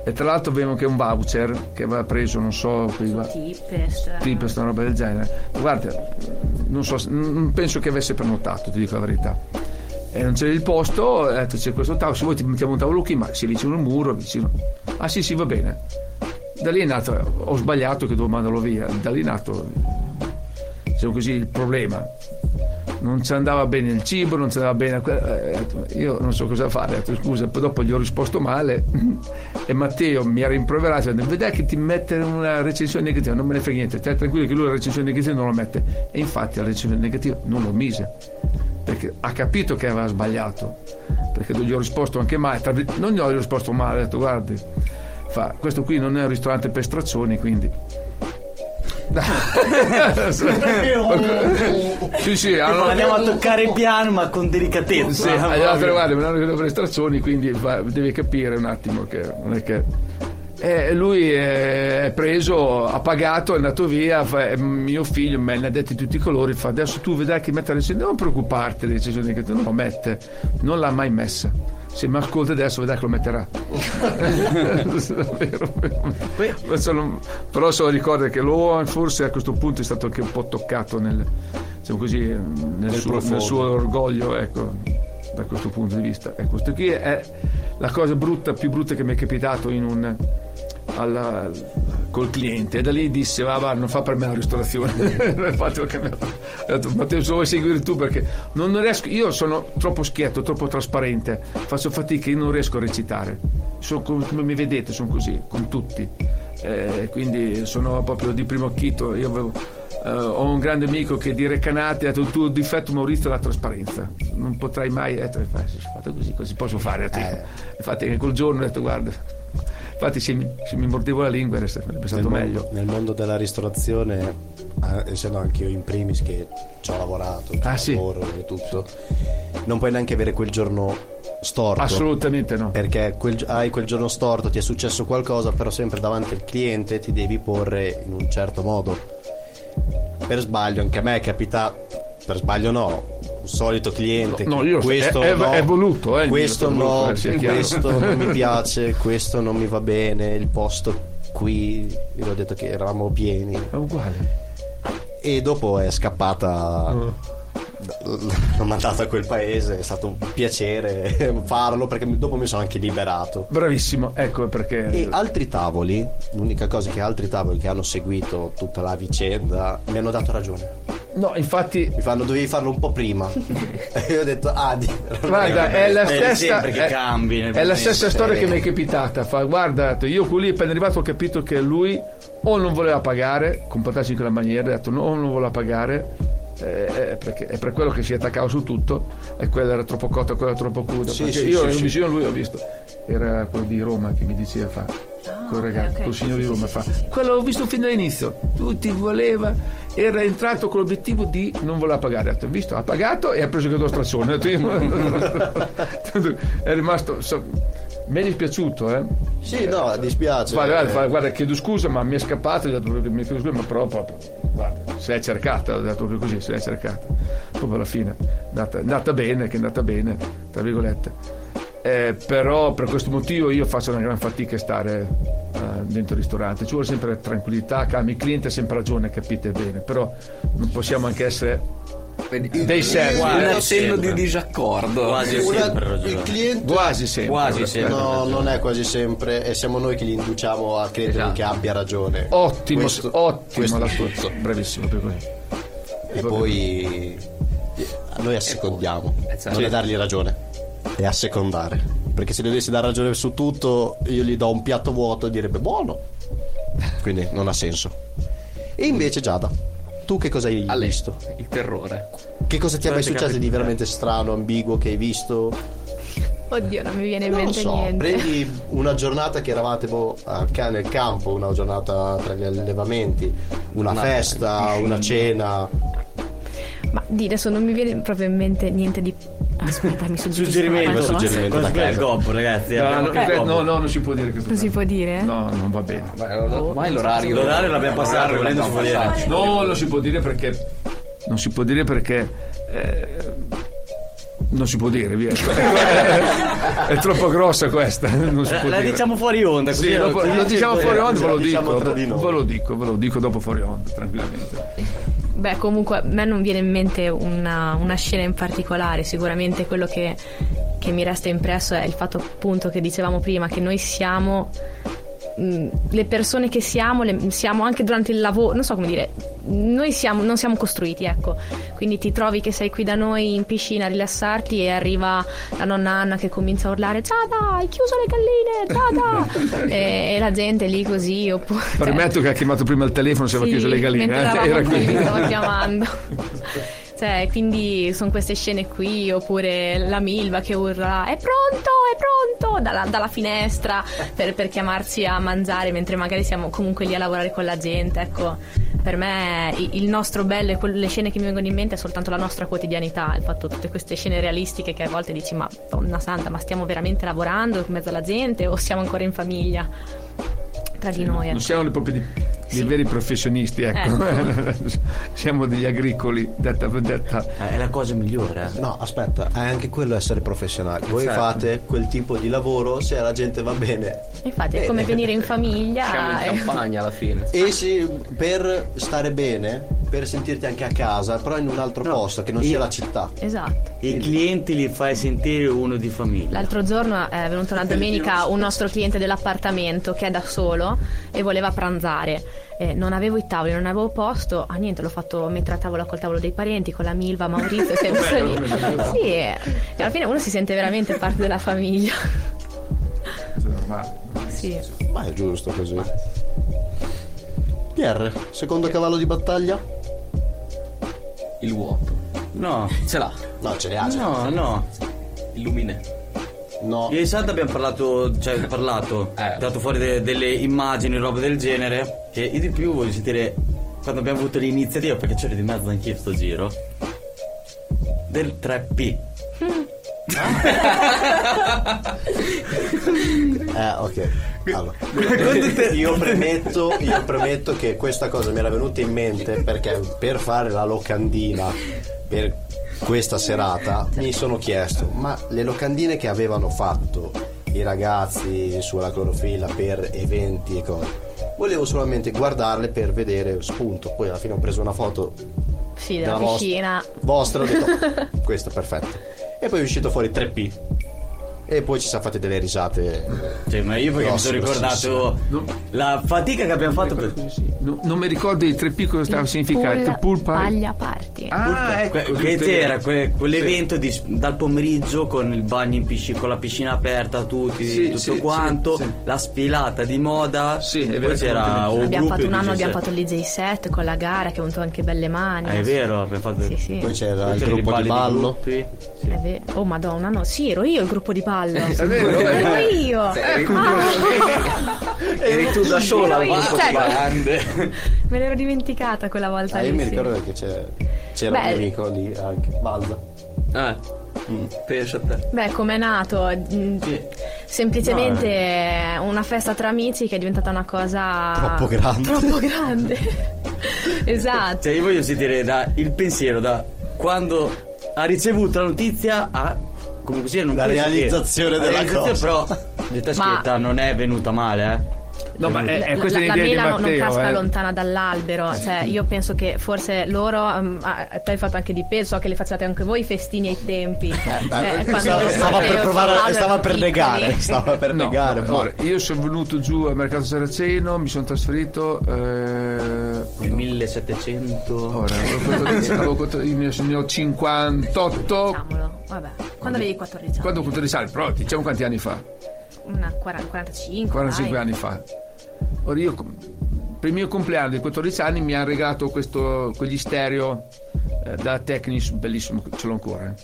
E tra l'altro avevamo anche un voucher che aveva preso, non so, va- Tippes. tipo una roba del genere. Guarda, non, so, non penso che avesse prenotato, ti dico la verità. E non c'era il posto, ho detto c'è questo tavolo, se vuoi ti mettiamo un tavolo qui, ma si vicino al muro, vicino. Ah sì, sì, va bene. Da lì è nato, ho sbagliato che dovevo mandarlo via, da lì è nato, diciamo così, il problema. Non ci andava bene il cibo, non ci andava bene. eh, Io non so cosa fare, detto scusa, poi dopo gli ho risposto male *laughs* e Matteo mi ha rimproverato, ha detto, vedrai che ti mette una recensione negativa, non me ne frega niente, stai tranquillo che lui la recensione negativa non la mette. E infatti la recensione negativa non lo mise, perché ha capito che aveva sbagliato, perché gli ho risposto anche male, non gli ho risposto male, ho detto guardi, fa, questo qui non è un ristorante per straccioni, quindi... *laughs* sì, sì, allora, andiamo a toccare piano ma con delicatezza sì, guardi, mi hanno credo per le stazioni, quindi va- devi capire un attimo che non è che. E lui è preso, ha pagato, è andato via, fa- e mio figlio me ne ha detti tutti i colori, fa adesso tu vedrai che mette la recensione, non preoccuparti, la recensione che tu non lo mette, non l'ha mai messa. Se mi ascolta adesso vedrai che lo metterà. Davvero. Ma sono- però solo ricorda che lo forse a questo punto è stato anche un po' toccato nel, diciamo così, nel, suo, nel suo orgoglio, ecco, da questo punto di vista. E questo qui è la cosa brutta, più brutta che mi è capitato in un, alla- col cliente. E da lì disse, va, va, non fa per me la ristorazione. *laughs* Infatti ho cambiato. Ho detto, Matteo, se vuoi seguire tu perché non riesco, io sono troppo schietto, troppo trasparente, faccio fatica, io non riesco a recitare. Sono come, mi vedete, sono così, con tutti. Eh, quindi sono proprio di primo acchito. Io avevo, eh, ho un grande amico che di Recanati ha detto il tuo difetto Maurizio è la trasparenza. Non potrai mai. Eh, se fate così, così posso fare. Eh. Infatti quel giorno ho detto guarda. Infatti se mi, se mi mordevo la lingua era- sarebbe stato nel, meglio. Mondo, nel mondo della ristorazione, eh, essendo anche io in primis che ci ho lavorato, Ah, sì. lavoro e tutto, non puoi neanche avere quel giorno storto. Assolutamente no. Perché quel hai quel giorno storto, ti è successo qualcosa, però sempre davanti al cliente ti devi porre in un certo modo. Per sbaglio, anche a me è capitato, per sbaglio no, solito cliente. No, io- questo è- no, è voluto, eh, questo è voluto, no, eh, questo non mi *laughs* piace, questo non mi va bene, il posto qui, io ho detto che eravamo pieni. È uguale. E dopo è scappata. Mm. L'ho mandata a quel paese, è stato un piacere *laughs* farlo perché dopo mi sono anche liberato. Bravissimo, ecco perché. E altri tavoli, l'unica cosa che altri tavoli che hanno seguito tutta la vicenda mi hanno dato ragione. No, infatti, Mi fanno, dovevi farlo un po' prima. *laughs* e io ho detto, ah, di- guarda, è la *laughs* stessa. che è- cambi È la stessa storia che mi è capitata. Fa, guarda, io quelli appena arrivato ho capito che lui o non voleva pagare, comportarsi in quella maniera, ha detto no, o non voleva pagare. Eh, eh, perché è per quello che si attaccava su tutto e quella era troppo cotta, quella era troppo cruda. Sì, perché sì, io sì, vicino a lui ho visto, era quello di Roma che mi diceva fa. quel ragazzo, quel signore di Roma fa. Quello l'ho visto fin dall'inizio, tutti voleva, era entrato con l'obiettivo di non voleva pagare. Ha visto, ha pagato e ha preso strazzone. Ha detto, io- *laughs* *laughs* *laughs* è rimasto. so- mi è dispiaciuto, eh. Sì, no, dispiace. Guarda, guarda, guarda, chiedo scusa, ma mi è scappato, gli ho che mi chiedo scusa, ma però proprio, guarda, se l'è cercata, ho detto proprio così, se l'è cercata. Proprio alla fine, è andata, è andata bene, che è andata bene, tra virgolette. Eh, però per questo motivo io faccio una gran fatica a stare eh, dentro il ristorante, ci vuole sempre tranquillità, calma, il cliente ha sempre ragione, capite bene, però non possiamo anche essere dei servi. Un accenno sempre. di disaccordo. Quasi Una- sempre ragione. il cliente Quasi sempre. Quasi sempre. No, non è quasi sempre e siamo noi che li induciamo a credere Esatto. che abbia ragione. Ottimo, Questo- ottimo questo. Bravissimo per così. E poi noi assecondiamo, certo. non è dargli ragione, è assecondare. Perché se gli dovessi dare ragione su tutto, io gli do un piatto vuoto e direbbe buono. Quindi non ha senso. E invece Giada, tu che cosa hai A lei, visto? il terrore. Che cosa ti è mai successo di veramente strano, ambiguo che hai visto? Oddio, non mi viene in Non lo mente so, niente. prendi una giornata che eravate boh, nel campo, una giornata tra gli allevamenti, una Una- festa, una cena. Ma di adesso non mi viene proprio in mente niente di. Aspetta, mi suggerisco *laughs* Suggerimento, suggerimento. Da è il casa. gobbo, ragazzi? No, no, gobbo. no, no, non si può dire questo. Non si può dire? No, non va bene. Ormai l'orario. L'orario l'abbiamo passato, volendo si può dire. No, non si può dire perché. Non si può dire perché. eh, non si può dire, via. *laughs* È troppo grossa questa. Non si La, può la dire. diciamo fuori onda, così Sì, dopo- lo diciamo fuori onda, ve lo Diciamo dico. Ve lo dico, ve lo dico dopo fuori onda, tranquillamente. Beh, comunque a me non viene in mente una, una scena in particolare, sicuramente quello che, che mi resta impresso è il fatto appunto che dicevamo prima, che noi siamo mh, le persone che siamo, le- siamo anche durante il lavoro, non so come dire, noi siamo, non siamo costruiti, ecco, quindi ti trovi che sei qui da noi in piscina a rilassarti e arriva la nonna Anna che comincia a urlare Giada, hai chiuso le galline, Giada! *laughs* e, e la gente lì così, oppure... Permetto che ha chiamato prima il telefono, si aveva Sì, chiuso le galline. eh, Era qui, stava chiamando. *laughs* Cioè, quindi sono queste scene qui, oppure la Milva che urla è pronto, è pronto dalla, dalla finestra per, per chiamarci a mangiare mentre magari siamo comunque lì a lavorare con la gente. Ecco, per me il nostro bello e le scene che mi vengono in mente è soltanto la nostra quotidianità, il fatto tutte queste scene realistiche che a volte dici ma donna santa, ma stiamo veramente lavorando in mezzo alla gente o siamo ancora in famiglia? Tra di noi. Non ecco. siamo proprio dei, dei Sì. veri professionisti, ecco. *laughs* siamo degli agricoli, detta per detta. Eh, È la cosa migliore. eh. No, aspetta, è anche quello essere professionali. Voi Certo. fate quel tipo di lavoro se la gente va bene. Infatti è come venire in famiglia. Siamo in e- campagna alla fine. E se per stare bene, per sentirti anche a casa, però in un altro posto che non io- sia la città. Esatto. I clienti li fai sentire uno di famiglia. L'altro giorno è venuto una domenica un nostro cliente dell'appartamento che è da solo e voleva pranzare. Eh, non avevo i tavoli, non avevo posto. Ah, niente, l'ho fatto mettere a tavola col tavolo dei parenti, con la Milva, Maurizio. si è messo lì. Sì, e alla fine uno si sente veramente parte della famiglia. Sì. Ma è giusto così. Pierre, secondo cavallo di battaglia? Il vuoto. No, Ce l'ha. No, ce le ha. ce le ha. no, no. Il luminè. No. Ieri sera abbiamo parlato, cioè parlato, Eh. dato fuori de- delle immagini, roba del genere. Che io di più voglio sentire quando abbiamo avuto l'iniziativa, perché c'ero di mezzo anch'io sto giro. Del 3P. *laughs* Eh, ok. Allora, io premetto, io premetto che questa cosa mi era venuta in mente perché per fare la locandina, per questa serata mi sono chiesto, ma le locandine che avevano fatto i ragazzi sulla clorofilla per eventi e cose, volevo solamente guardarle per vedere spunto. Poi alla fine ho preso una foto Sì, della vostra- piscina. vostra, ho detto, *laughs* questo è perfetto. E poi è uscito fuori 3P. E poi ci siamo fatti delle risate. Sì, ma io perché mi Grosso, sono ricordato la fatica che abbiamo fatto per... No- non mi ricordo i tre P cosa stava a significare. Pool Pool party. Paglia party. Ah, ecco. Que- che c'era que- quell'evento di- dal pomeriggio con il bagno in piscina, con la piscina aperta, tutti, Sì, tutto sì, quanto, sì, sì. la sfilata di moda. Sì, è e vero, poi c'era Abbiamo fatto un anno, DJ abbiamo set. fatto DJ set con la gara che ha avuto anche belle mani. Ah, è vero, abbiamo fatto Sì, sì. Poi c'era il gruppo di ballo. Sì. Oh madonna, no, sì, ero io il gruppo di ballo. È vero, Ero vero. io. Eri tu, Ah. *laughs* eri tu da sola al cioè, di ballo. Grande. Me l'ero dimenticata quella volta Ah, lì. io mi sì. ricordo che c'era, c'era un Beh. mio amico lì anche, Balda. Eh, pensa a te. Beh, com'è nato? Mm, Semplicemente è una festa tra amici che è diventata una cosa Troppo grande. Troppo grande. *laughs* esatto. Cioè, io voglio sentire da, il pensiero da quando ha ricevuto la notizia a comunque sia non La realizzazione la della realizzazione, cosa. però detta schietta non è venuta male eh No, ma è, è La, questa la- la mela non- non Matteo. casca eh. lontana dall'albero, cioè io penso che forse loro, um, ah, te hai fatto anche di peso, so che le facciate anche voi i festini ai tempi. Eh, quando stava, stava per Matteo provare, stava per piccoli. negare, stava per No, negare. no, allora, io sono venuto giù al mercato saraceno, mi sono trasferito. Eh, nel 1700 ora, avevo contato- *laughs* avevo ne ho- ne ho 58. Diciamolo, vabbè, quando avevi 14 anni? Quando ho contato di sale, però diciamo quanti anni fa? Una 40 45. 45 dai. anni fa. Ora io per il mio compleanno di 14 anni mi hanno regalato questo, quegli stereo eh, da Technics, bellissimo, ce l'ho ancora. eh.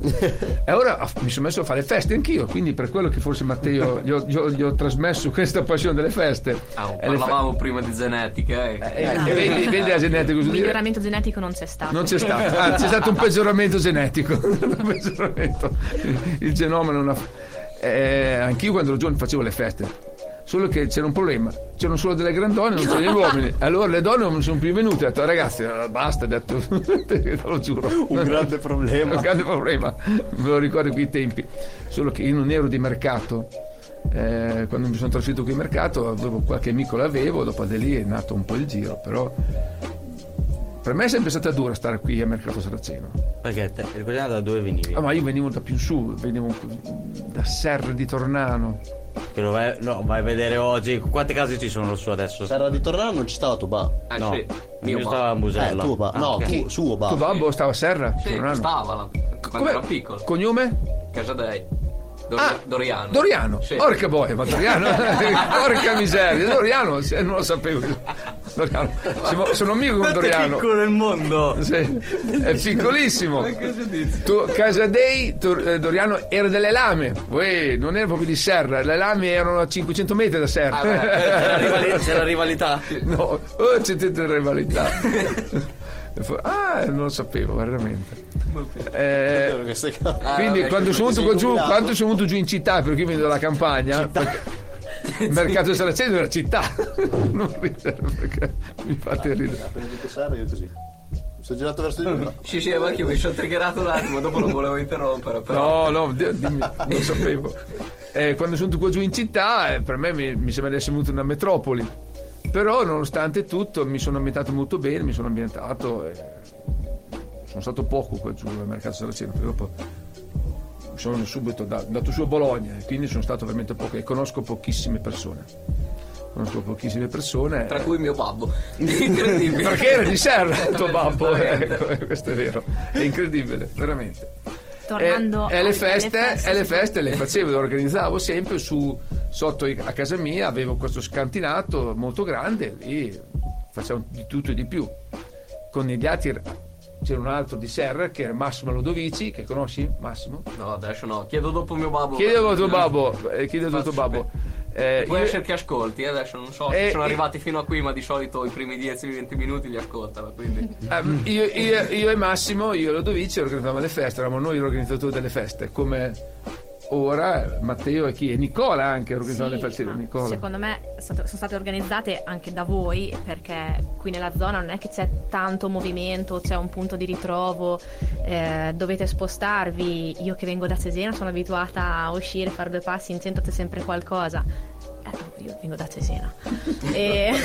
*laughs* e ora ah, mi sono messo a fare feste anch'io, quindi per quello che forse Matteo *laughs* gli ho, gli ho- gli ho trasmesso questa passione delle feste. Ah, le fe- parlavamo prima di genetica, eh. e- e vedi, vedi la genetica Il dire? miglioramento genetico non c'è stato. Non c'è stato, anzi c'è stato un *laughs* peggioramento genetico. Un peggioramento. Il genoma non ha. Eh, anch'io quando ero giovane facevo le feste. Solo che c'era un problema, c'erano solo delle grandone, non c'erano gli uomini. *laughs* Allora le donne non sono più venute. Ho detto, ragazzi, eh, basta, ho detto, *laughs* te lo giuro. Un grande problema. *laughs* Un grande problema, me lo ricordo quei tempi. Solo che io non ero di mercato. Eh, quando mi sono trasferito qui in mercato, avevo qualche amico l'avevo, dopo di lì è nato un po' il giro, però per me è sempre stata dura stare qui a Mercato Saraceno. perché te ricordiamo da dove venivi Ah, ma io venivo da più in su, venivo da Serra di Tornano. Che lo vai, no, vai a vedere oggi quante case ci sono su adesso Serra di Tornano non ci stava tu ba. Eh, no sì, io mio stavo a Eh, Musella tu ba. Ah, No, ok. tu, suo ba. Tuo babbo stava a Serra? Sì, stava là, quando Come- era piccolo. Cognome? Casadei. Dori- Ah, Doriano. Doriano. Sì. Porca boia, ma Doriano. *laughs* *laughs* Porca miseria. Doriano, non lo sapevo. Doriano. Siamo- sono amico con Quanto è Doriano. piccolo nel mondo Sì, è piccolissimo. Tu, casa dei Tor- eh, Doriano era delle lame, Uè, non era proprio di Serra, le lame erano a 500 metri da Serra. Ah, beh, c'è la rivalità, c'è la rivalità. *laughs* no, oh, c'è tutta rivalità. Ah, non lo sapevo veramente. Eh, cose. quindi quando sono venuto giù, quando sono venuto giù in città, perché io vengo dalla campagna, perché- il mercato saraceno era città. *laughs* non ridere perché mi fate ridere. Io così. Mi sono girato verso di lui. no. Sì, sì, ma anche io mi sono triggerato un attimo, dopo non volevo interrompere. Però. No, no, di- dimmi, non sapevo. *laughs* Eh, quando sono venuto qua giù in città, eh, per me mi, mi sembra di essere venuto in una metropoli. Però, nonostante tutto, mi sono ambientato molto bene, mi sono ambientato. e sono stato poco qua giù al mercato saraceno, poi dopo sono subito da- andato su a Bologna, e quindi sono stato veramente poco e conosco pochissime persone. Conosco pochissime persone. Tra cui mio babbo. Incredibile. *laughs* Perché era di Serra il tuo babbo, ecco, questo è vero, è incredibile, veramente. Tornando e, e le alle feste, e le sì. feste le facevo, le organizzavo sempre su, sotto a casa mia, avevo questo scantinato molto grande, lì facevamo di tutto e di più. Con gli altri c'era un altro di Serra che era Massimo Lodovici, che conosci Massimo? No, adesso no. Chiedo dopo mio babbo. Chiedi al tuo babbo, eh, chiedi al tuo babbo. Eh, Può io- essere che ascolti, eh, adesso non so. Eh, sono eh. arrivati fino a qui, ma di solito i primi 10-20 minuti li ascoltano. Quindi. Ehm, io, io- io e Massimo, io e Lodovici organizzavamo le feste, eravamo noi gli organizzatori delle feste, come ora Matteo e chi? E Nicola anche organizzano Sì, le feste Nicola. Secondo me sono state organizzate anche da voi perché qui nella zona non è che c'è tanto movimento, c'è un punto di ritrovo, eh, dovete spostarvi. Io che vengo da Cesena sono abituata a uscire, fare due passi, in centro c'è sempre qualcosa. Eh, io vengo da Cesena. e... *laughs*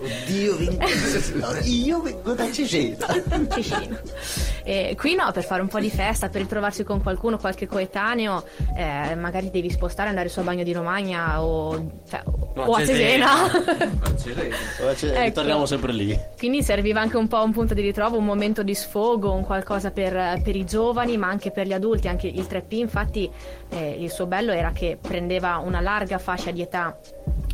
Oddio, vengo- *laughs* io vengo da Cesena. Ticino. E qui no, per fare un po' di festa, per ritrovarsi con qualcuno, qualche coetaneo, eh, magari devi spostare, andare su a Bagno di Romagna o, cioè, No, o a Cesena. Cesena. *laughs* Cioè, Ecco. Ritorniamo sempre lì. Quindi serviva anche un po' un punto di ritrovo, un momento di sfogo, un qualcosa per, per i giovani, ma anche per gli adulti. Anche il 3P, infatti, eh, il suo bello era che prendeva una larga fascia di età.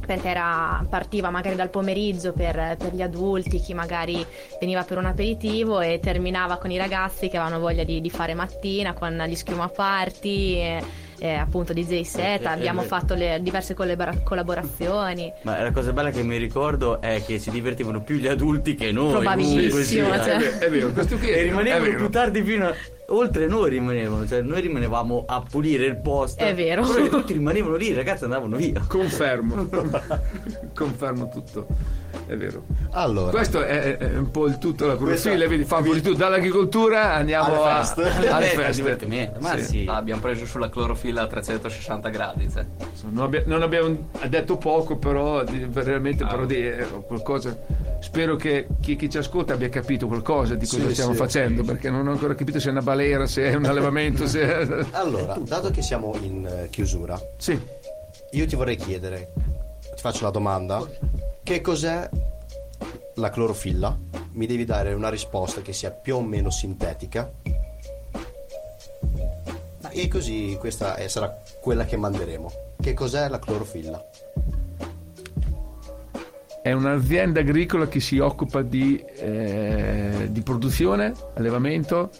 Perché era- partiva magari dal pomeriggio per, per gli adulti, chi magari veniva per un aperitivo e terminava con i ragazzi che avevano voglia di, di fare mattina con gli schiuma party, e, e appunto DJ set. Eh, eh, Abbiamo eh. fatto le diverse collabora- collaborazioni. Ma la cosa bella che mi ricordo è che si divertivano più gli adulti che noi. Probabilissimo, comunque sia. cioè. È vero, è vero, questo qui è, E rimanevano più tardi fino a... Oltre noi rimanevano, cioè noi rimanevamo a pulire il posto. È vero. Però tutti rimanevano lì, i ragazzi andavano via. Confermo. *laughs* Confermo tutto. È vero. Allora, Questo è, è un po' il tutto la clorofilla, vedi, fa un po' di tutto. Dall'agricoltura andiamo Alle a- feste. alle Eh, feste. Ma Sì. sì. Ah, abbiamo preso sulla clorofilla a 360 gradi. cioè. Non, abbia- non abbiamo detto poco, però di- veramente però di, eh, qualcosa. Spero che chi, chi ci ascolta abbia capito qualcosa di cosa Sì, stiamo sì. facendo, perché non ho ancora capito se è una balera, se è un allevamento, se è... allora, dato che siamo in eh, chiusura, Sì. io ti vorrei chiedere, ti faccio la domanda, che cos'è la clorofilla? Mi devi dare una risposta che sia più o meno sintetica. E così questa è- sarà quella che manderemo. Che cos'è la clorofilla? È un'azienda agricola che si occupa di, eh, di produzione, allevamento,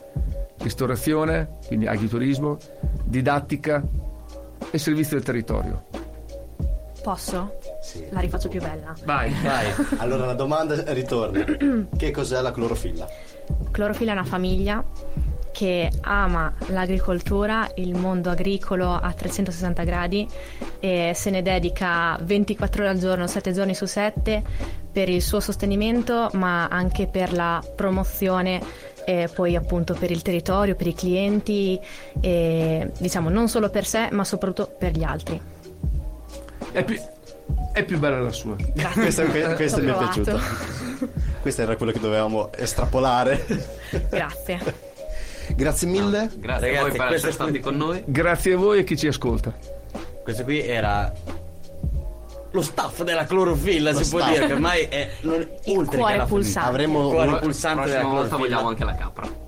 ristorazione, quindi agriturismo, didattica e servizio del territorio. Posso? Sì. La rifaccio più bella. Vai. Vai. *laughs* Allora la domanda ritorna. *clears throat* che cos'è la clorofilla? Clorofilla è una famiglia che ama l'agricoltura, il mondo agricolo a 360 gradi e se ne dedica 24 ore al giorno, 7 giorni su 7 per il suo sostenimento ma anche per la promozione e poi appunto per il territorio, per i clienti e diciamo non solo per sé ma soprattutto per gli altri. È più, è più bella la sua. Grazie. *laughs* Questa, que- questa mi è piaciuta. Questo era quello che dovevamo estrapolare. Grazie. Grazie mille. Grazie a Ragazzi, voi per essere stati con noi. Grazie a voi e chi ci ascolta. Questo qui era lo staff della clorofilla, Lo si può staff. dire che ormai è non, Il oltre cuore la pulsante. Avremo Il cuore pulsante della prossima volta clorofilla. vogliamo anche la capra.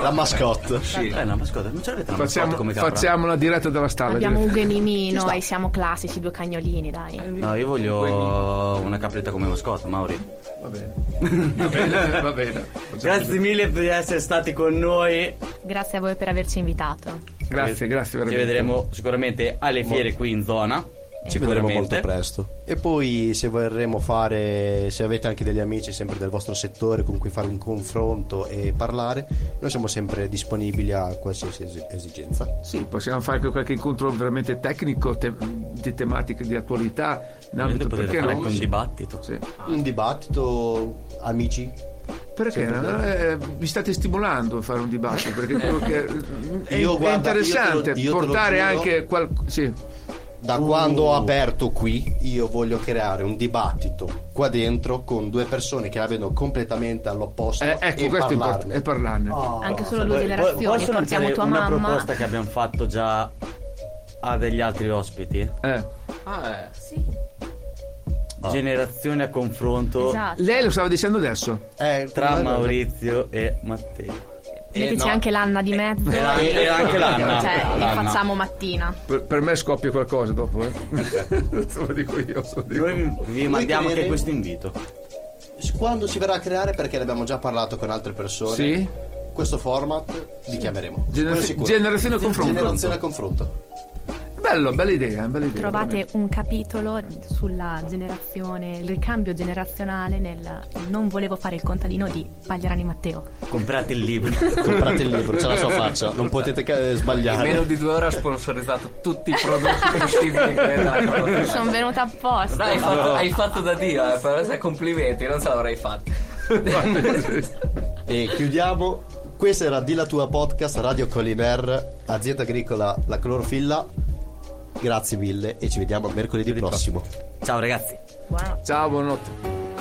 la mascotte. Sì. Eh no, ma scusa, non ce l'avete una Facciamo, mascotte come capra? facciamo una diretta dalla stalla. Abbiamo un genimino e siamo classici, due cagnolini, dai. No, io voglio una capretta come mascotte, Mauri. Va bene. Va bene, va bene. *laughs* Grazie mille per essere stati con noi. Grazie a voi per averci invitato. Grazie, grazie Ci veramente. vedremo sicuramente alle fiere qui in zona. Ci vedremo molto presto. E poi se vorremmo fare, se avete anche degli amici sempre del vostro settore con cui fare un confronto e parlare, noi siamo sempre disponibili a qualsiasi esi- esigenza. Sì, possiamo fare anche qualche incontro veramente tecnico te- di tematiche di attualità. in ambito- perché fare no? anche un dibattito. Sì. Un dibattito, amici. Perché no? Eh, vi state stimolando a fare un dibattito? Perché è, *laughs* Io, è guarda, interessante io te lo- io te lo portare anche qual- sì. Da quando ho aperto qui, io voglio creare un dibattito qua dentro con due persone che la vedono completamente all'opposto Eh, ecco, e questo è parlarne. importante, e parlarne. Anche solo due Poi- generazioni. Posso Portiamo lanciare tua una mamma. proposta che abbiamo fatto già a degli altri ospiti? Eh. Ah, eh. Sì, Generazione a confronto esatto. Lei lo stava dicendo adesso. Eh, tra eh, Maurizio e Matteo. Metteci no. anche l'Anna di mezzo. E la- e anche l'Anna. Cioè, L'Anna. facciamo mattina. Per, per me scoppia qualcosa dopo, eh. *laughs* lo dico io. lo dico. Noi vi mandiamo anche questo invito. Quando si verrà a creare, perché ne abbiamo già parlato con altre persone, Sì. questo format li chiameremo. Genera- Quello sicuro. generazione a confronto. Generazione a confronto. Bello, bella idea, bella idea. Trovate veramente. un capitolo sulla generazione, il ricambio generazionale nel Non volevo fare il contadino di Pagliarani Matteo. Comprate il libro. *laughs* Comprate il libro, c'è la sua faccia, non potete ca- In sbagliare. meno di due ore ha sponsorizzato tutti i prodotti *laughs* possibili che. Sono venuta apposta. Dai, hai fatto, hai fatto da Dio, eh, però se complimenti, non se l'avrei fatto. *laughs* E chiudiamo. Questa era Di la tua podcast, Radio Coliner, azienda agricola La Clorofilla. Grazie mille e ci vediamo mercoledì prossimo. Ciao ragazzi. Buonanotte. Ciao, buonanotte.